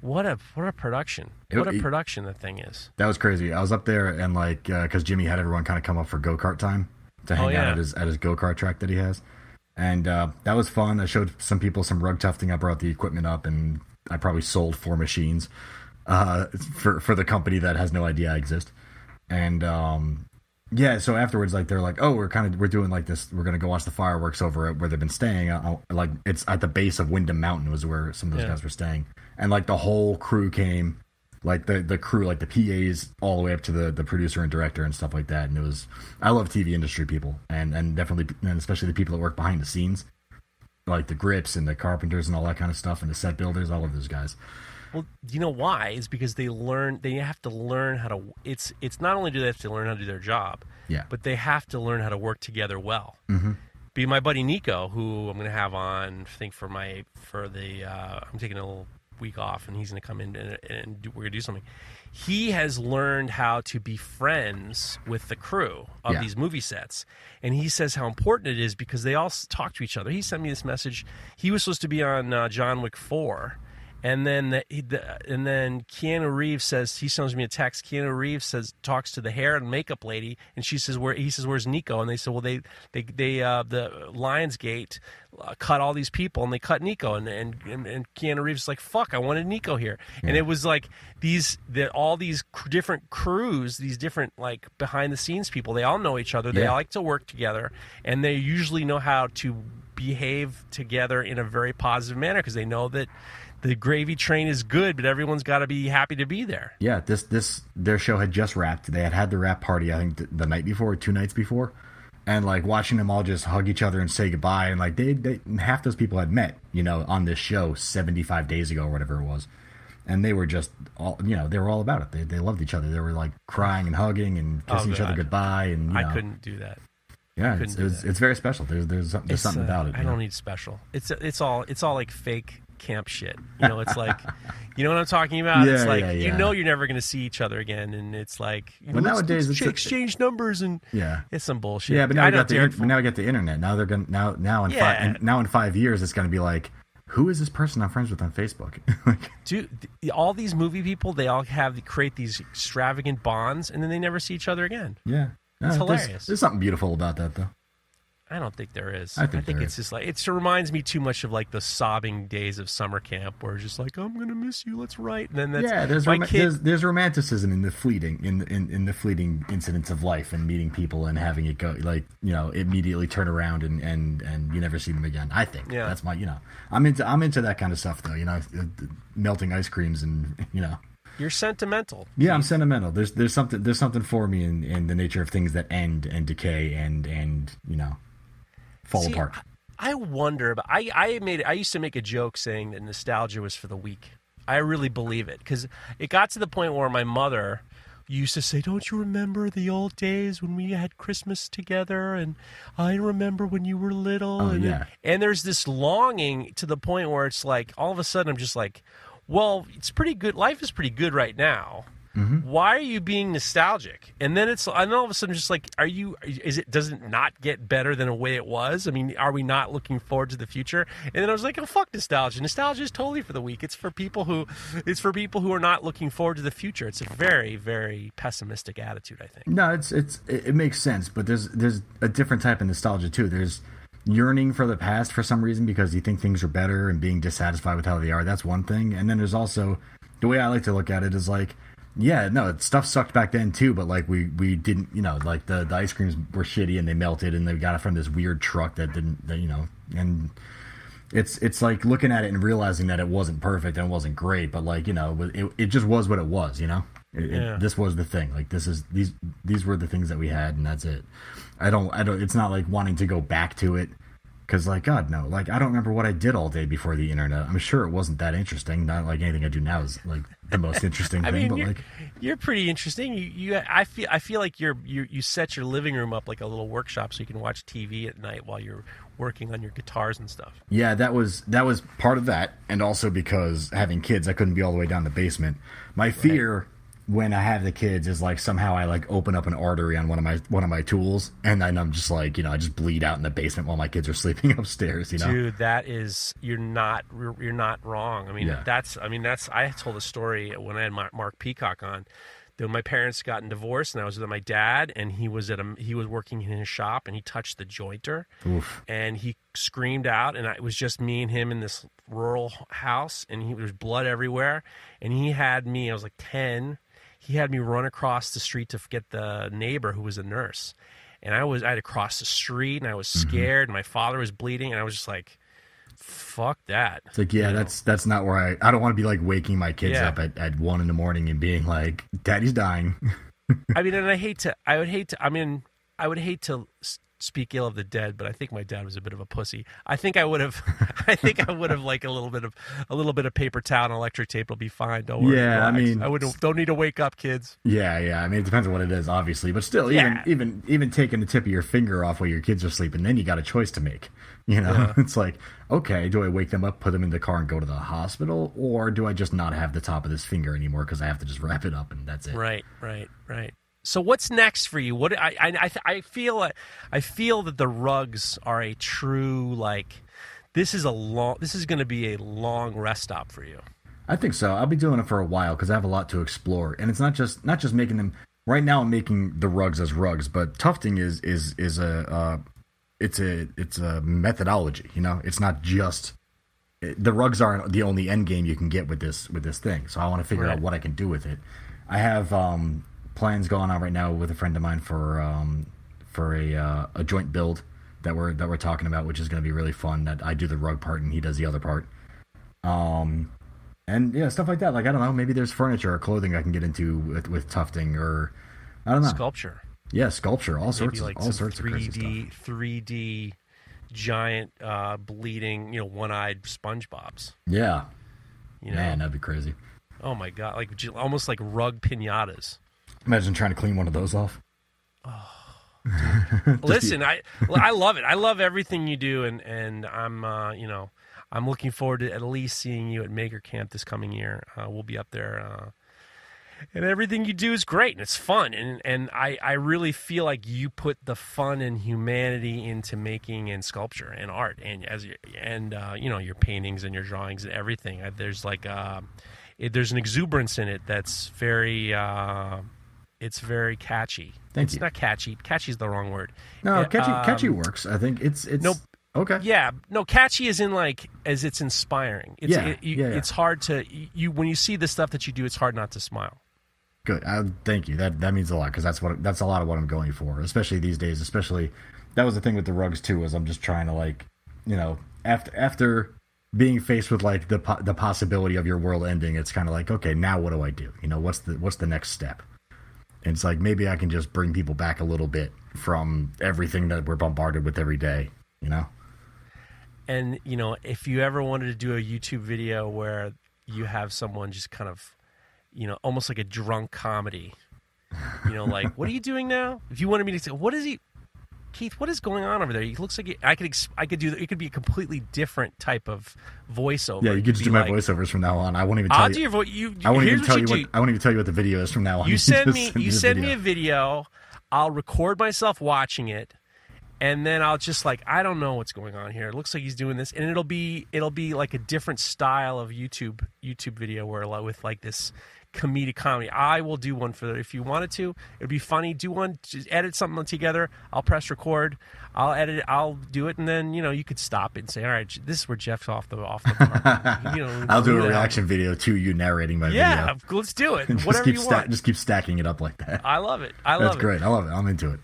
what a what a production!
It-
What a production that thing is.
That was crazy. I was up there and like because Jimmy had everyone kind of come up for go kart time to hang
Oh,
out at his at his go kart track that he has, and uh, that was fun. I showed some people some rug tufting. I brought the equipment up, and I probably sold four machines uh, for for the company that has no idea I exist. And um, yeah, so afterwards, like they're like, oh, we're kind of we're doing like this. We're gonna go watch the fireworks over at where they've been staying. Uh, uh, like it's at the base of Windham Mountain was where some of those
Yeah.
guys were staying, and like the whole crew came like the the crew like the PAs all the way up to the the producer and director and stuff like that and it was I love TV industry people and and definitely and especially the people that work behind the scenes like the grips and the carpenters and all that kind of stuff and the set builders all of those guys
Well, you know why? Is because they learn. They have to learn how to. It's it's not only do they have to learn how to do their job,
yeah
but they have to learn how to work together well. Mm-hmm. Be my buddy Nico, who I'm going to have on. I think for my for the uh, I'm taking a little week off, and he's going to come in and, and do, we're going to do something. He has learned how to be friends with the crew of
Yeah.
these movie sets, and he says how important it is because they all talk to each other. He sent me this message. He was supposed to be on uh, John Wick four. And then the, he- the and then Keanu Reeves says he sends me a text. Keanu Reeves says talks to the hair and makeup lady, and she says where he says where's Nico? And they said well they they they uh, the Lionsgate uh, cut all these people and they cut Nico and and and, and Keanu Reeves is like fuck I wanted Nico here, and it was like these the, all these cr- different crews, these different like behind the scenes people. They all know each other. They
Yeah.
all like to work together, and they usually know how to behave together in a very positive manner because they know that the gravy train is good, but everyone's got to be happy to be there.
Yeah, this this their show had just wrapped. They had had the wrap party, I think, th- the night before, or two nights before, and like watching them all just hug each other and say goodbye, and like they, they half those people had met, you know, on this show seventy five days ago or whatever it was, and they were just all, you know, they were all about it. They they loved each other. They were like crying and hugging and
Oh,
kissing each other goodbye, and you know,
I couldn't do that.
yeah,
couldn't
it's,
do
it's, it's very special. There's there's, there's something
uh,
about it.
I don't need special. It's it's all it's all like fake camp shit. You know, it's like you know what I'm talking about. it's like
yeah,
you know you're never going to see each other again, and it's like you know,
But
let's-
nowadays
let's
it's a-
exchange numbers and
Yeah.
it's some bullshit.
Yeah, but now
I
we got the in- now we got the internet. Now they're gonna now now in
Yeah.
five now in five years it's gonna be like, who is this person I'm friends with on Facebook? like,
Dude, all these movie people, they all have create these extravagant bonds, and then they never see each other again.
yeah, No,
It's
there's-
hilarious.
There's, something beautiful about that though.
I don't think there is.
I think there
it's
is.
just like it reminds me too much of like the sobbing days of summer camp, where it's just like I'm gonna miss you. Let's write, and then that's
yeah, there's, rom-
kid.
there's there's romanticism in the fleeting in, in in the fleeting incidents of life and meeting people and having it go like you know immediately turn around and and and you never see them again. I think
Yeah.
that's my you know I'm into I'm into that kind of stuff though. You know, melting ice creams and you know.
You're sentimental.
Yeah, I'm sentimental. There's there's something there's something for me in, in the nature of things that end and decay and and you know fall
See,
apart.
I wonder about. I I made. I used to make a joke saying that nostalgia was for the weak. I really believe it because it got to the point where my mother used to say, "Don't you remember the old days when we had Christmas together?" And I remember when you were little.
Oh,
and,
yeah.
and there's this longing to the point where it's like all of a sudden I'm just like, "Well, it's pretty good. Life is pretty good right now."
Mm-hmm.
Why are you being nostalgic? And then it's, and all of a sudden, just like, are you? Is it? Does it not get better than the way it was? I mean, are we not looking forward to the future? And then I was like, oh fuck nostalgia. Nostalgia is totally for the weak. It's for people who, it's for people who are not looking forward to the future. It's a very, very pessimistic attitude. I think.
No, it's it's it, it makes sense, but there's there's a different type of nostalgia too. There's yearning for the past for some reason because you think things are better and being dissatisfied with how they are. That's one thing, and then there's also the way I like to look at it is like. Yeah, no, stuff sucked back then too, but like we we didn't, you know, like the, the ice creams were shitty and they melted and they got it from this weird truck that didn't, that, you know, and it's it's like looking at it and realizing that it wasn't perfect and it wasn't great, but like you know, it it just was what it was. You know, it, it-
Yeah.
this was the thing. Like this is these these were the things that we had, and that's it. I don't I don't. It's not like wanting to go back to it because like God no, like I don't remember what I did all day before the internet. I'm sure it wasn't that interesting. Not like anything I do now is like the most interesting
I
thing,
mean,
but
you're,
like
you're pretty interesting. You, you, I feel, I feel like you're, you, you set your living room up like a little workshop so you can watch TV at night while you're working on your guitars and stuff.
Yeah, that was that was part of that, and also because having kids, I couldn't be all the way down the basement. My fear when I have the kids is like somehow I like open up an artery on one of my one of my tools, and then I'm just like you know I just bleed out in the basement while my kids are sleeping upstairs. You know,
Dude, that is you're not you're not wrong. I mean,
Yeah.
that's I mean that's I told a story when I had Mark Peacock on. That my parents gotten divorced, and I was with my dad, and he was at a he was working in his shop, and he touched the jointer,
Oof.
and he screamed out, and I, it was just me and him in this rural house, and he there was blood everywhere, and he had me. I was like ten. He had me run across the street to get the neighbor who was a nurse, and I was I had to cross the street, and I was mm-hmm. scared. And my father was bleeding, and I was just like, "Fuck that."
It's like yeah,
You know?
that's that's not where I I don't want to be like waking my kids
Yeah.
up at, at one in the morning and being like, "Daddy's dying."
I mean, and I hate to. I would hate to. I mean, I would hate to speak ill of the dead, but I think my dad was a bit of a pussy. I think I would have. I think I would have like a little bit of a little bit of paper towel and electric tape will be fine. Don't worry.
Yeah, I mean-
I wouldn't. Don't need to wake up, kids.
Yeah, yeah. I mean, it depends on what it is, obviously, but still,
Yeah.
even even even taking the tip of your finger off while your kids are sleeping, then you got a choice to make. You know, it's like, okay, do I wake them up, put them in the car, and go to the hospital, or do I just not have the top of this finger anymore because I have to just wrap it up and that's it?
Right, right, right. So what's next for you? What I I I, feel I feel that the rugs are a true like. This is a long. This is going to be a long rest stop for you.
I think so. I'll be doing it for a while because I have a lot to explore, and it's not just not just making them. Right now, I'm making the rugs as rugs, but tufting is is is a uh, it's a it's a methodology. You know, it's not just the rugs aren't the only end game you can get with this with this thing. So I want to figure
Right.
out what I can do with it. I have um, plans going on right now with a friend of mine for um, for a uh, a joint build that we're that we're talking about, which is going to be really fun. That I do the rug part and he does the other part. Um, and yeah, stuff like that. Like I don't know, maybe there's furniture or clothing I can get into with, with tufting or I don't know.
Sculpture.
yeah, sculpture, all sorts
Maybe
of
like
all sorts of crazy
3D, 3D giant uh, bleeding, you know, one-eyed SpongeBob's.
Yeah,
You know,
man, that'd be crazy.
oh my god, like almost like rug pinatas.
Imagine trying to clean one of those off.
Listen, I I love it. I love everything you do, and and I'm uh, you know I'm looking forward to at least seeing you at Maker Camp this coming year. Uh, we'll be up there, uh, and everything you do is great and it's fun. And and I I really feel like you put the fun and humanity into making and sculpture and art, and as and uh, you know your paintings and your drawings and everything. There's like uh, it, there's an exuberance in it that's very. Uh, it's very catchy.
Thank
it's
you.
not catchy. Catchy is the wrong word.
No, catchy,
um,
catchy works. I think it's it's
Nope.
Okay.
Yeah, no, catchy is in like as it's inspiring. It's,
Yeah,
it- you-
yeah, yeah.
it's hard to you when you see the stuff that you do. It's hard not to smile.
Good. Uh, thank you. That that means a lot because that's what that's a lot of what I'm going for, especially these days. Especially that was the thing with the rugs too. Was I'm just trying to like, you know, after after being faced with like the po- the possibility of your world ending, it's kind of like, okay, now what do I do? You know, what's the what's the next step? And it's like maybe I can just bring people back a little bit from everything that we're bombarded with every day. You know.
And you know, if you ever wanted to do a YouTube video where you have someone just kind of, you know, almost like a drunk comedy, you know, like what are you doing now? If you wanted me to say, what is he? Keith, what is going on over there? He looks like I could I could do it could be a completely different type of voiceover.
Yeah, you
It
could just do my
like,
voiceovers from now on. I won't even tell
I'll
you.
do your voice. You,
I won't even tell
what
you what I won't even tell you what the video is from now on.
you send me
send
you send me a video i'll record myself watching it and then i'll just like i don't know what's going on here it looks like he's doing this and it'll be it'll be like a different style of youtube youtube video where with like this comedic comedy i will do one for that. if you wanted to it'd be funny do one just edit something together i'll press record i'll edit it i'll do it and then you know you could stop it and say all right this is where jeff's off the off the mark you know
I'll do a reaction video to you narrating my
yeah
video.
let's do it
just
whatever
keep
you
sta-
want
just keep stacking it up like that.
i love it i love it.
That's
it
great. I love it. I'm into it.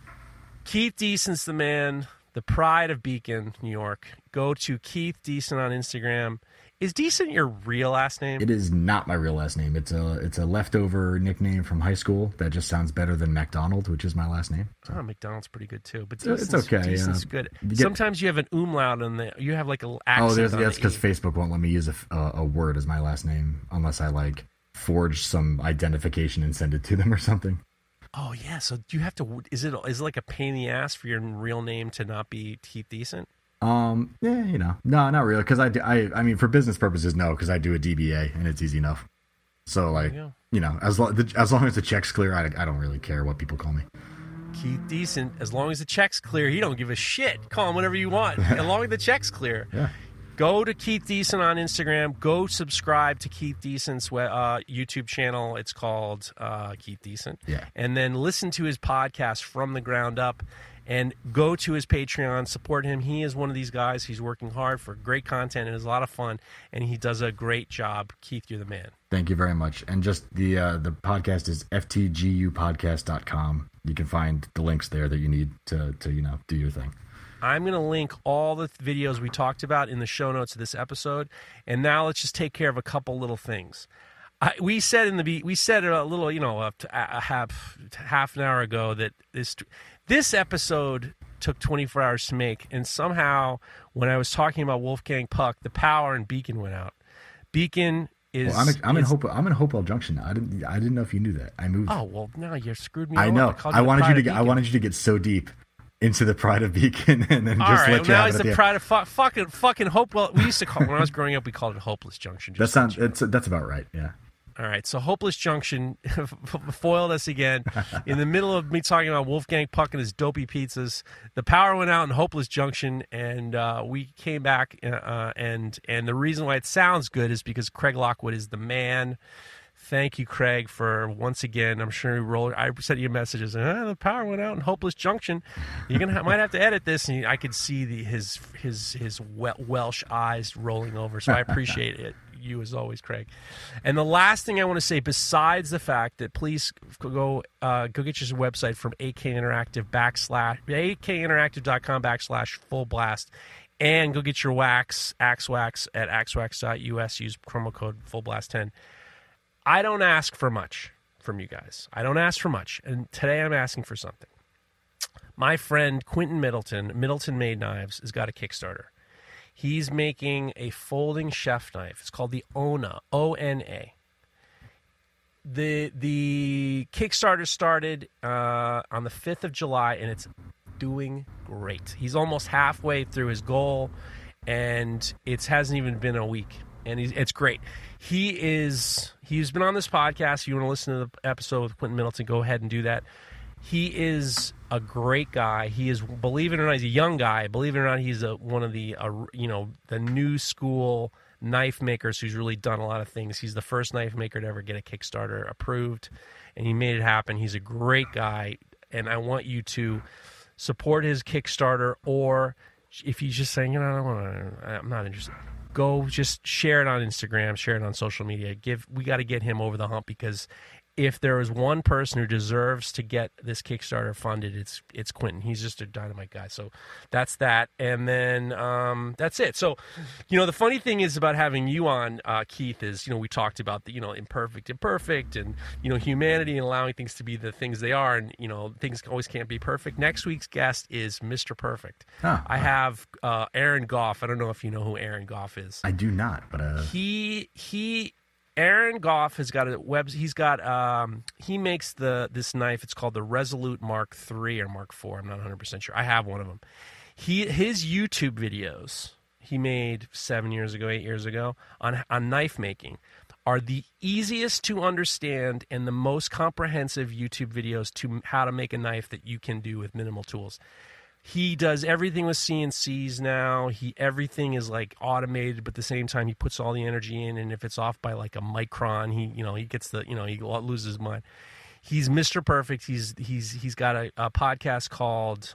Keith Decent's the man, the pride of Beacon, New York. Go to Keith Decent on Instagram. Is Decent your real last name?
It is not my real last name. It's a it's a leftover nickname from high school that just sounds better than McDonald, which is my last name.
Oh, McDonald's pretty good too, but
It's okay,
Decent's
yeah.
good.
You get-
Sometimes you have an umlaut and the. You have like a oh, accent.
Oh, there's that's because. Facebook won't let me use a a word as my last name unless I like forge some identification and send it to them or something.
Oh yeah, so do you have to. Is it is it like a pain in the ass for your real name to not be Keith Decent?
Um, yeah, you know, no, not really, because I, do- I, I mean, for business purposes, no, because I do a DBA and it's easy enough. So like,
you
you know, as long as long as the check's clear, I, I don't really care what people call me.
Keith Decent, as long as the check's clear, he don't give a shit. Call him whatever you want, as long as the check's clear.
Yeah.
Go to Keith Decent on Instagram. Go subscribe to Keith Decent's uh, YouTube channel. It's called uh, Keith Decent.
Yeah.
And then listen to his podcast from the ground up. And go to his Patreon, support him. He is one of these guys. He's working hard for great content and it's a lot of fun. And he does a great job. Keith, you're the man.
Thank you very much. And just the uh, the podcast is ftgupodcast.com. You can find the links there that you need to to you know do your thing.
I'm going to link all the th- videos we talked about in the show notes of this episode. And now let's just take care of a couple little things. I, we said in the we said a little, you know, a, a half half an hour ago that this this episode took 24 hours to make, and somehow when I was talking about Wolfgang Puck, the power in Beacon went out. Beacon is.
Well, I'm, I'm in Hope I'm in Hopewell Junction now. I didn't I didn't know if you knew that. I moved.
Oh well, now you screwed me.
I know.
called
I wanted you to get I wanted you to get so deep into the pride of Beacon and then
All
just
right,
let
well,
you
now
have
he's
it at
the
the
pride of fu- fucking fucking Hopewell. We used to call when I was growing up, we called it Hopeless Junction.
That sounds
so
it's that's about right. Yeah.
All right, so Hopeless Junction foiled us again. In the middle of me talking about Wolfgang Puck and his dopey pizzas, the power went out in Hopeless Junction, and uh, we came back. Uh, and and the reason why it sounds good is because Craig Lockwood is the man. Thank you, Craig, for once again. I'm sure you roll. I sent you messages. Ah, the power went out in Hopeless Junction. You're gonna might have to edit this, and I could see the his his his Welsh eyes rolling over. So I appreciate it you as always, Craig. And the last thing I want to say, besides the fact that please go uh, go get your website from AK Interactive backslash akinteractive.com backslash full blast, and go get your wax axe wax at axwax.us. Use promo code full blast ten. I don't ask for much from you guys. I don't ask for much, and today I'm asking for something. My friend Quentin Middleton, Middleton Made Knives, has got a Kickstarter. He's making a folding chef knife. It's called the Ona, O N A. The the Kickstarter started uh, on the fifth of July, and it's doing great. He's almost halfway through his goal, and it hasn't even been a week, and it's great. He is he's been on this podcast. If you want to listen to the episode with Quentin Middleton, go ahead and do that. He is a great guy. He is, believe it or not, he's a young guy. Believe it or not, he's a, one of the, uh, you know, the new school knife makers who's really done a lot of things. He's the first knife maker to ever get a Kickstarter approved, and he made it happen. He's a great guy, and I want you to support his Kickstarter, or if he's just saying, you know, I don't want to, I'm not interested. Go just share it on Instagram, share it on social media. Give we got to get him over the hump because if there is one person who deserves to get this Kickstarter funded, it's it's Quentin. He's just a dynamite guy. So that's that, and then um, that's it. So, you know, the funny thing is about having you on, uh, Keith, is you know we talked about the you know imperfect, imperfect, and you know humanity and allowing things to be the things they are, and you know things always can't be perfect. Next week's guest is Mr. Perfect. Huh. I have uh, Aaron Gough. I don't know if you know who Aaron Gough is.
I do not, but uh...
he he Aaron Gough has got a web. He's got um, he makes the this knife. It's called the Resolute Mark III or Mark IV. I'm not 100 percent sure. I have one of them. He his YouTube videos he made seven years ago, eight years ago on on knife making are the easiest to understand and the most comprehensive YouTube videos to how to make a knife that you can do with minimal tools he does everything with CNCs now. He everything is like automated, but at the same time he puts all the energy in. And if it's off by like a micron, he you know he gets the you know he loses his mind. He's Mr. Perfect. He's he's he's got a, a podcast called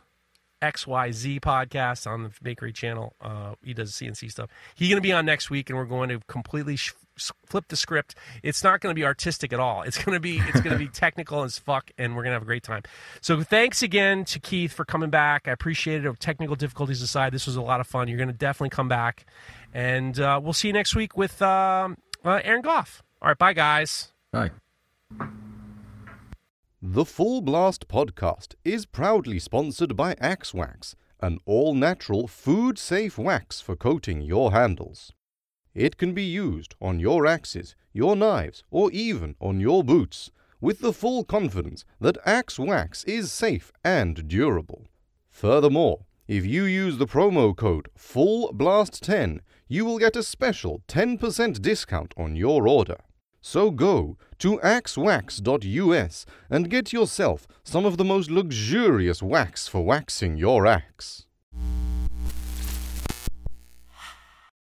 XYZ podcast on the Bakery Channel. Uh, he does CNC stuff. He's to be on next week, and we're going to completely sh- flip the script. It's not going to be artistic at all. It's going to be it's going to be technical as fuck, and we're going to have a great time. So thanks again to Keith for coming back. I appreciate it. Technical difficulties aside, this was a lot of fun. You're going to definitely come back, and uh, we'll see you next week with um, uh, Aaron Gough. All right, bye guys.
Bye.
The Full Blast podcast is proudly sponsored by Axe Wax, an all natural, food safe wax for coating your handles. It can be used on your axes, your knives, or even on your boots, with the full confidence that Axe Wax is safe and durable. Furthermore, if you use the promo code FULLBLAST10, you will get a special 10% discount on your order. So go to axwax.us and get yourself some of the most luxurious wax for waxing your axe.